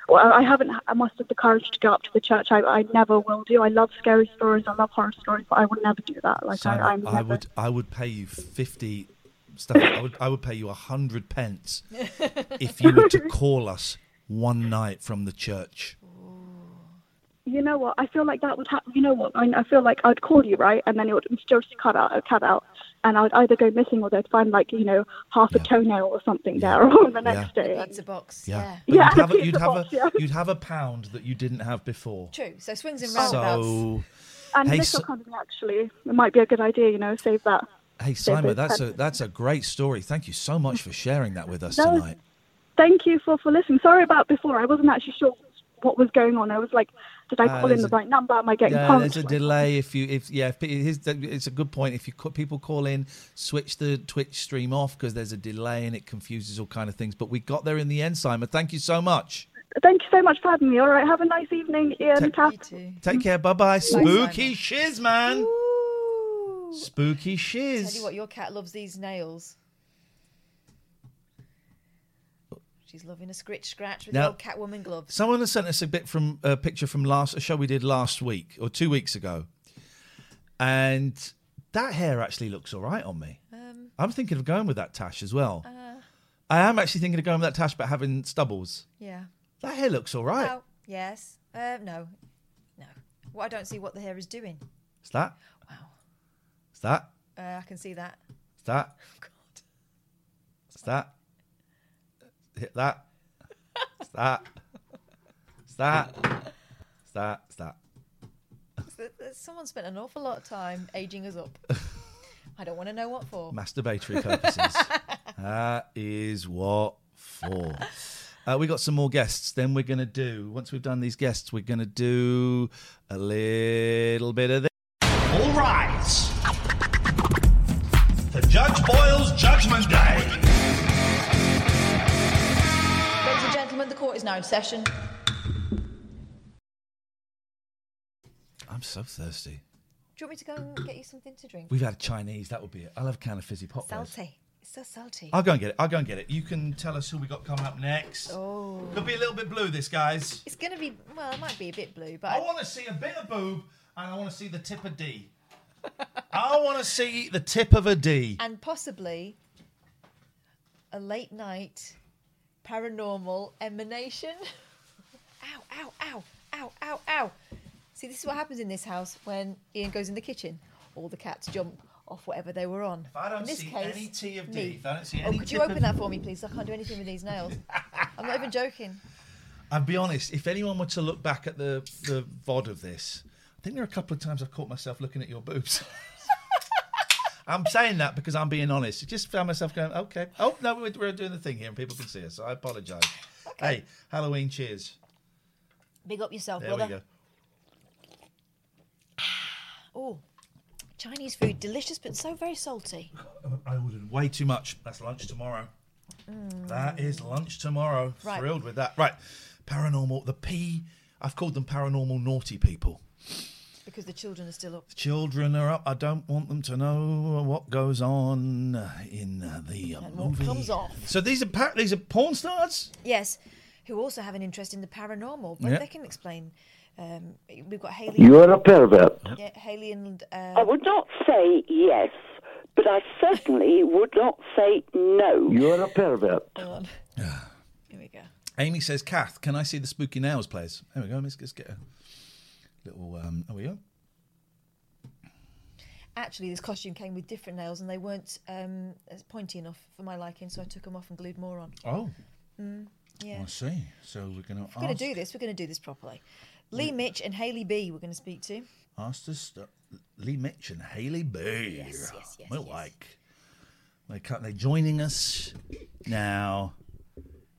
Well, I haven't I mustered the courage to go up to the church. I, I never will do. I love scary stories. I love horror stories, but I would never do that. Like I, I'm Simon, I never. would I would pay you fifty stuff. I would I would pay you a hundred pence [laughs] if you were to call us one night from the church. You know what? I feel like that would happen. You know what? I, I feel like I'd call you, right? And then it would mysteriously cut out, cut out. And I would either go missing or they'd find, like, you know, half a toenail or something there [laughs] on the next day. Pizza box. Yeah, Yeah. Yeah, you'd have a, you'd have box, a yeah. you'd have a pound that you didn't have before. True. So swings and roundabouts. So And hey, little Si- company, actually. It might be a good idea, you know, save that. hey Save Simon, those that's a that's a great story. Thank you so much for sharing that with us [laughs] No, tonight. Thank you for, for listening. Sorry about before. I wasn't actually sure what was going on. I was like, did I Ah, call in the a- right number? Am I getting Yeah, punked? there's a delay. If you, if yeah, if, pe- here's the- it's a good point. If you ca- people call in, switch the Twitch stream off because there's a delay and it confuses all kind of things. But we got there in the end, Simon. Thank you so much. Thank you so much for having me. All right, have a nice evening, Ian. Take- Kath. Take care. Bye bye. Spooky shiz, man. Spooky shiz. Tell you what, your cat loves these nails. She's loving a scritch scratch with Now- old Catwoman gloves. Someone has sent us a bit from a picture from last a show we did last week or two weeks ago, and that hair actually looks all right on me. Um, I'm thinking of going with that tash as well. uh, I am actually thinking of going with that tash, but having stubbles. yeah. That hair looks all right. Oh, yes. Uh, no. No. Well, I don't see what the hair is doing. Is that? Wow. Is that? Uh, I can see that. Is that? [laughs] Oh God. Is that? Hit that. Is that? Is that? Is that? Is that? Th- th- Someone spent an awful lot of time aging us up. I don't want to know what for. Masturbatory [laughs] purposes. that is what for. Uh, we got some more guests. Then we're going to do, once we've done these guests, we're going to do a little bit of this. All rise. For Judge Boyle's Judgment Day. The court is now in session. I'm so thirsty. Do you want me to go and get you something to drink? We've had Chinese. That would be it. I'll have a can of fizzy pop. Fizz. Salty. It's so salty. I'll go and get it. I'll go and get it. You can tell us who we got coming up next. Oh. Could be a little bit blue, this, guys. It's going to be, well, it might be a bit blue, but I want to see a bit of boob and I want to see the tip of D. [laughs] I want to see the tip of a D. and possibly a late night paranormal emanation. [laughs] ow, ow, ow, ow, ow, ow. See, this is what happens in this house when Ian goes in the kitchen. All the cats jump off whatever they were on. If I don't in this see case, any T of D, me. if I don't see oh, could you open of- that for me, please? I can't do anything with these nails. I'm not even joking. I'll be honest, if anyone were to look back at the, the VOD of this, I think there are a couple of times I've caught myself looking at your boobs. [laughs] I'm saying that because I'm being honest. I just found myself going, okay. Oh no, we're, we're doing the thing here, and people can see us. So I apologise. Hey, Halloween cheers. Big up yourself, There brother. go. Oh, Chinese food, delicious but so very salty. [laughs] I ordered way too much. That's lunch tomorrow. Mm. That is lunch tomorrow. Right. Thrilled with that. Right. Paranormal. The P. I've called them paranormal naughty people. Because the children are still up. The children are up. I don't want them to know what goes on in uh, the [laughs] And what comes off. So these are pa- these are porn stars. Yes, who also have an interest in the paranormal, but Yeah. they can explain. Um, we've got Haley. You're a pervert. Yeah, Haley and. Uh, I would not say yes, but I certainly [laughs] would not say no. You're a pervert. Here we go. Amy says, "Kath, can I see the spooky nails, please?" There we go. Let's, let's get a little. Um, we go. Actually, this costume came with different nails, and they weren't um, as pointy enough for my liking, so I took them off and glued more on. Oh, Mm, yeah. I see. So we're going to we're going to do this, we're going to do this properly. Lee Mitch and Haley B. We're going to speak to. Ask us to Lee Mitch and Haley B. Yes, yes, yes, We like. They cut. They're joining us now.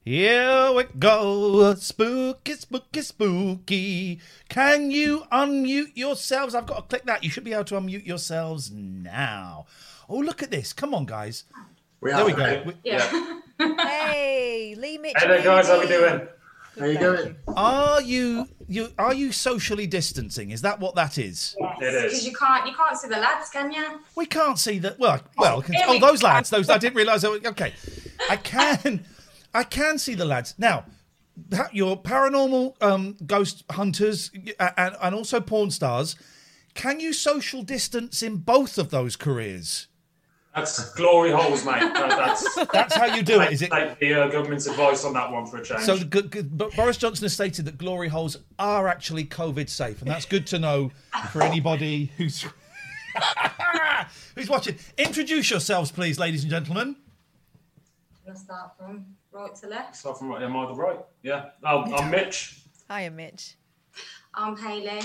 Here we go. Spooky, spooky, spooky. Can you unmute yourselves? I've got to click that. You should be able to unmute yourselves now. Oh, look at this. Come on, guys. We there are, we go. okay. We- Yeah. [laughs] hey, Lee Mitch. Hey there, guys. How are we doing? How you doing? Are you you are you socially distancing? Is that what that is? Yes, Because you can't, you can't see the lads, can you? We can't see that. Well, well. can- Here oh, we those lads. Those I didn't realise. Okay, I can, I can see the lads now. pa- Your paranormal um, ghost hunters and, and also porn stars. Can you social distance in both of those careers? That's glory holes, mate. That's [laughs] That's how you do it, is it? Take the uh, government's advice on that one for a change. So, g- g- but Boris Johnson has stated that glory holes are actually COVID safe, and that's good to know for anybody who's [laughs] who's watching. Introduce yourselves, please, ladies and gentlemen. Let's start from right to left. Start from right. Am I the right? Yeah. Um, I'm Mitch. Hi, I'm Mitch. I'm Haley.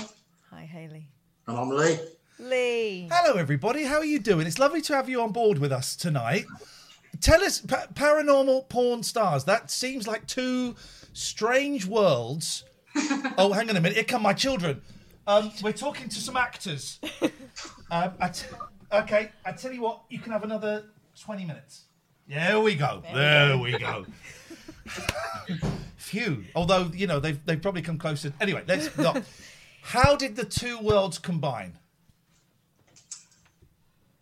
Hi, Haley. And I'm Lee. Lee. Hello, everybody. How are you doing? It's lovely to have you on board with us tonight. Tell us, pa- paranormal porn stars. That seems like two strange worlds. [laughs] oh, hang on a minute. Here come my children. Um, we're talking to some actors. [laughs] Um, I t- okay, I tell you what. You can have another twenty minutes. There we go. There we go. [laughs] Phew. Although you know they've they've probably come closer. Anyway, let's not. How did the two worlds combine?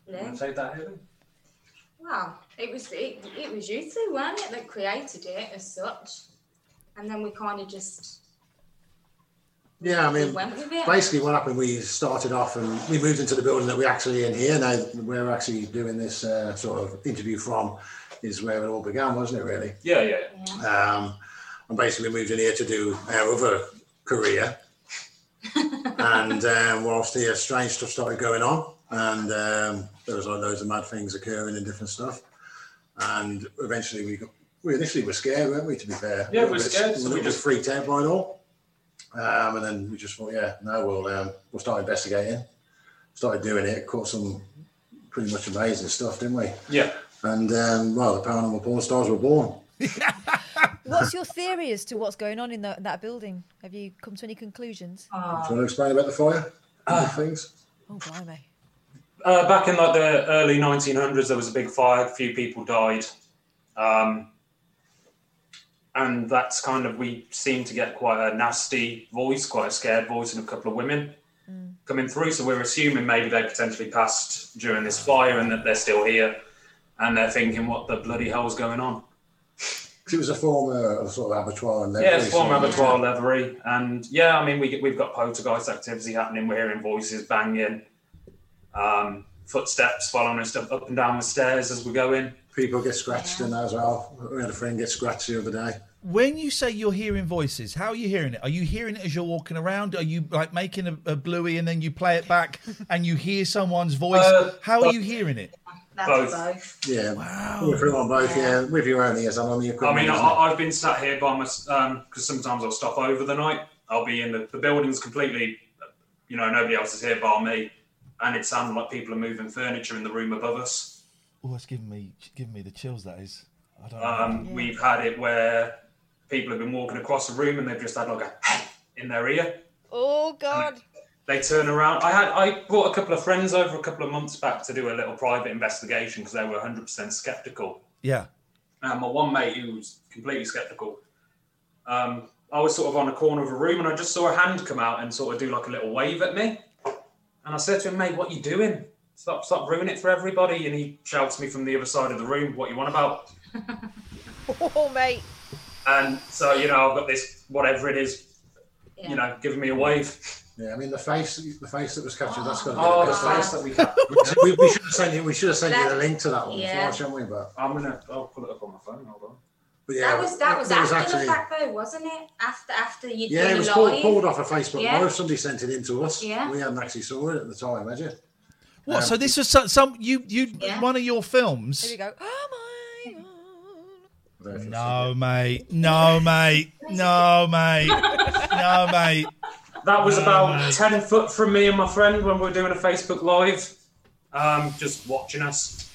Lee. Take that, Haley. Wow, it was it, it was you two, weren't it, that created it as such, and then we kind of just Yeah, I mean, went basically what happened, we started off and we moved into the building that we're actually in here. Now we're actually doing this uh, sort of interview from is where it all began, wasn't it, really? Yeah, yeah. Um, and basically we moved in here to do our other career. [laughs] and um, whilst here, strange stuff started going on. And um, there was like loads of mad things occurring and different stuff. And eventually we got, we initially were scared, weren't we, to be fair? Yeah, we were little bit- scared, so we bit just- freaked out by it all. Um, and then we just thought, yeah, no, we'll um, we'll start investigating. Started doing it, caught some pretty much amazing stuff, didn't we? Yeah. And um, well, the paranormal porn stars were born. [laughs] What's your theory as to what's going on in the, that building? Have you come to any conclusions? Do you want to explain about the fire? Uh, things. Oh, blimey. Uh, back in like the early 1900s, there was a big fire. A few people died, um, and that's kind of we seem to get quite a nasty voice, quite a scared voice, and a couple of women coming through. So we're assuming maybe they potentially passed during this fire and that they're still here, and they're thinking, "What the bloody hell's going on?" 'Cause it was a former of sort of abattoir and Yeah, it's former so- abattoir levery, and yeah, I mean we get, we've got poltergeist activity happening. We're hearing voices banging, um, footsteps following us up up and down the stairs as we go in. People get scratched in that as well. We had a friend get scratched the other day. When you say you're hearing voices, how are you hearing it? Are you hearing it as you're walking around? Are you like making a, a bluey and then you play it back and you hear someone's voice? Uh, how are you hearing it? Both. Yeah. Wow. We're on both, yeah. With your own ears and on the I equipment. mean, I, isn't it? I've been sat here by my because sometimes I'll stop over the night. I'll be in the, the building's completely, you know, nobody else is here bar me, and it sounded like people are moving furniture in the room above us. Oh, it's giving me giving me the chills. That is. I don't know. Um, We've had it where people have been walking across the room and they've just had like a hey in their ear. Oh God. They turn around. I had I brought a couple of friends over a couple of months back to do a little private investigation because they were 100% skeptical. Yeah. And my one mate who was completely skeptical. Um, I was sort of on a corner of a room and I just saw a hand come out and sort of do like a little wave at me. And I said to him, mate, what you doing? Stop, stop ruining it for everybody. And he shouts me from the other side of the room, what you want about? [laughs] Oh, mate. And so, you know, I've got this, whatever it is, you know, giving me a wave. Yeah, I mean the face, the face that was captured. That's got to be Oh, the the face face. that we [laughs] got. we, we should have sent you. We should have sent you the link to that one, Yeah. before, shouldn't we? But I'm gonna. I'll pull it up on my phone. Hold on. But yeah, that was that was there after actually- the fact though, wasn't it? After after you Yeah, it was pulled, pulled off a Facebook Yeah. Live. Somebody sent it in to us. Yeah. We hadn't actually saw it at the time, had you? What? Um, so this was some, some you you Yeah. one of your films? Here we go. Oh my. God. No, mate. No, mate. No, mate. No, mate. That was No, about mate. 10 foot from me and my friend when we were doing a Facebook Live, um, just watching us.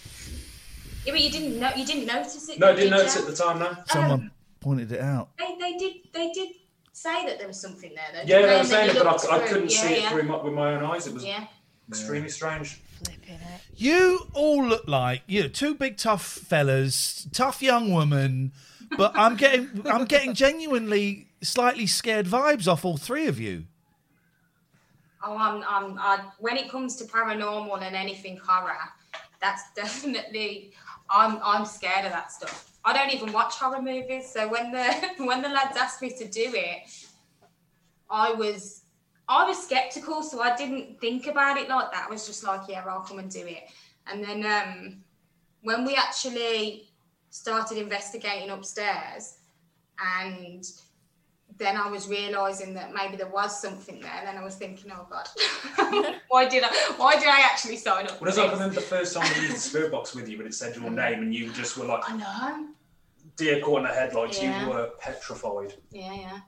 Yeah, but you didn't know you didn't notice it. No, I did didn't you? notice it at the time, no. Someone pointed it out. They, they did they did say that there was something there. Though, Yeah, didn't they were saying it, but I, I couldn't yeah, see it through my, with my own eyes. It was Yeah. extremely strange. You all look like you know, two big tough fellas, tough young woman, but I'm getting I'm getting genuinely slightly scared vibes off all three of you. Oh, I'm, I'm, I, when it comes to paranormal and anything horror, that's [laughs] definitely, I'm, I'm scared of that stuff. I don't even watch horror movies, so when the [laughs] when the lads asked me to do it, I was, I was skeptical, so I didn't think about it like that. I was just like, yeah, I'll come and do it. And then um, when we actually started investigating upstairs, and then I was realizing that maybe there was something there. And Then I was thinking, oh god, [laughs] why did I? Why did I actually sign up? Well, for like I remember the first time we used the spirit box with you, and it said your name, and you just were like, I know. deer caught in the headlights. Yeah. You were petrified. Yeah, yeah,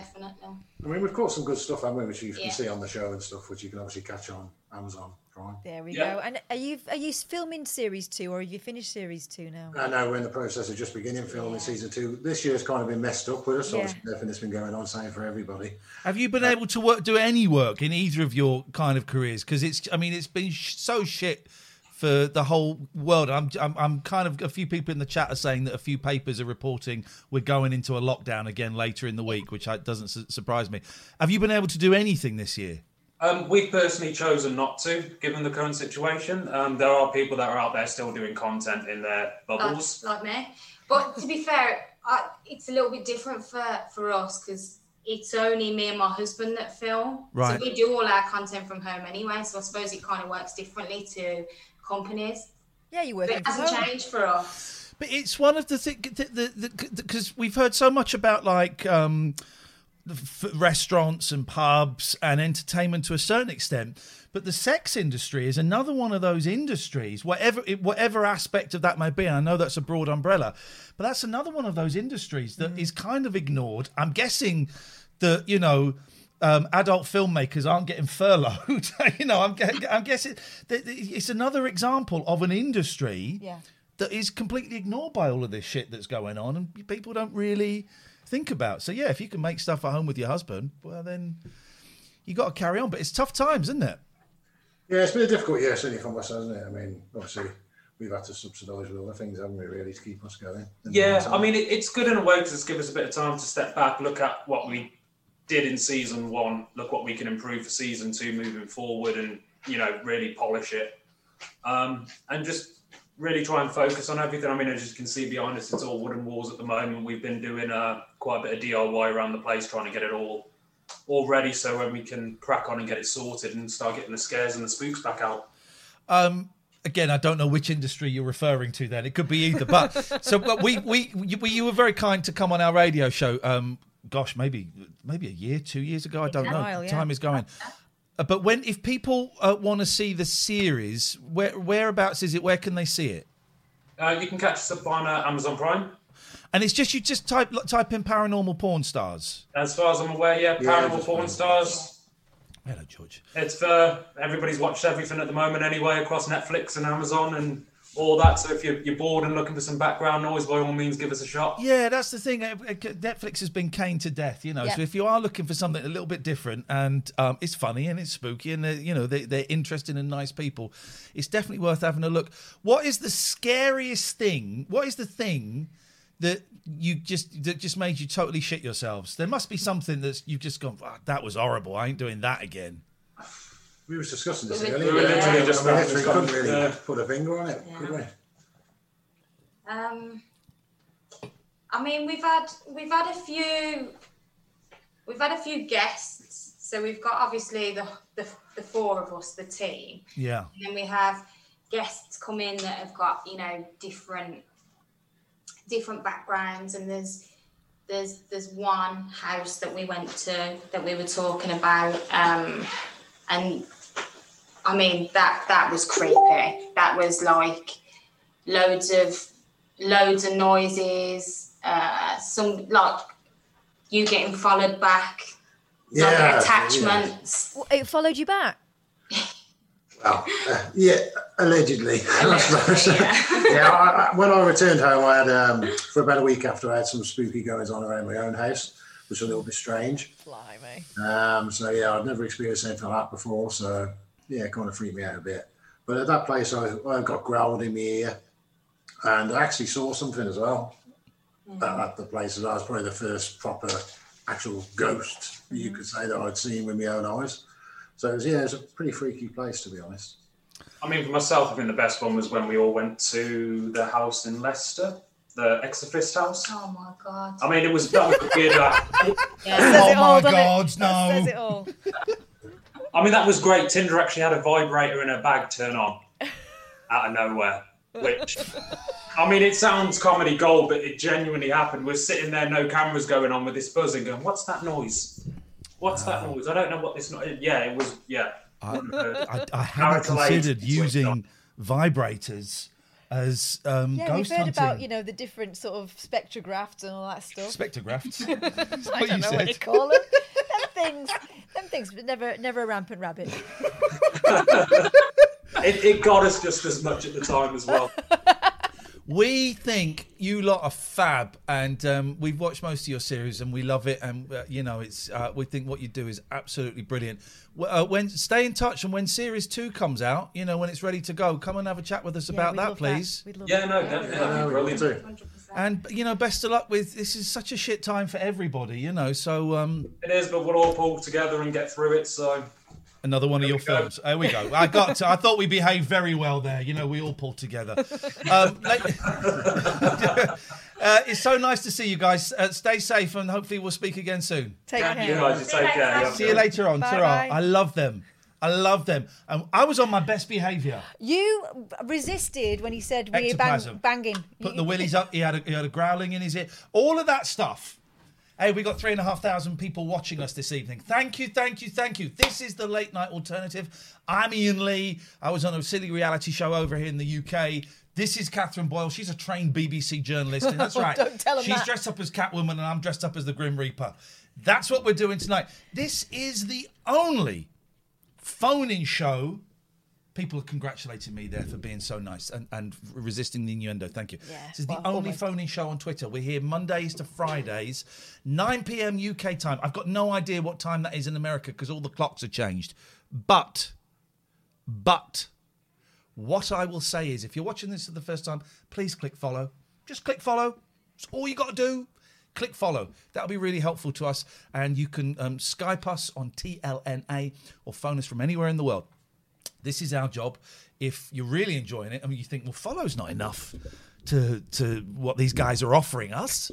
definitely. I mean, we've caught some good stuff, haven't we? Which you can Yeah. see on the show and stuff, which you can obviously catch on Amazon Prime. There we Yeah. go. And are you are you filming series two or have you finished series two now? Uh, I know we're in the process of just beginning filming season two. This year's kind of been messed up with us, so Yeah. it's everything that's been going on, same for everybody. Have you been able to work do any work in either of your kind of careers? Because it's I mean it's been sh- so shit for the whole world. I'm, I'm I'm kind of a few people in the chat are saying that a few papers are reporting we're going into a lockdown again later in the week, which doesn't su- surprise me. Have you been able to do anything this year? Um, we've personally chosen not to, given the current situation. Um, there are people that are out there still doing content in their bubbles. Like, like me. But to be fair, I, it's a little bit different for, for us because it's only me and my husband that film. Right. So we do all our content from home anyway. So I suppose it kind of works differently to companies. Yeah, you But work. it hasn't changed for us. But it's one of the things because we've heard so much about like um, f- restaurants and pubs and entertainment to a certain extent. But the sex industry is another one of those industries, whatever whatever aspect of that may be. And I know that's a broad umbrella, but that's another one of those industries that is kind of ignored. I'm guessing that you know. Um, adult filmmakers aren't getting furloughed. [laughs] you know, I'm, I'm [laughs] guessing it's another example of an industry Yeah. that is completely ignored by all of this shit that's going on and people don't really think about. So yeah, if you can make stuff at home with your husband, well then you got to carry on. But it's tough times, isn't it? Yeah, it's been a difficult year, certainly for us, hasn't it? I mean, obviously, we've had to subsidise with other things, haven't we, really, to keep us going? Yeah. I mean, it's good in a way because it's given us a bit of time to step back, look at what we did in season one, look what we can improve for season two moving forward, and you know, really polish it, um, and just really try and focus on everything. I mean, as you can see behind us, it's all wooden walls at the moment. We've been doing uh, quite a bit of DIY around the place, trying to get it all all ready, so when we can crack on and get it sorted and start getting the scares and the spooks back out. Um, again, I don't know which industry you're referring to. Then it could be either. But so but we, we you, we you were very kind to come on our radio show. Um, gosh, maybe maybe a year, two years ago. I don't know. while, yeah. Time is going. Uh, but when if people uh, want to see the series, where whereabouts is it? Where can they see it? Uh, you can catch us up on uh, Amazon Prime. And it's just you just type type in paranormal porn stars. As far as I'm aware, yeah, Yeah, Paranormal just Porn Paranormal. Stars. Hello, George. It's for everybody's watched everything at the moment anyway across Netflix and Amazon and all that. So if you're, you're bored and looking for some background noise, by all means, give us a shot. Yeah, that's the thing. Uh, uh, Netflix has been caned to death, you know. Yeah. So if you are looking for something a little bit different and um, it's funny and it's spooky and they're, you know they, they're interesting and nice people, it's definitely worth having a look. What is the scariest thing? What is the thing that you just that just made you totally shit yourselves? There must be something that's you've just gone. "Ah, that was horrible. I ain't doing that again. We were discussing this We were- earlier. we were literally Yeah, just we literally couldn't come- really yeah. put a finger on it, could we? Um, I mean, we've had we've had a few we've had a few guests. So we've got obviously the the, the four of us, the team, Yeah. and then we have guests come in that have got you know different different backgrounds, and there's there's there's one house that we went to that we were talking about, um, and I mean that that was creepy. That was like loads of loads of noises, uh, some like you getting followed back, Yeah, like attachments. Well, It followed you back. [laughs] Well, uh, yeah, allegedly. [laughs] [laughs] yeah, I, I, when I returned home, I had um, for about a week after I had some spooky goings on around my own house, which was a little bit strange. Blimey. Um, so yeah, I'd never experienced anything like that before. So yeah, it kind of freaked me out a bit. But at that place, I, I got growled in my ear, and I actually saw something as well at, at the place. That was probably the first proper actual ghost you could say that I'd seen with my own eyes. So it was, yeah, it was a pretty freaky place to be honest. I mean, for myself, I think the best one was when we all went to the house in Leicester, the Exorcist house. Oh my god. I mean, it was that was weird. uh, [laughs] Oh my God, no! Says it all. I mean, that was great. Tinder actually had a vibrator in her bag turn on [laughs] out of nowhere, which, I mean, it sounds comedy gold, but it genuinely happened. We're sitting there, no cameras going on with this buzzing, going, "What's that noise? What's that noise? I don't know what this noise." Yeah, it was. Yeah. I, I, I hadn't considered using vibrators as um, Yeah, ghost we've heard hunting. about you know the different sort of spectrographs and all that stuff. Spectrographs. [laughs] I don't you know what they call them. Things, them things, but never, never a rampant rabbit. [laughs] It, it got us just as much at the time as well. [laughs] We think you lot are fab, and um, we've watched most of your series, and we love it. And uh, you know, it's uh, we think what you do is absolutely brilliant. Uh, when stay in touch, and when series two comes out, you know, when it's ready to go, come and have a chat with us about that, love that. please. We'd love Yeah, that. no, definitely. That'd be brilliant. And you know, best of luck with this. Is such a shit time for everybody, you know. So um, It is, but we'll all pull together and get through it. So Another one of your films. There we go. I got. To, I thought we behaved very well there. You know, we all pulled together. Um, [laughs] like- uh, it's so nice to see you guys. Uh, stay safe, and hopefully we'll speak again soon. Take Yeah, care. you guys, you take care. yeah. See you later on. Bye Ta-ra. bye. I love them. I love them. And I was on my best behaviour. You resisted when he said we're bang, banging. Put You- the willies up. He had a, he had a growling in his ear. All of that stuff. Hey, we got three and a half thousand people watching us this evening. Thank you, thank you, thank you. This is the late night alternative. I'm Iain Lee. I was on a silly reality show over here in the UK. This is Catherine Boyle. She's a trained BBC journalist, and that's [laughs] oh, right. Don't tell She's that. dressed up as Catwoman, and I'm dressed up as the Grim Reaper. That's what we're doing tonight. This is the only phone-in show. People are congratulating me there for being so nice and, and resisting the innuendo. Thank you. Yeah, this is the well, only almost. phone-in show on Twitter. We're here Mondays to Fridays, 9 p.m. UK time. I've got no idea what time that is in America because all the clocks are changed. But, but, what I will say is, if you're watching this for the first time, please click follow. Just click follow. It's all you got to do. Click follow. That'll be really helpful to us. And you can um, Skype us on TLNA or phone us from anywhere in the world. This is our job. If you're really enjoying it, I mean, you think, well, follow's not enough to to what these guys are offering us.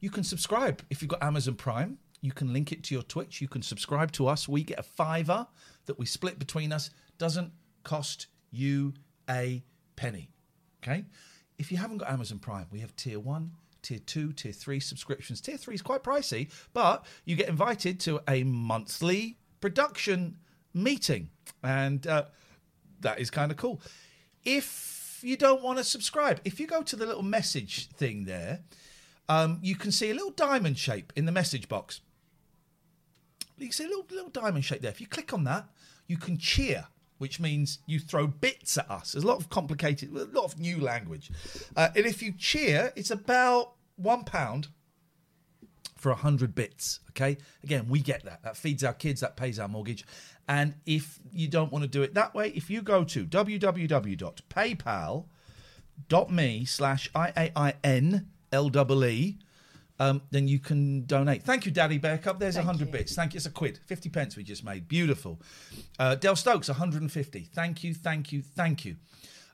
You can subscribe if you've got Amazon Prime. You can link it to your Twitch. You can subscribe to us. We get a fiver that we split between us. Doesn't cost you a penny. Okay. If you haven't got Amazon Prime, we have tier one, tier two, tier three subscriptions. Tier three is quite pricey, but you get invited to a monthly production meeting, and uh, that is kind of cool. If you don't want to subscribe, if you go to the little message thing there, um, you can see a little diamond shape in the message box. You see a little little diamond shape there. If you click on that, you can cheer, which means you throw bits at us. There's a lot of complicated, a lot of new language. Uh, and if you cheer, it's about one pound for 100 bits. Okay. Again, we get that. That feeds our kids, that pays our mortgage. And if you don't want to do it that way, if you go to www.paypal.me slash I-A-I-N-L-E-E, um, then you can donate. Thank you, Daddy Bear Cup. There's a 100 bits. Thank you. It's a quid. 50 pence we just made. Beautiful. Uh, Del Stokes, 150. Thank you, thank you, thank you.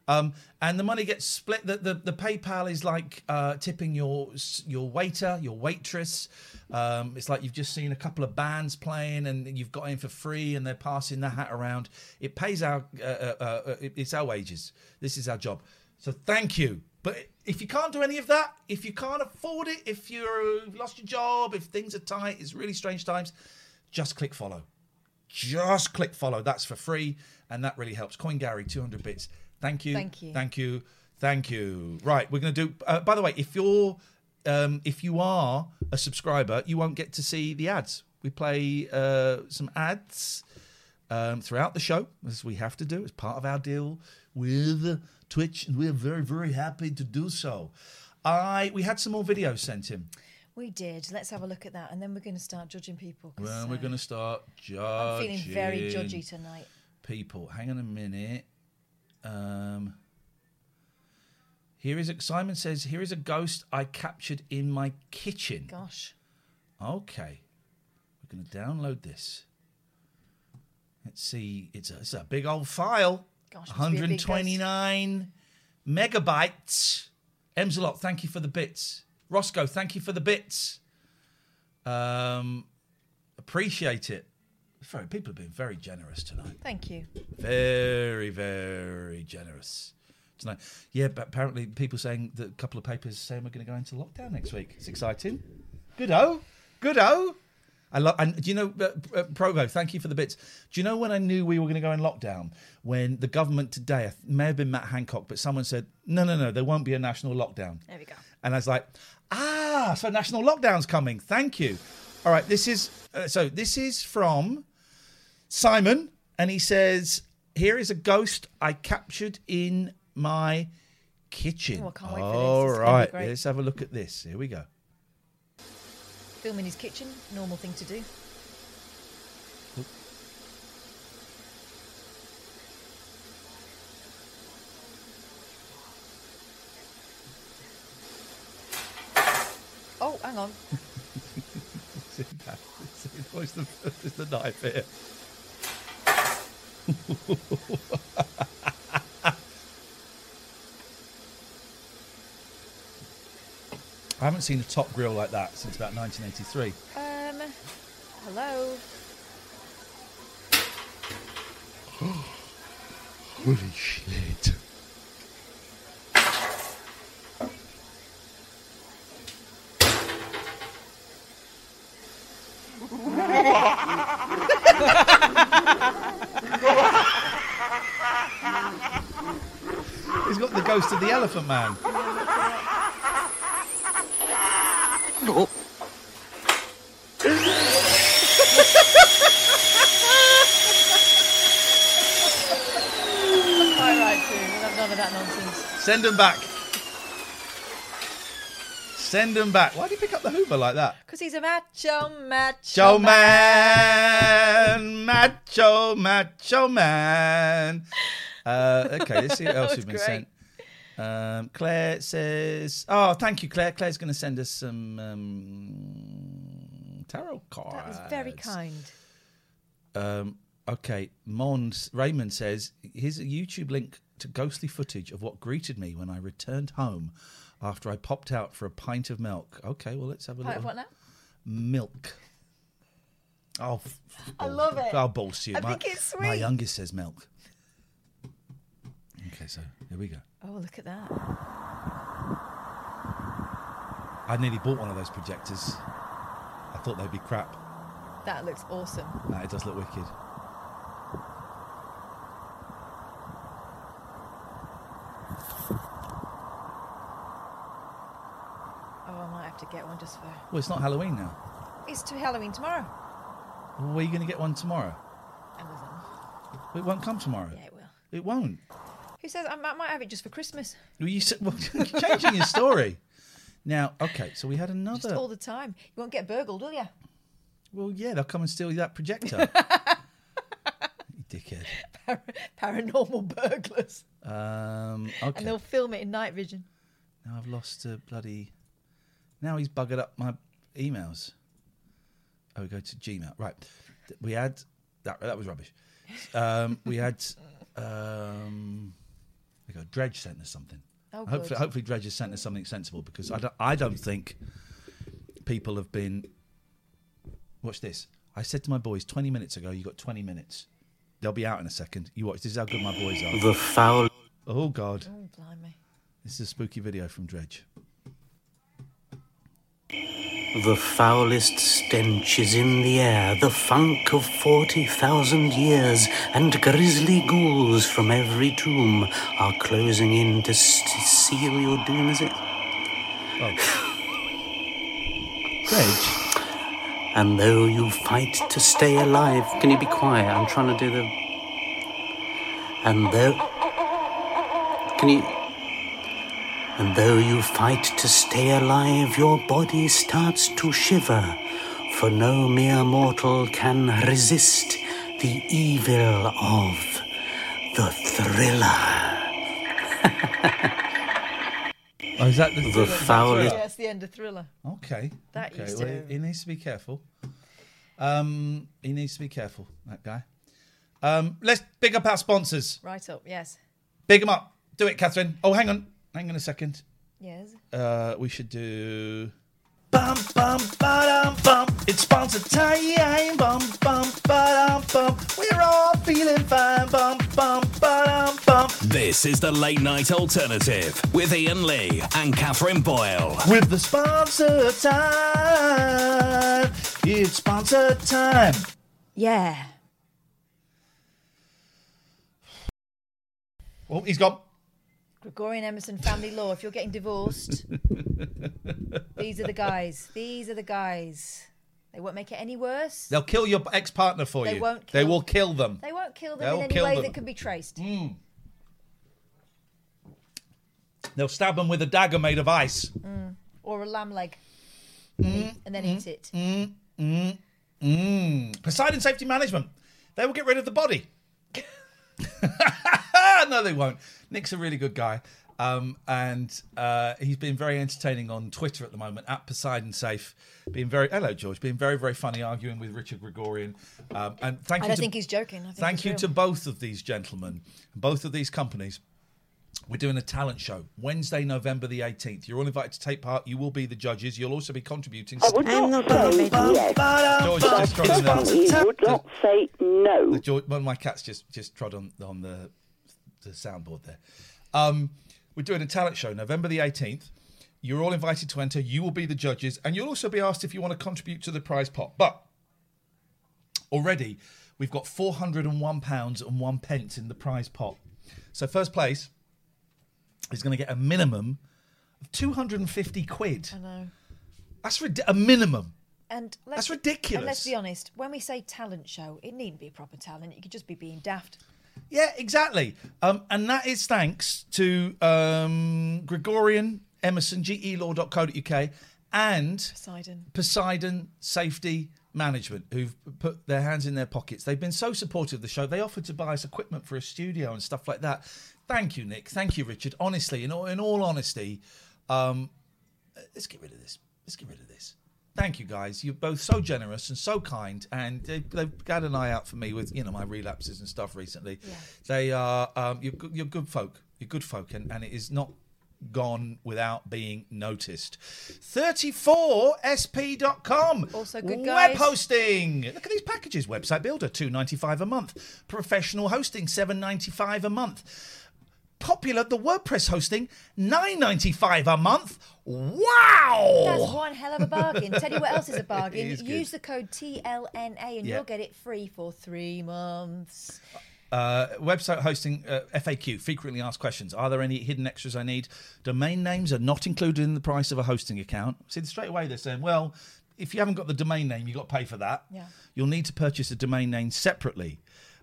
Um, and the money gets split. The, the, the PayPal is like uh, tipping your your waiter, your waitress. Um, it's like you've just seen a couple of bands playing and you've got in for free and they're passing the hat around. It pays our uh, uh, uh, it's our wages. This is our job. So thank you. But if you can't do any of that, if you can't afford it, if you've lost your job, if things are tight, it's really strange times, just click follow. Just click follow. That's for free, and that really helps. Coin Gary, 200 bits. Thank you. Thank you. Thank you. Thank you. Right, we're going to do. Uh, by the way, if you're, um, if you are a subscriber, you won't get to see the ads. We play uh, some ads um, throughout the show, as we have to do as part of our deal with Twitch, and we're very, very happy to do so. I we had some more videos sent in. We did. Let's have a look at that, and then we're going to start judging people. Well, we're uh, going to start judging. I'm feeling very judgy tonight. People, hang on a minute. Um, here is a, Simon says, "Here is a ghost I captured in my kitchen." Gosh. Okay, we're going to download this. Let's see. It's a, it's a big old file. Gosh, must be a big 129 megabytes. Emsalot, thank you for the bits. Roscoe, thank you for the bits. Um, appreciate it. Very, people have been very generous tonight. Thank you. Very, very generous tonight. Yeah, but apparently people saying that a couple of papers saying we're going to go into lockdown next week. It's exciting. Good oh, good oh. I love. And do you know, uh, uh, Provo? Thank you for the bits. Do you know when I knew we were going to go in lockdown? When the government today, it may have been Matt Hancock, but someone said, "No, no, no, there won't be a national lockdown." There we go. And I was like, "Ah, so national lockdown's coming." Thank you. All right, this is uh, so. This is from Simon, and he says, "Here is a ghost I captured in my kitchen." Oh, I can't wait for this. All This is gonna be right, great. let's have a look at this. Here we go. Film in his kitchen, normal thing to do. Oh, hang on. [laughs] See that? See, where's the, where's the knife here? I haven't seen a top grill like that since about 1983. Um, hello. [gasps] Holy shit. He's got the elephant man. Quite right, too. We'll have none of that nonsense. Send him back. Send him back. Why do you pick up the Hoover like that? Because he's a macho, macho, Macho man, macho, macho man. Uh, okay, let's see what [laughs] else we've been great. sent. Um, Claire says, "Oh, thank you, Claire. Claire's going to send us some um, tarot cards." That was very kind. Um, okay, Mons Raymond says, "Here's a YouTube link to ghostly footage of what greeted me when I returned home after I popped out for a pint of milk." Okay, well, let's have a of what now? milk. Oh, f- I love it. I'll balls you. I my, think it's sweet. My youngest says milk. Okay, so here we go. Oh, look at that. I nearly bought one of those projectors. I thought they'd be crap. That looks awesome. No, it does look wicked. Oh, I might have to get one just for. Well, it's not Halloween now. It's to Halloween tomorrow. Well, are you going to get one tomorrow? Amazon. It won't come tomorrow. Yeah, it will. It won't. Who says I might, have it just for Christmas? Well, you said well, you're [laughs] changing your story. Now, okay, so we had another. Just all the time. You won't get burgled, will you? Well, yeah, they'll come and steal that projector. [laughs] you dickhead. Paranormal burglars. Um, And they'll film it in night vision. Now I've lost a bloody. Now he's buggered up my emails. Oh, we go to Gmail. Right. We had that. That was rubbish. Um, we had. [laughs] Um, we go. Dredge sent us something. Oh, hopefully, good. hopefully, Dredge has sent us something sensible because I don't. I don't think people have been. Watch this. I said to my boys twenty minutes ago. You got twenty minutes. They'll be out in a second. You watch. This is how good my boys are. The foul. Oh God. Oh, blimey. This is a spooky video from Dredge. The foulest stench is in the air, the funk of 40,000 years, and grisly ghouls from every tomb are closing in to s- to seal your doom, is it? Oh. [sighs] Dredge? And though you fight to stay alive, can you be quiet? I'm trying to do the. And though. Can you. And though you fight to stay alive, your body starts to shiver, for no mere mortal can resist the evil of the thriller. Oh, is that the, The foulest. Yeah, it's the end of Thriller. Okay. That okay. used well, to- he, he needs to be careful. Um, he needs to be careful. That guy. Um, let's big up our sponsors. Right up, yes. Big them up. Do it, Catherine. Oh, hang on. Hang on a second. Yes. Uh, we should do. Bum bum ba bum. It's sponsor time. Bum bum ba bum. We're all feeling fine. Bum bum ba bum. This is the late night alternative with Iain Lee and Catherine Boyle. With the sponsor time. It's sponsor time. Yeah. Oh, he's gone. Gregorian Emerson family law. If you're getting divorced, [laughs] these are the guys. These are the guys. They won't make it any worse. They'll kill your ex partner for They you. won't They will kill them. They won't kill them They'll in any kill way them. that can be traced. Mm. They'll stab them with a dagger made of ice. Mm. Or a lamb leg. Mm, And then eat it. Mm, mm, mm. Poseidon Safety Management. They will get rid of the body. [laughs] no, they won't. Nick's a really good guy. Um, and uh, he's been very entertaining on Twitter at the moment at Poseidon Safe. Being very hello George, being very very funny, arguing with Richard Gregorian. Um, and thank I you. don't to, think he's joking. I think thank you real. to both of these gentlemen, both of these companies. We're doing a talent show Wednesday, November the 18th. You're all invited to take part. You will be the judges. You'll also be contributing. I would not say yes. George but just trod on the- certainly would not say no. The George, one of my cats just just trod on on the the soundboard there. Um, we're doing a talent show November the 18th. You're all invited to enter. You will be the judges, and you'll also be asked if you want to contribute to the prize pot. But already we've got 401 pounds and one pence in the prize pot. So first place is going to get a minimum of 250 quid. I know. That's rid- a minimum. And let's, That's ridiculous. And let's be honest. When we say talent show, it needn't be a proper talent. You could just be being daft. Yeah, exactly. Um, and that is thanks to um, Gregorian Emerson, gelaw.co.uk, and Poseidon. Poseidon Safety Management, who've put their hands in their pockets. They've been so supportive of the show. They offered to buy us equipment for a studio and stuff like that. Thank you, Nick. Thank you, Richard. Honestly, in all, in all honesty, um, let's get rid of this. Let's get rid of this. Thank you, guys. You're both so generous and so kind, and they, they've had an eye out for me with you know my relapses and stuff recently. Yeah. They are um, you're good, you're good folk. You're good folk, and, and it is not gone without being noticed. 34sp.com. Also good, guys. Web hosting. Look at these packages. Website builder, two ninety five a month. Professional hosting, seven ninety five a month. Popular, the WordPress hosting, nine ninety five a month. Wow! That's one hell of a bargain. Tell you what else is a [laughs] bargain. Is good. Use the code TLNA and Yeah. you'll get it free for three months. Uh, website hosting uh, FAQ, frequently asked questions. Are there any hidden extras I need? Domain names are not included in the price of a hosting account. See, straight away they're saying, well, if you haven't got the domain name, you've got to pay for that. Yeah. You'll need to purchase a domain name separately.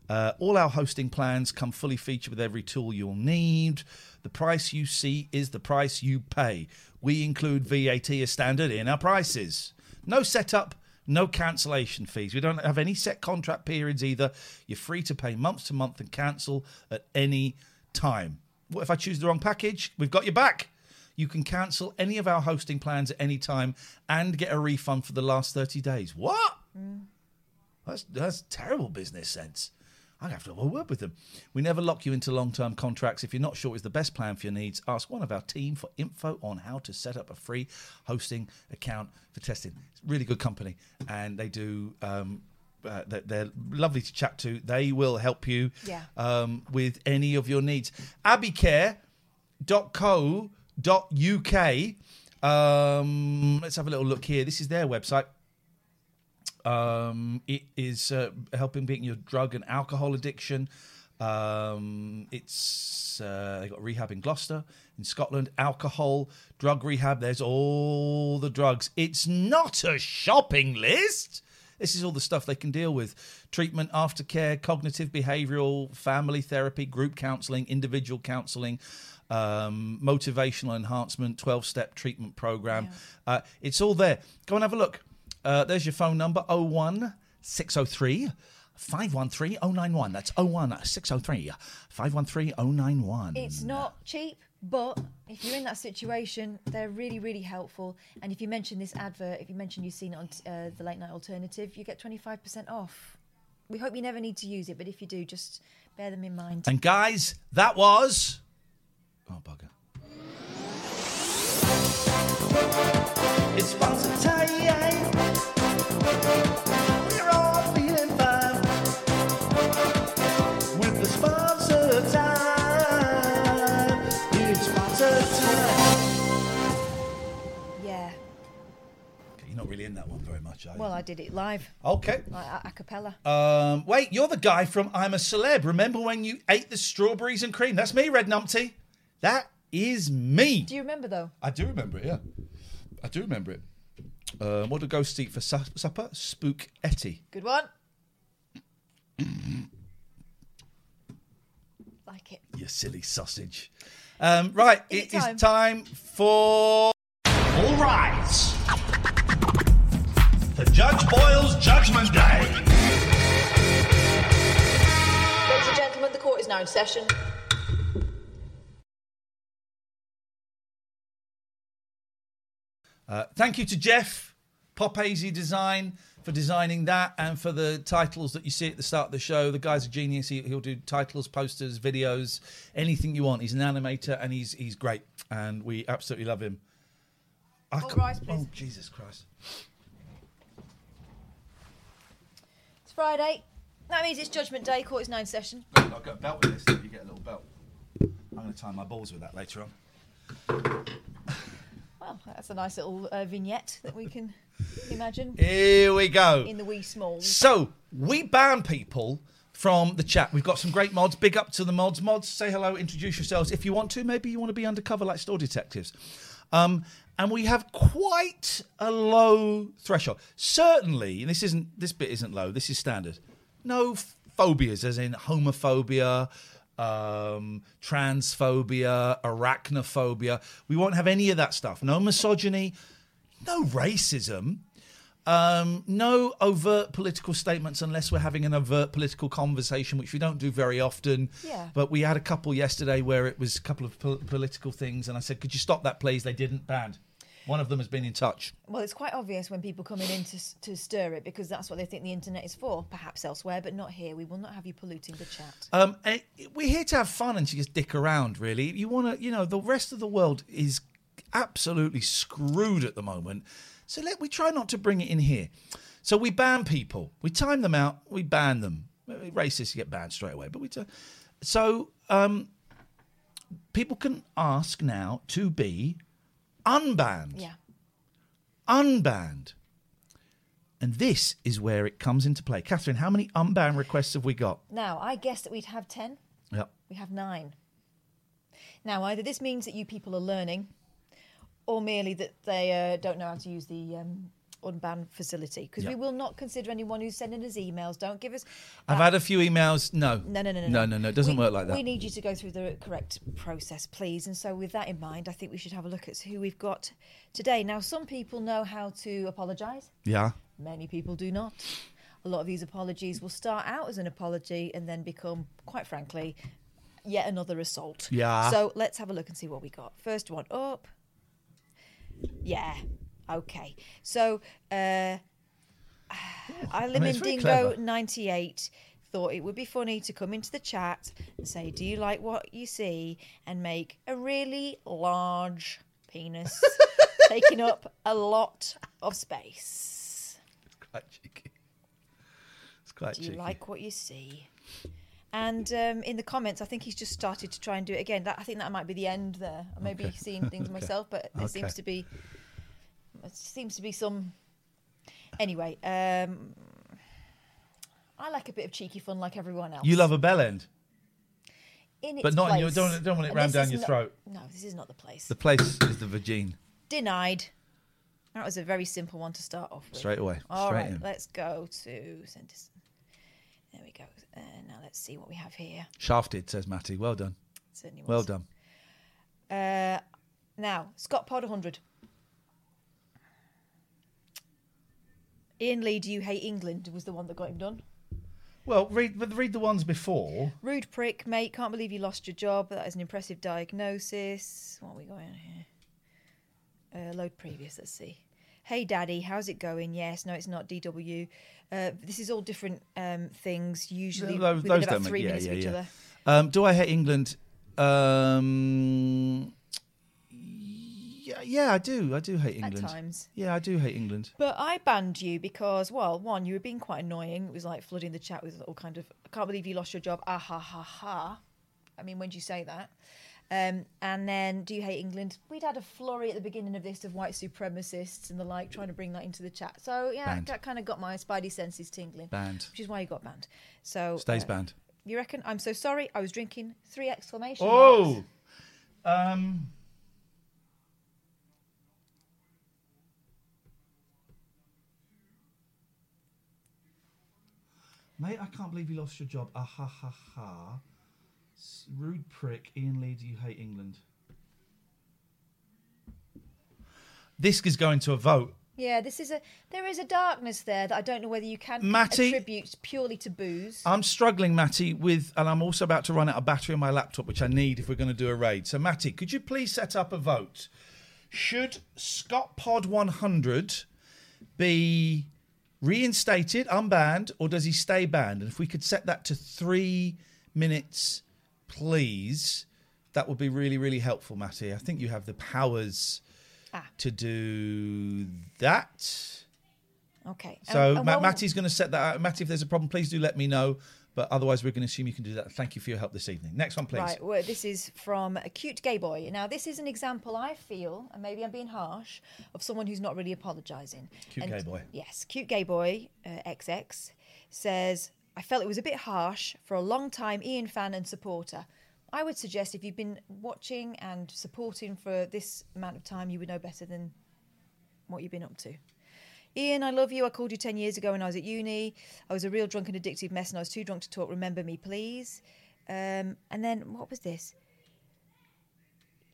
Uh, all our hosting plans come fully featured with every tool you'll need. The price you see is the price you pay. We include VAT as standard in our prices. No setup, no cancellation fees. We don't have any set contract periods either. You're free to pay month to month and cancel at any time. What if I choose the wrong package? We've got your back. You can cancel any of our hosting plans at any time and get a refund for the last 30 days. What? That's that's terrible business sense. I have to have a word with them. We never lock you into long term contracts. If you're not sure it's the best plan for your needs, ask one of our team for info on how to set up a free hosting account for testing. It's a really good company, and they do. Um, uh, they're, they're lovely to chat to. They will help you Yeah. um, with any of your needs. Abbeycare.co.uk. Um, let's have a little look here. This is their website. Um, it is uh, helping beating your drug and alcohol addiction. Um, it's uh, they got rehab in Gloucester, in Scotland, alcohol, drug rehab. There's all the drugs. It's not a shopping list. This is all the stuff they can deal with: treatment, aftercare, cognitive behavioural, family therapy, group counselling, individual counselling. Um, motivational enhancement, 12 step treatment program. Uh, it's all there. Go and have a look. Uh, there's your phone number 01 603 513 091. That's 01 603 513 091. It's not cheap, but if you're in that situation, they're really, really helpful. And if you mention this advert, if you mention you've seen it on uh, the Late Night Alternative, you get 25% off. We hope you never need to use it, but if you do, just bear them in mind. And guys, that was. Oh, bugger. Well, I did it live. Okay. Like a, a cappella. Um, wait, you're the guy from I'm a Celeb. Remember when you ate the strawberries and cream? That's me, Red Numpty. That is me. Do you remember though? I do remember it, yeah. I do remember it. Um, what did Ghost eat for su- supper? Spook Etty. Good one. like it. You silly sausage. Um, right, Is it it is time? time for. All rise. For Judge Boyle's Judgment Day. Ladies and gentlemen, the court is now in session. Uh, thank you to Jeff, Pop Hazy Design, for designing that and for the titles that you see at the start of the show. The guy's a genius. He, he'll do titles, posters, videos, anything you want. He's an animator and he's he's great. And we absolutely love him. I All rise, please. Oh, Jesus Christ. It's Friday. That means it's Judgment Day. Court is now in session. I've got a belt with this. so You get a little belt. I'm going to tie my balls with that later on. Well, that's a nice little uh, vignette that we can [laughs] imagine. Here we go. In the wee smalls. So we ban people from the chat. We've got some great mods. Big up to the mods. Mods, say hello, introduce yourselves if you want to. Maybe you want to be undercover like store detectives. Um, and we have quite a low threshold. Certainly, and this isn't this bit isn't low. This is standard. No phobias, as in homophobia, um, transphobia, arachnophobia. We won't have any of that stuff. No misogyny, no racism. Um, no overt political statements unless we're having an overt political conversation, which we don't do very often. Yeah. But we had a couple yesterday where it was a couple of pol- political things, and I said, "Could you stop that, please?" They didn't. Banned. One of them has been in touch. Well, it's quite obvious when people coming in to, to stir it because that's what they think the internet is for. Perhaps elsewhere, but not here. We will not have you polluting the chat. Um, it- we're here to have fun and to just dick around. Really, you want to, you know, the rest of the world is absolutely screwed at the moment. So let we try not to bring it in here. So we ban people. We time them out. We ban them. Racists get banned straight away. But we t- so um, people can ask now to be unbanned. Yeah. Unbanned. And this is where it comes into play. Catherine, how many unbanned requests have we got? Now, I guess that we'd have 10. Yep. We have nine. Now, either this means that you people are learning, or merely that they uh, don't know how to use the um, unban facility because Yeah. we will not consider anyone who's sending us emails. Don't give us. I've had a few emails. No. No, no, no, no, No, no, no. It doesn't We- work like that. We need you to go through the correct process, please. And so, with that in mind, I think we should have a look at who we've got today. Now, some people know how to apologise. Yeah. Many people do not. A lot of these apologies will start out as an apology and then become, quite frankly, yet another assault. Yeah. So let's have a look and see what we got. First one up. Yeah. Okay. So uh, I live in Dingo 98 thought it would be funny to come into the chat and say, Do you like what you see? and make a really large penis [laughs] taking up a lot of space. It's quite cheeky. It's quite cheeky. Do you cheeky. like what you see? And um, in the comments, I think he's just started to try and do it again. That, I think that might be the end there. I may be seeing things [laughs] Okay. myself, but it Okay. seems to be there seems to be some. Anyway, um, I like a bit of cheeky fun, like everyone else. You love a bell end. in but its not in your- don't- don't want it And rammed this down is your not- throat. No, this is not the place. The place is the Virgin. Denied. That was a very simple one to start off with. Straight away, All straight right, in. let's go to. There we go. Uh, now let's see what we have here. Shafted, says Matty. Well done. Certainly Well was. done. Uh, now, Scott Pod 100. Iain Lee, do you hate England? Was the one that got him done. Well, read but read the ones before. Rude prick, mate. Can't believe you lost your job. That is an impressive diagnosis. What are we going on here? Uh, load previous. Let's see. Hey, Daddy, how's it going? Yes, no, it's not DW. Uh, this is all different um, things. Usually Those, within those about three yeah, minutes yeah, of each yeah. other. Um, do I hate England? Um, yeah, yeah, I do. I do hate England. At times. Yeah, I do hate England. But I banned you because, well, one, you were being quite annoying. It was like flooding the chat with all kind of, I can't believe you lost your job. Ah ha ha ha. I mean, when do you say that? Um, and then, do you hate England? We'd had a flurry at the beginning of this of white supremacists and the like, trying to bring that into the chat. So yeah, Banned. that kind of got my spidey senses tingling. Banned. Which is why you got banned. So Stays uh, banned. You reckon? I'm so sorry. I was drinking three exclamation marks. Oh, um, mate, I can't believe you lost your job. Ah ha ha ha. Rude prick, Iain Lee. Do you hate England? This is going to a vote. Yeah, this is a there is a darkness there that I don't know whether you can Matty- attribute purely to booze. I'm struggling, Matty, with, and I'm also about to run out of battery on my laptop, which I need if we're going to do a raid. So, Matty, could you please set up a vote? Should Scott Pod 100 be reinstated, unbanned, or does he stay banned? And if we could set that to three minutes, please, that would be really, really helpful, Matty. I think you have the powers Ah. to do that. Okay. So And- and Ma- while- Matty's going to set that out. Matty, if there's a problem, please do let me know. But otherwise, we're going to assume you can do that. Thank you for your help this evening. Next one, please. Right, well, this is from a cute gay boy. Now, this is an example I feel, and maybe I'm being harsh, of someone who's not really apologising. Cute And- gay boy. Yes, cute gay boy, uh, XX, says, I felt it was a bit harsh for a long time Ian fan and supporter. I would suggest if you've been watching and supporting for this amount of time, you would know better than what you've been up to. Ian, I love you. I called you 10 years ago when I was at uni. I was a real drunk and addictive mess and I was too drunk to talk. Remember me, please. Um, and then what was this?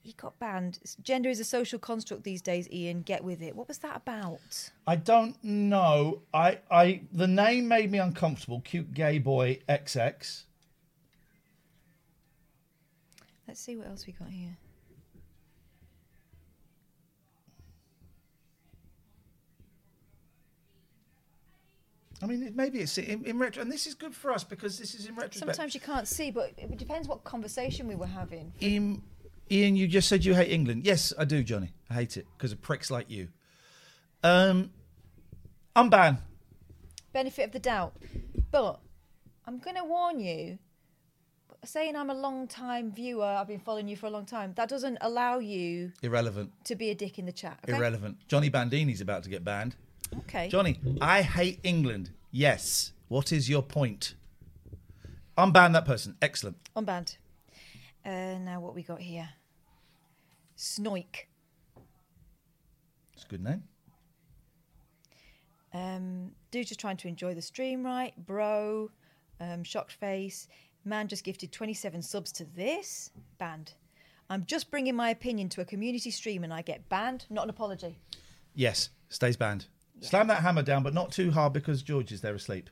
He got banned. Gender is a social construct these days, Ian. Get with it. What was that about? I don't know. I, I, the name made me uncomfortable. Cute gay boy XX. Let's see what else we got here. I mean, it- maybe it's in, in retro, and this is good for us because this is in retrospect. Sometimes you can't see, but it depends what conversation we were having. Ian, Ian, you just said you hate England. Yes, I do, Johnny. I hate it because of pricks like you. Um, unban. Benefit of the doubt. But I'm going to warn you saying I'm a long time viewer, I've been following you for a long time, that doesn't allow you Irrelevant. to be a dick in the chat. Okay? Irrelevant. Johnny Bandini's about to get banned. Okay. Johnny, I hate England. Yes. What is your point? Unban that person. Excellent. Unbanned. Uh, now what we got here? Snoik. It's a good name. Um, dude's just trying to enjoy the stream, right? Bro, um, shocked face. Man just gifted 27 subs to this. Banned. I'm just bringing my opinion to a community stream and I get banned. Not an apology. Yes, stays banned. Slam that hammer down, but not too hard because George is there asleep.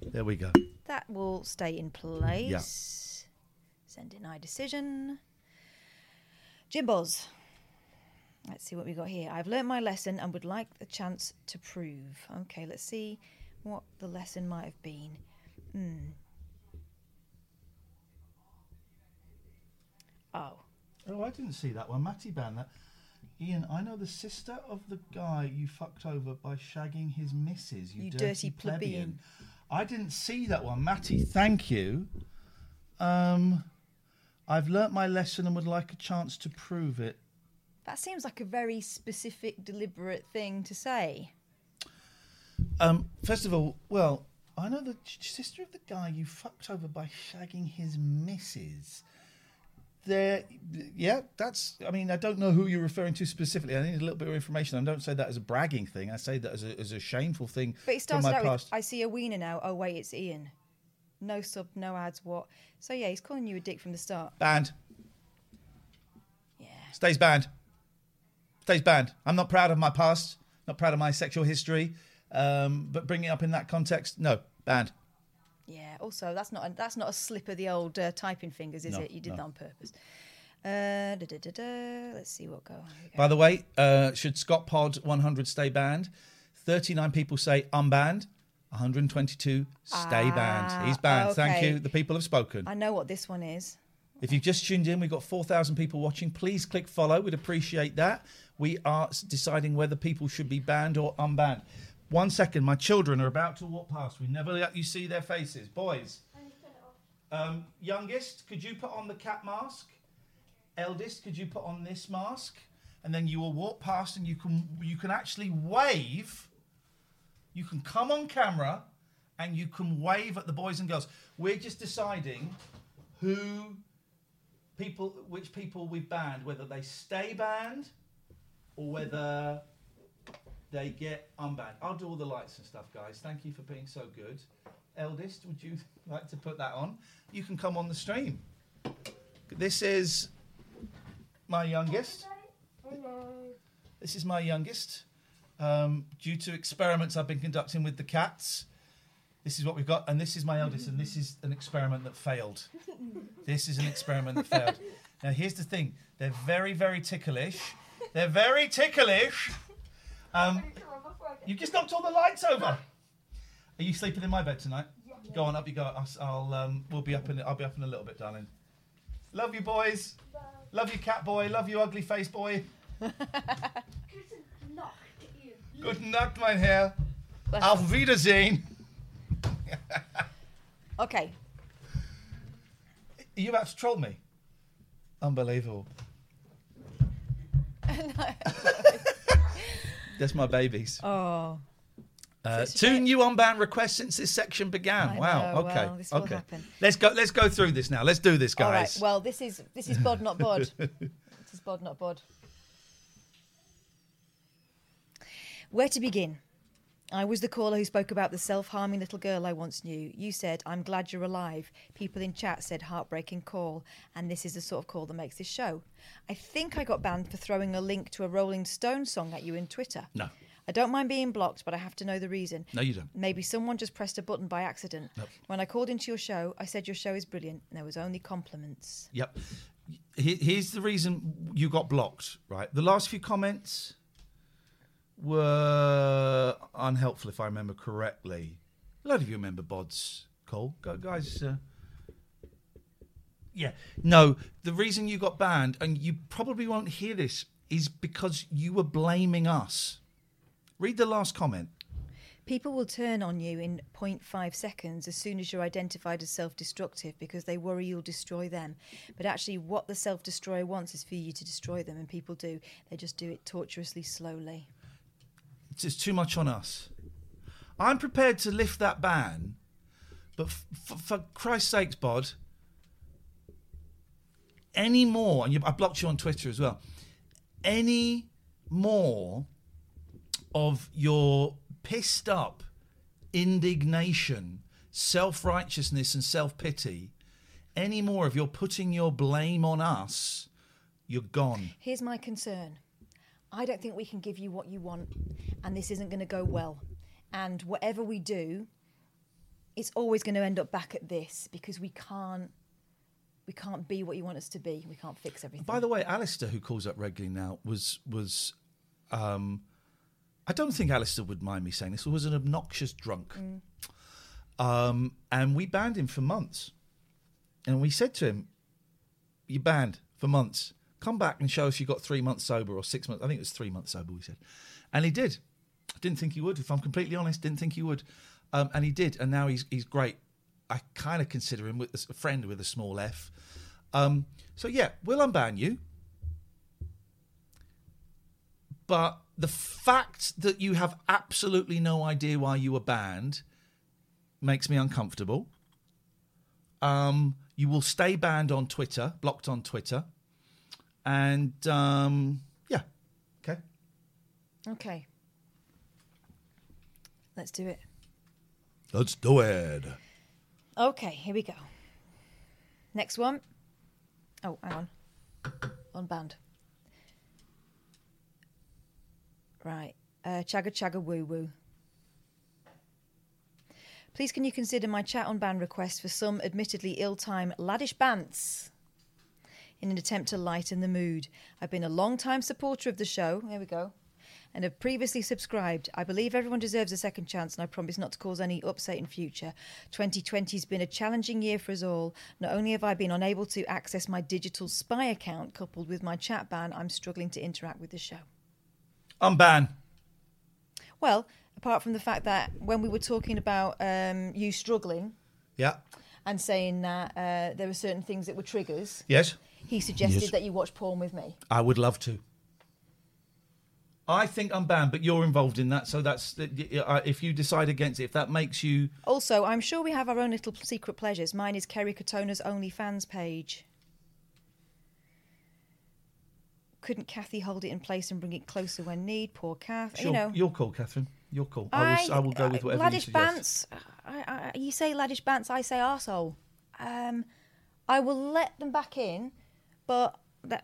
There we go. That will stay in place. Yeah. Send deny decision. Jimbos. Let's see what we got here. I've learnt my lesson and would like the chance to prove. Okay, let's see what the lesson might have been. Hmm. Oh. Oh, I didn't see that one. Matty banned that. Ian, I know the sister of the guy you fucked over by shagging his missus. You, You dirty plebeian. I didn't see that one. Matty, thank you. Um, I've learnt my lesson and would like a chance to prove it. That seems like a very specific, deliberate thing to say. Um, first of all, well, I know the sister of the guy you fucked over by shagging his missus. There, yeah, that's. I mean, I don't know who you're referring to specifically. I need a little bit of information. I don't say that as a bragging thing. I say that as a, as a shameful thing But it starts out with. I see a wiener now. Oh, wait, it's Ian. No sub, no ads, what? So, yeah, he's calling you a dick from the start. Banned. Yeah. Stays banned. Stays banned. I'm not proud of my past. Not proud of my sexual history. Um, but bringing it up in that context, no, banned. Yeah. Also, that's not a, that's not a slip of the old uh, typing fingers, is No, it? You did no. that on purpose. Uh, da, da, da. Let's see what go. By the way, uh, should Scott Pod 100 stay banned? 39 people say unbanned. 122 stay banned. He's banned. Thank Ah, you. The people have spoken. I know what this one is. If you've just tuned in, we've got 4,000 people watching. Please click follow. We'd appreciate that. We are deciding whether people should be banned or unbanned. One second. My children are about to walk past. We never let you see their faces. Boys. Um, youngest, could you put on the cat mask? Eldest, could you put on this mask? And then you will walk past and you can you can actually wave. You can come on camera and you can wave at the boys and girls. We're just deciding who people which people we've banned, whether they stay banned or whether they get unbanned. I'll do all the lights and stuff, guys. Thank you for being so good. Eldest, would you [laughs] like to put that on? You can come on the stream. This is my youngest. Hello. This is my youngest. Um, due to experiments I've been conducting with the cats, this is what we've got, and this is my eldest, and this is an experiment that failed. [laughs] This is an experiment that failed. Now, here's the thing: they're very, very ticklish. They're very ticklish. Um, you've just knocked all the lights over. Are you sleeping in my bed tonight? Go on, up you go. I'll, I'll um, we'll be up in. I'll be up in a little bit, darling. Love you, boys. Love you, cat boy. Love you, ugly face boy. [laughs] Good night, mein Herr. Auf Wiedersehen. Okay. Are you about to troll me? Unbelievable. [laughs] [laughs] That's my babies. Oh. Uh, two new unbound requests since this section began. I wow. know, okay. well, okay. Let's go. Let's go through this now. Let's do this, guys. All right. Well, this is this is bod not bod. [laughs] this is bod not bod. Where to begin? I was the caller who spoke about the self-harming little girl I once knew. You said, "I'm glad you're alive." People in chat said, "Heartbreaking call," and this is the sort of call that makes this show. I think I got banned for throwing a link to a Rolling Stone song at you in Twitter. No. I don't mind being blocked, but I have to know the reason. No, you don't. Maybe someone just pressed a button by accident. Nope. When I called into your show, I said your show is brilliant, and there was only compliments. Yep. Here's the reason you got blocked. Right. The last few comments were unhelpful, if I remember correctly. A lot of you remember Bod's Cole. Go, guys. Uh, yeah. No, the reason you got banned, and you probably won't hear this, is because you were blaming us. Read the last comment. People will turn on you in 0.5 seconds as soon as you're identified as self destructive because they worry you'll destroy them. But actually, what the self destroyer wants is for you to destroy them, and people do. They just do it tortuously slowly. It's, too much on us. I'm prepared to lift that ban, but f- f- for Christ's sakes, Bod, any more, and you, I blocked you on Twitter as well, any more of your pissed up indignation, self righteousness, and self pity any more of your putting your blame on us, you're gone. Here's my concern. I don't think we can give you what you want, and this isn't going to go well. And whatever we do, it's always going to end up back at this because we can't. We can't be what you want us to be. We can't fix everything. By the way, Alistair, who calls up regularly now, was was. Um, I don't think Alistair would mind me saying this. Was an obnoxious drunk, Mm. um, and we banned him for months. And we said to him, "You're banned for months. Come back and show us you got three months sober or six months. I think it was three months sober." We said, and he did. I didn't think he would. If I'm completely honest, didn't think he would, um, and he did. And now he's he's great. I kind of consider him with a friend with a small f. Um, so yeah, we'll unban you. But the fact that you have absolutely no idea why you were banned makes me uncomfortable. Um, you will stay banned on Twitter, blocked on Twitter, and um, yeah, okay. Okay. Let's do it. Let's do it. Okay, here we go. Next one. Oh, hang on. Unbanned. Right. Uh, chagga chagga woo woo. Please can you consider my chat on ban request for some admittedly ill-timed laddish bants in an attempt to lighten the mood. I've been a long-time supporter of the show. There we go. And have previously subscribed. I believe everyone deserves a second chance, and I promise not to cause any upset in future. 2020 has been a challenging year for us all. Not only have I been unable to access my digital spy account, coupled with my chat ban, I'm struggling to interact with the show. I'm Unban. Well, apart from the fact that when we were talking about um, you struggling Yeah. and saying that uh, there were certain things that were triggers, Yes. He suggested Yes. that you watch porn with me. I would love to. I think I'm banned, but you're involved in that, so that's uh, if you decide against it, if that makes you Also, I'm sure we have our own little secret pleasures. Mine is Kerry Katona's OnlyFans page. Couldn't Kathy hold it in place and bring it closer when need? Poor Kath. You know, you're cool, Catherine. You're cool. I will, I, will go with whatever you laddish suggest. bants. I, I, you say laddish bants, I say arsehole. Um, I will let them back in, but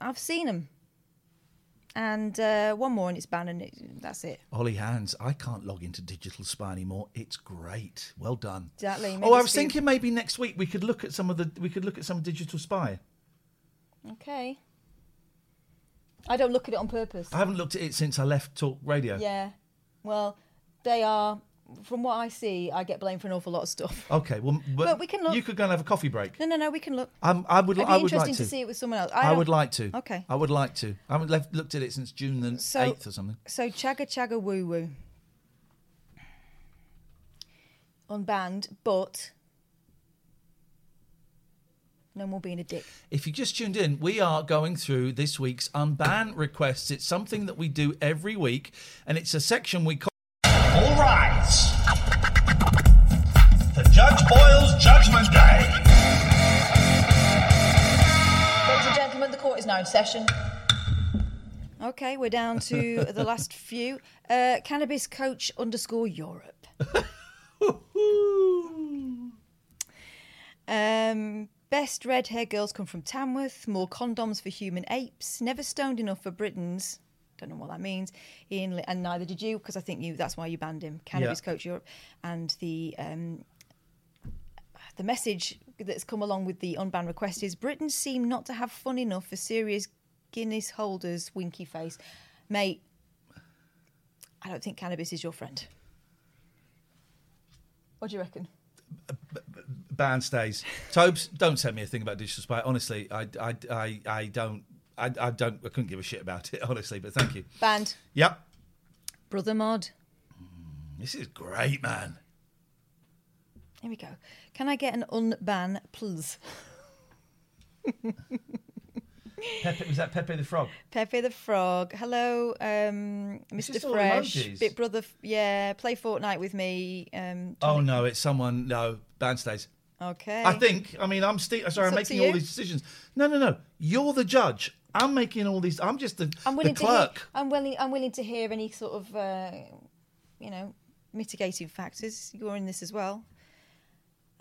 I've seen them. And uh, one more and it's banned and it, that's it. Ollie Hands, I can't log into Digital Spy anymore. It's great. Well done. Exactly. oh, I was Steve- thinking maybe next week we could look at some of the we could look at some Digital Spy. Okay. I don't look at it on purpose. I haven't looked at it since I left Talk Radio. Yeah. Well, they are, from what I see, I get blamed for an awful lot of stuff. [laughs] Okay, well, but, But we can look. You could go and have a coffee break. No, no, no, we can look. I'm, I would. It'd be I would interesting like to. to see it with someone else. I, I would like to. Okay. I would like to. I haven't left, looked at it since June the So- eighth or something. So, chagga chagga woo woo. Unbanned, but no more being a dick. If you just tuned in, we are going through this week's unban requests. It's something that we do every week, and it's a section we call. Judgment Day. Ladies and gentlemen, the court is now in session. Okay, we're down to the [laughs] last few. Uh, cannabis coach underscore Europe. [laughs] um, best red hair girls come from Tamworth. More condoms for human apes. Never stoned enough for Britons. Don't know what that means. Ian, and neither did you, because I think you. That's why you banned him. Cannabis Yeah. coach Europe, and the um, the message that's come along with the unbanned request is Britain seem not to have fun enough for serious Guinness holders. Winky face, mate. I don't think cannabis is your friend. What do you reckon? Ban stays. Tobes, don't send me a thing about digital spy. Honestly, I, I, I, I don't. I, I don't. I couldn't give a shit about it, [laughs] honestly. But thank you. Banned. Yep. Brother mod. Mm, this is great, man. Here we go. Can I get an unban, please? Pepe, was that Pepe the Frog? Pepe the Frog. Hello, um, Mr. Fresh. Bit brother. f- Yeah, play Fortnite with me. Um, Oh no, it's someone. No, ban stays. okay. I think. I mean, I'm still. Sorry, I'm up to making all you. these decisions. No, no, no. You're the judge. I'm making all these. I'm just the, I'm the willing to. Hear, clerk. I'm willing. I'm willing to hear any sort of, uh, you know, mitigating factors. You're in this as well.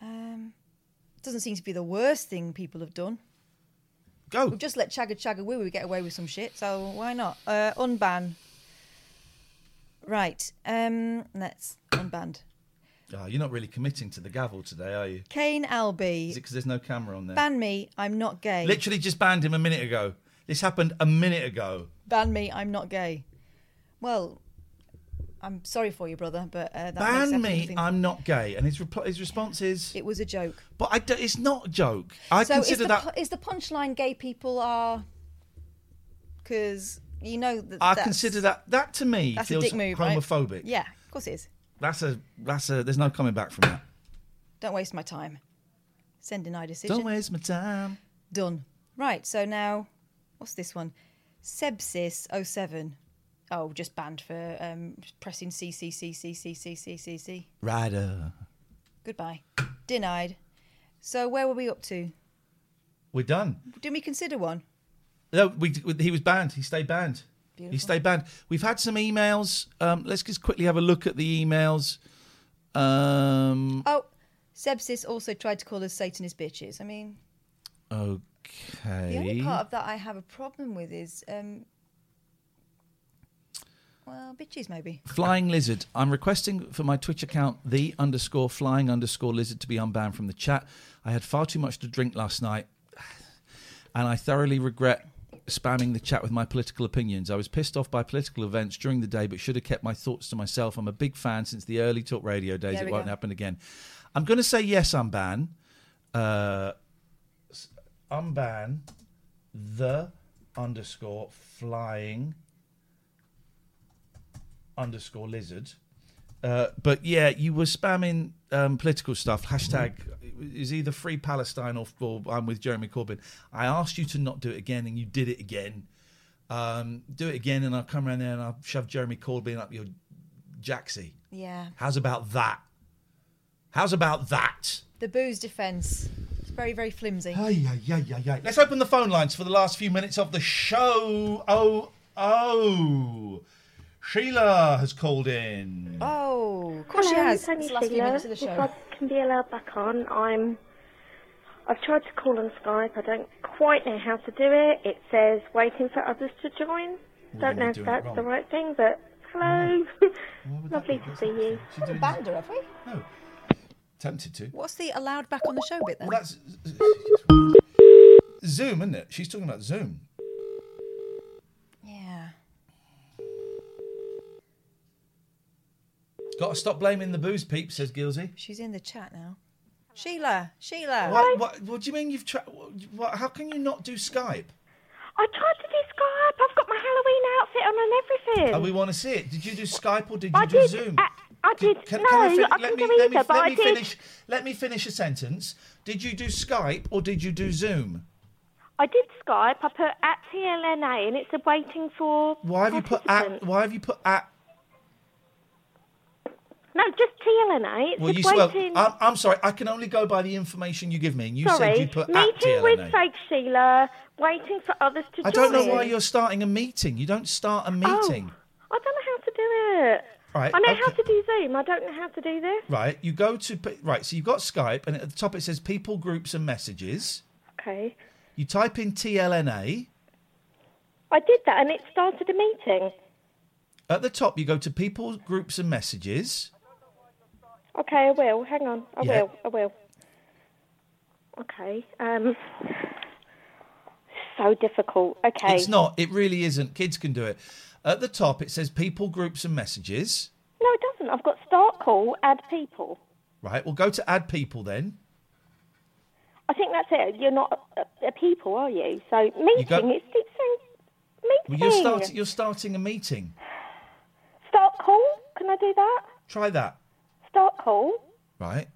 Um, doesn't seem to be the worst thing people have done. Go. We've just let Chagga Chagga Woo get away with some shit, so why not? Uh, unban. Right. Um, let's unbanned. Oh, you're not really committing to the gavel today, are you? Kane Is it because there's no camera on there? Ban me. I'm not gay. Literally just banned him a minute ago. This happened a minute ago. Ban me. I'm not gay. Well, I'm sorry for you, brother, but uh, that Ban me, I'm not gay. And his, repl- his response is. It was a joke. But I d- it's not a joke. I so consider is the, that. is the punchline gay people are because you know that I consider that. That to me that's a feels dick move, right? homophobic. Yeah, of course it is. That's a. That's a. There's no coming back from that. Don't waste my time. Send deny decision. Don't waste my time. Done. Right. So now, what's this one? Sepsis 07. Oh, just banned for um, pressing C C C C C C C C C. Rider. Goodbye. Denied. So where were we up to? We're done. Didn't we consider one? No, we, he was banned. He stayed banned. He stayed banned. We've had some emails. Um, let's just quickly have a look at the emails. Um, Oh, Sepsis also tried to call us Satanist bitches. I mean, okay. the only part of that I have a problem with is, um, well, bitches maybe. Flying Lizard. I'm requesting for my Twitch account, the underscore flying underscore lizard, to be unbanned from the chat. I had far too much to drink last night, and I thoroughly regret spamming the chat with my political opinions. I was pissed off by political events during the day, but should have kept my thoughts to myself. I'm a big fan since the early talk radio days. It won't go. happen again. I'm going to say yes, unban. Uh, unban the underscore flying underscore lizard. Uh, but yeah, you were spamming um, political stuff. Hashtag is either free Palestine or, or I'm with Jeremy Corbyn. I asked you to not do it again, and you did it again. Um, do it again, and I'll come around there and I'll shove Jeremy Corbyn up your jacksie. Yeah. How's about that? How's about that? The booze defence. It's very, very flimsy. Ay, ay, ay, ay, ay. Let's open the phone lines for the last few minutes of the show. Oh, oh. Sheila has called in. Oh, of course she has. it's only It's the last few Sheila. minutes of the If. I can be allowed back on, I'm. I've tried to call on Skype. I don't quite know how to do it. It says waiting for others to join. We're don't know if that's the right thing, but hello. Lovely to see you. Haven't banned her, have we? No. Tempted to. What's the allowed back on the show bit then? Well, that's Zoom, isn't it? She's talking about Zoom. Yeah. Got to stop blaming the booze peep, says Gilsey. She's in the chat now. Sheila, Sheila. What, what, what do you mean you've tried? What, how can you not do Skype? I tried to do Skype. I've got my Halloween outfit on and everything. Oh, we want to see it. Did you do Skype or did you I do did. Zoom? Uh, I, I did. Can, no, can I, fin- I let can me, do let me, but let I me did. finish. Let me finish a sentence. Did you do Skype or did you do Zoom? I did Skype. I put at TLNA, and it's a waiting for. Why have you put at? Why have you put at? No, just TLNA. It's Well, you well, waiting. I'm, I'm sorry. I can only go by the information you give me. And you Sorry, said you put at meeting with fake Sheila, waiting for others to I join. don't know why you're starting a meeting. You don't start a oh, meeting. Oh, I don't know how to do it. Right, I know how to do Zoom. I don't know how to do this. Right, you go to right. So you've got Skype, and at the top it says people, groups, and messages. Okay. You type in TLNA. I did that, and it started a meeting. At the top, you go to people, groups, and messages. Okay, I will. Hang on. I Yeah. will. I will. Okay. Um. So difficult. Okay. It's not. It really isn't. Kids can do it. At the top, it says people, groups, and messages. No, it doesn't. I've got start call, add people. Right. We'll go to add people then. I think that's it. You're not a, a people, are you? So meeting. go- It's, it's saying Well, meeting. you're starting. You're starting a meeting. Start call. Can I do that? Try that. Start call. Right.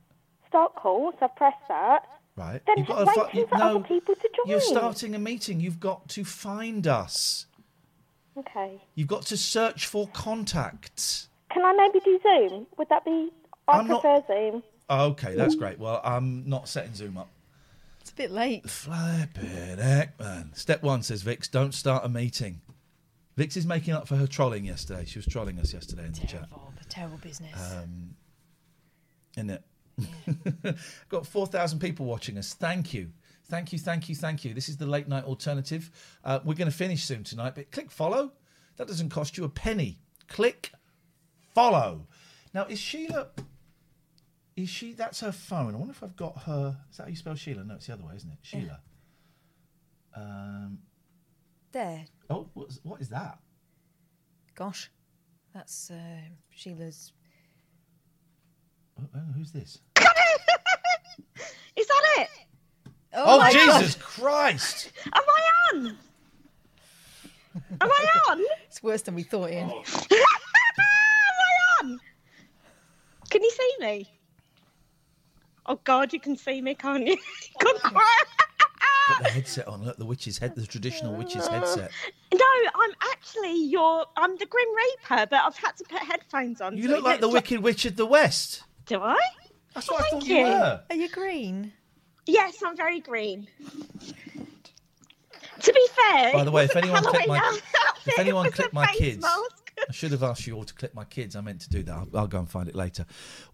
Start call. So I've pressed that. Right. Then You've got to waiting fi- you- for no. other people to join. You're starting a meeting. You've got to find us. Okay. You've got to search for contacts. Can I maybe do Zoom? Would that be? I I'm not- prefer Zoom. Okay, that's great. Well, I'm not setting Zoom up. It's a bit late. Flipping heck, man. Step one says Vix, don't start a meeting. Vix is making up for her trolling yesterday. She was trolling us yesterday in the chat. Terrible business. Um, in it. [laughs] Got 4,000 people watching us. Thank you. Thank you, thank you, thank you. This is the late night alternative. Uh, we're going to finish soon tonight, but click follow. That doesn't cost you a penny. Click follow. Now, is Sheila. Is she. That's her phone. I wonder if I've got her. Is that how you spell Sheila? No, it's the other way, isn't it? Sheila. Um, There. oh, what's, what is that? Gosh. That's uh, Sheila's. Oh, oh, who's this? [laughs] Is that it? Oh, oh my Jesus God. Christ! Am I on? Am I on? It's worse than we thought, Ian. Oh. [laughs] Am I on? Can you see me? Oh God, you can see me, can't you? [laughs] Good quiet. Put the headset on. Look, the witch's head, the traditional witch's headset. No, I'm actually your. I'm the Grim Reaper, but I've had to put headphones on. You so look like the looks Wicked Witch of the West. Do I? That's what I Thank thought you were. Are you green? Yes, I'm very green. To be fair, By the way, if [laughs] anyone clipped my if anyone was clipped my kids, mask. I should have asked you all to clip my kids. I meant to do that. I'll, I'll go and find it later.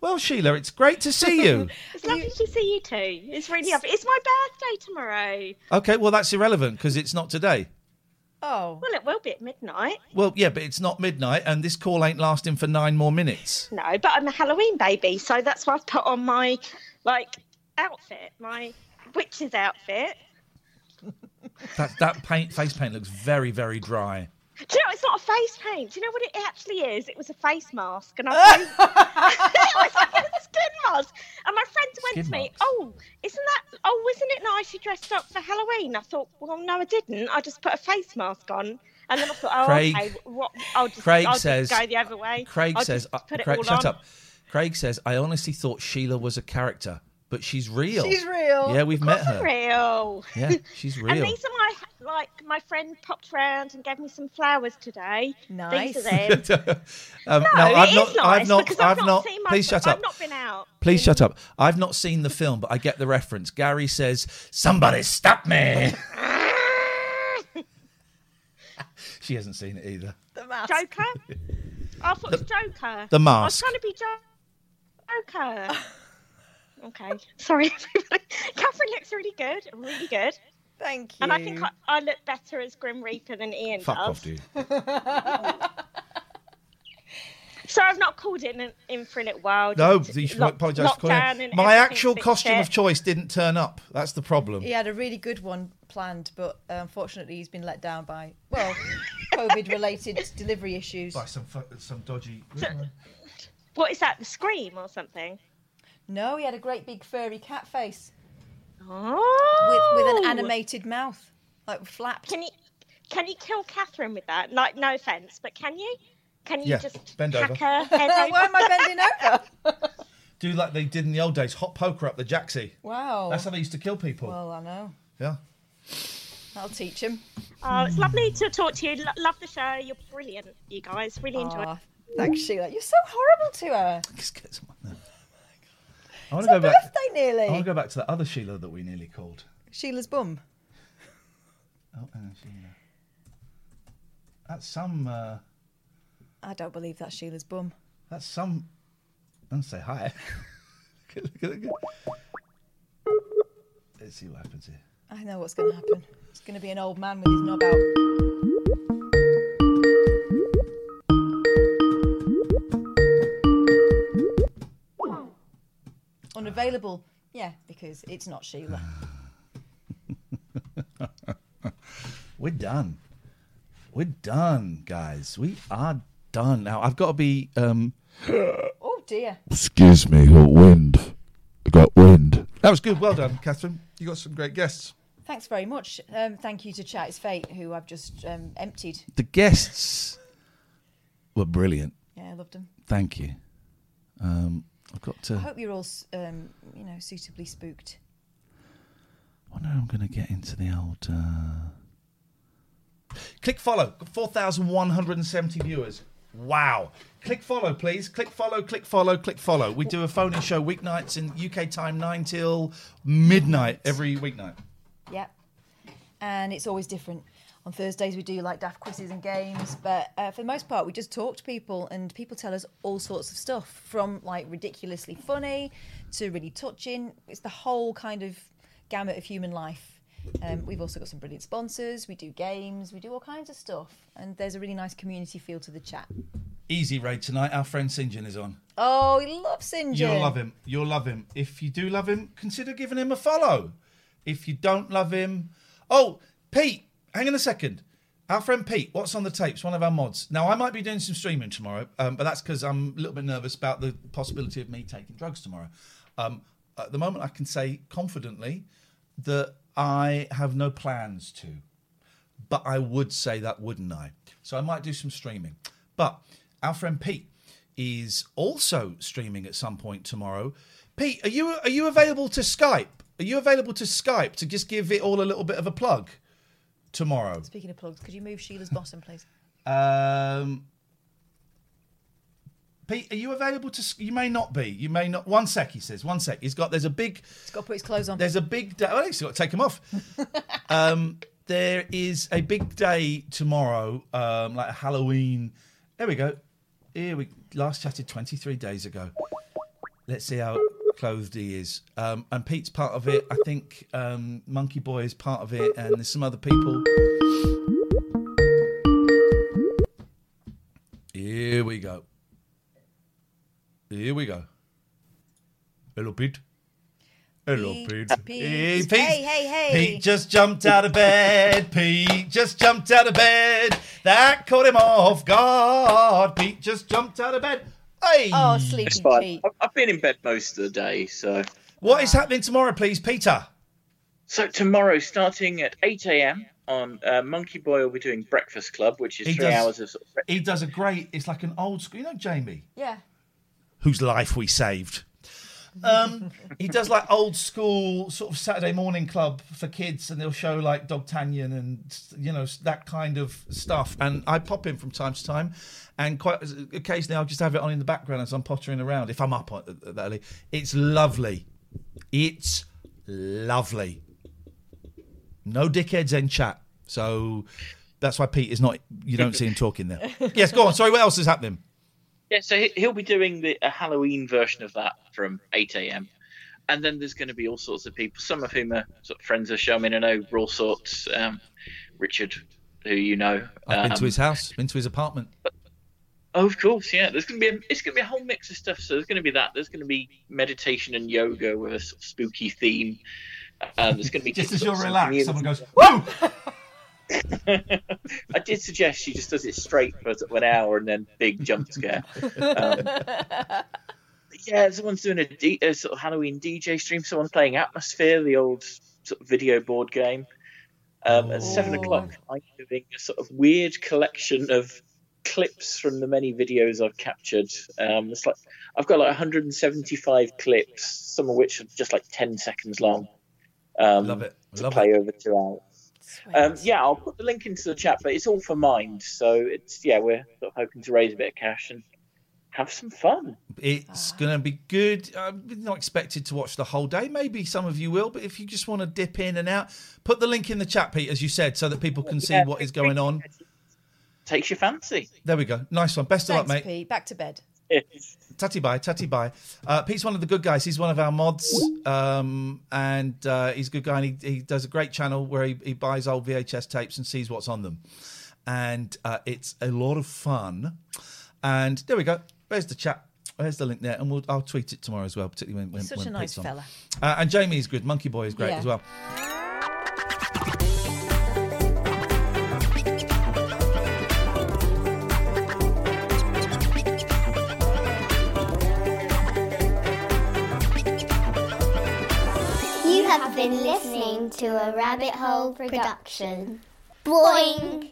Well, Sheila, it's great to see you. [laughs] It's lovely to see you too. It's really lovely. It's my birthday tomorrow. okay, well that's irrelevant because it's not today. Oh. Well, it will be at midnight. Well, yeah, but it's not midnight, and this call ain't lasting for nine more minutes. No, but I'm a Halloween baby, so that's why I've put on my like outfit, my witch's outfit. That that paint face paint looks very very dry. Do you know it's not a face paint? Do you know what it actually is? It was a face mask, and I [laughs] [laughs] it was like a skin mask. And my friend went Skin to me, marks. "Oh, isn't that? Oh, isn't it nice you dressed up for Halloween?" I thought, "Well, no, I didn't. I just put a face mask on." And then I thought, "Oh, Craig- okay. What? I'll just, Craig I'll says. just go the other way." Craig I'll says. just uh, put it Craig, all shut on. up. Craig says. I honestly thought Sheila was a character, but she's real. She's real. Yeah, we've Of met her. Real. Yeah, she's [laughs] real. And these are my like my friend popped round and gave me some flowers today. Nice. These are them. [laughs] um, No, no, it I've is not. nice I've not. because I've I've not please shut up. I've not been out. Please shut up. I've not seen the film, but I get the reference. Gary says, "Somebody stop me." [laughs] she hasn't seen it either. The mask. Joker. I thought it was Joker. the mask. I was trying to be jo- Joker. Okay. Sorry, [laughs] everybody. Catherine looks really good. Really good. Thank you. And I think I, I look better as Grim Reaper than Ian Fuck does. off, dude. [laughs] So I've not called in in for a little while. No, just you should lock- apologise for calling. lockdown in. My actual a bit costume of choice didn't turn up. That's the problem. He had a really good one planned, but uh, unfortunately he's been let down by, well, [laughs] COVID related delivery issues. By some some dodgy. What is that? The Scream or something? No, he had a great big furry cat face. Oh. With, with an oh! animated mouth, like flapped. Can you can you kill Catherine with that? Like, no offense, but can you? Can you Yeah, just bend hack over. her [laughs] head over? Why am I bending over? [laughs] Do like they did in the old days. Hot poker up the jacksie. Wow. That's how they used to kill people. Well, I know. yeah. That'll teach him. Oh, it's lovely to talk to you. Lo- love the show. You're brilliant, you guys. Really enjoy. it. Thanks, Sheila. You're so horrible to her. I want It's to go back. birthday nearly. I want to go back to that other Sheila that we nearly called. Sheila's bum. Oh, Sheila. That's some. Uh, I don't believe that's Sheila's bum. that's some. And say hi. [laughs] Look at- look at- look at- Let's see what happens here. I know what's going to happen. It's going to be an old man with his knob out. Unavailable. Yeah, because it's not Sheila. [laughs] We're done. We're done, guys. We are done. Now I've got to be. Um, [gasps] oh dear. Excuse me, got wind. I got wind. That was good. Well done, Catherine. You got some great guests. Thanks very much. Um, thank you to Chat It's Fate, who I've just um, emptied. The guests were brilliant. Yeah, I loved them. Thank you. Um, I've got I to. hope you're all, um, you know, suitably spooked. I wonder how I'm going to get into the old. Uh... Click follow. Got 4,170 viewers. Wow. Click follow, please. Click follow, click follow, click follow. We do a phone in show weeknights in UK time 9 till midnight every weeknight. Yep. And it's always different. On Thursdays, we do like daft quizzes and games, but uh, for the most part, we just talk to people, and people tell us all sorts of stuff from like ridiculously funny to really touching. It's the whole kind of gamut of human life. Um, we've also got some brilliant sponsors. We do games, we do all kinds of stuff, and there's a really nice community feel to the chat. Easy raid tonight. Our friend Sinjin is on. Oh, he loves Sinjin. You'll love him. You'll love him. If you do love him, consider giving him a follow. If you don't love him, oh, Pete, hang on a second. Our friend Pete, what's on the tapes? One of our mods. Now, I might be doing some streaming tomorrow, um, but that's because I'm a little bit nervous about the possibility of me taking drugs tomorrow. Um, at the moment, I can say confidently that I have no plans to, but I would say that, wouldn't I? So I might do some streaming. But our friend Pete is also streaming at some point tomorrow. Pete, are you are you available to Skype? Are you available to Skype to just give it all a little bit of a plug tomorrow? Speaking of plugs, could you move Sheila's bottom, please? Um, Pete, are you available to? You may not be. You may not. One sec, he says. One sec. He's got. There's a big. He's got to put his clothes on. There's a big day. Well, he's got to take them off. [laughs] um, there is a big day tomorrow, um, like a Halloween. There we go. Here we last chatted 23 days ago. Let's see how clothed he is. Um, and Pete's part of it. I think um, Monkey Boy is part of it, and there's some other people. Here we go. Here we go. Hello, Pete. Hello, Pete, Pete. Pete. Hey, Pete. Hey, hey, hey. Pete just jumped out of bed. Pete just jumped out of bed. That caught him off guard. Pete just jumped out of bed. Hey. Oh, It's sleepy fine. Pete. I've- I've been in bed most of the day, so. What is happening tomorrow, please, Peter? So tomorrow, starting at 8 a.m. on uh, Monkey Boy, will be doing Breakfast Club, which is He three does- hours of. Sort of He does a great. It's like an old school. You know, Jamie, Yeah. whose life we saved. Um, he does like old school sort of Saturday morning club for kids, and they'll show like Dog Dogtanian and you know that kind of stuff. And I pop in from time to time, and quite occasionally I'll just have it on in the background as I'm pottering around. If I'm up on that early, it's lovely. It's lovely. No dickheads in chat, so that's why Pete is not. You don't see him talking there. [laughs] Yes, go on. Sorry, what else is happening? Yeah, so he- he'll be doing the a Halloween version of that from 8 a.m. And then there's going to be all sorts of people, some of whom are sort of friends of show. I know Raw Sorts, um, Richard, who you know. I've been um, to his house, been to his apartment. Oh, of course, yeah. There's going to be a, it's going to be a whole mix of stuff. So there's going to be that. There's going to be meditation and yoga with a sort of spooky theme. Um, there's going to be [laughs] Just as you're relaxed, someone goes, "Woo!" [laughs] [laughs] I did suggest she just does it straight for an hour and then big jump scare. Um, yeah, someone's doing a, D, a sort of Halloween DJ stream. Someone's playing Atmosfear, the old sort of video board game. Um, at seven o'clock, I'm doing a sort of weird collection of clips from the many videos I've captured. Um, it's like I've got like 175 clips, some of which are just like 10 seconds long. Um, Love it. To Love play it. over two hours. Um, yeah, I'll put the link into the chat, but it's all for Mind. So it's yeah, we're sort of hoping to raise a bit of cash and have some fun. It's going to be good. I'm not expected to watch the whole day. Maybe some of you will, but if you just want to dip in and out, put the link in the chat, Pete, as you said, so that people can see Yeah, what is going on. Takes your fancy. There we go. Nice one. Best of luck, mate. Pete. Back to bed. [laughs] Tatty bye, tatty bye. Uh, Pete's one of the good guys. He's one of our mods, um, and uh, he's a good guy. And he, he does a great channel where he, he buys old VHS tapes and sees what's on them, and uh, it's a lot of fun. And there we go. There's the chat. There's the link there, and we'll, I'll tweet it tomorrow as well, particularly when, when, Such when a nice Pete's on. fella. Uh, and Jamie is good. Monkey Boy is great Yeah. as well. Been listening to a Rabbit Hole production. Boing!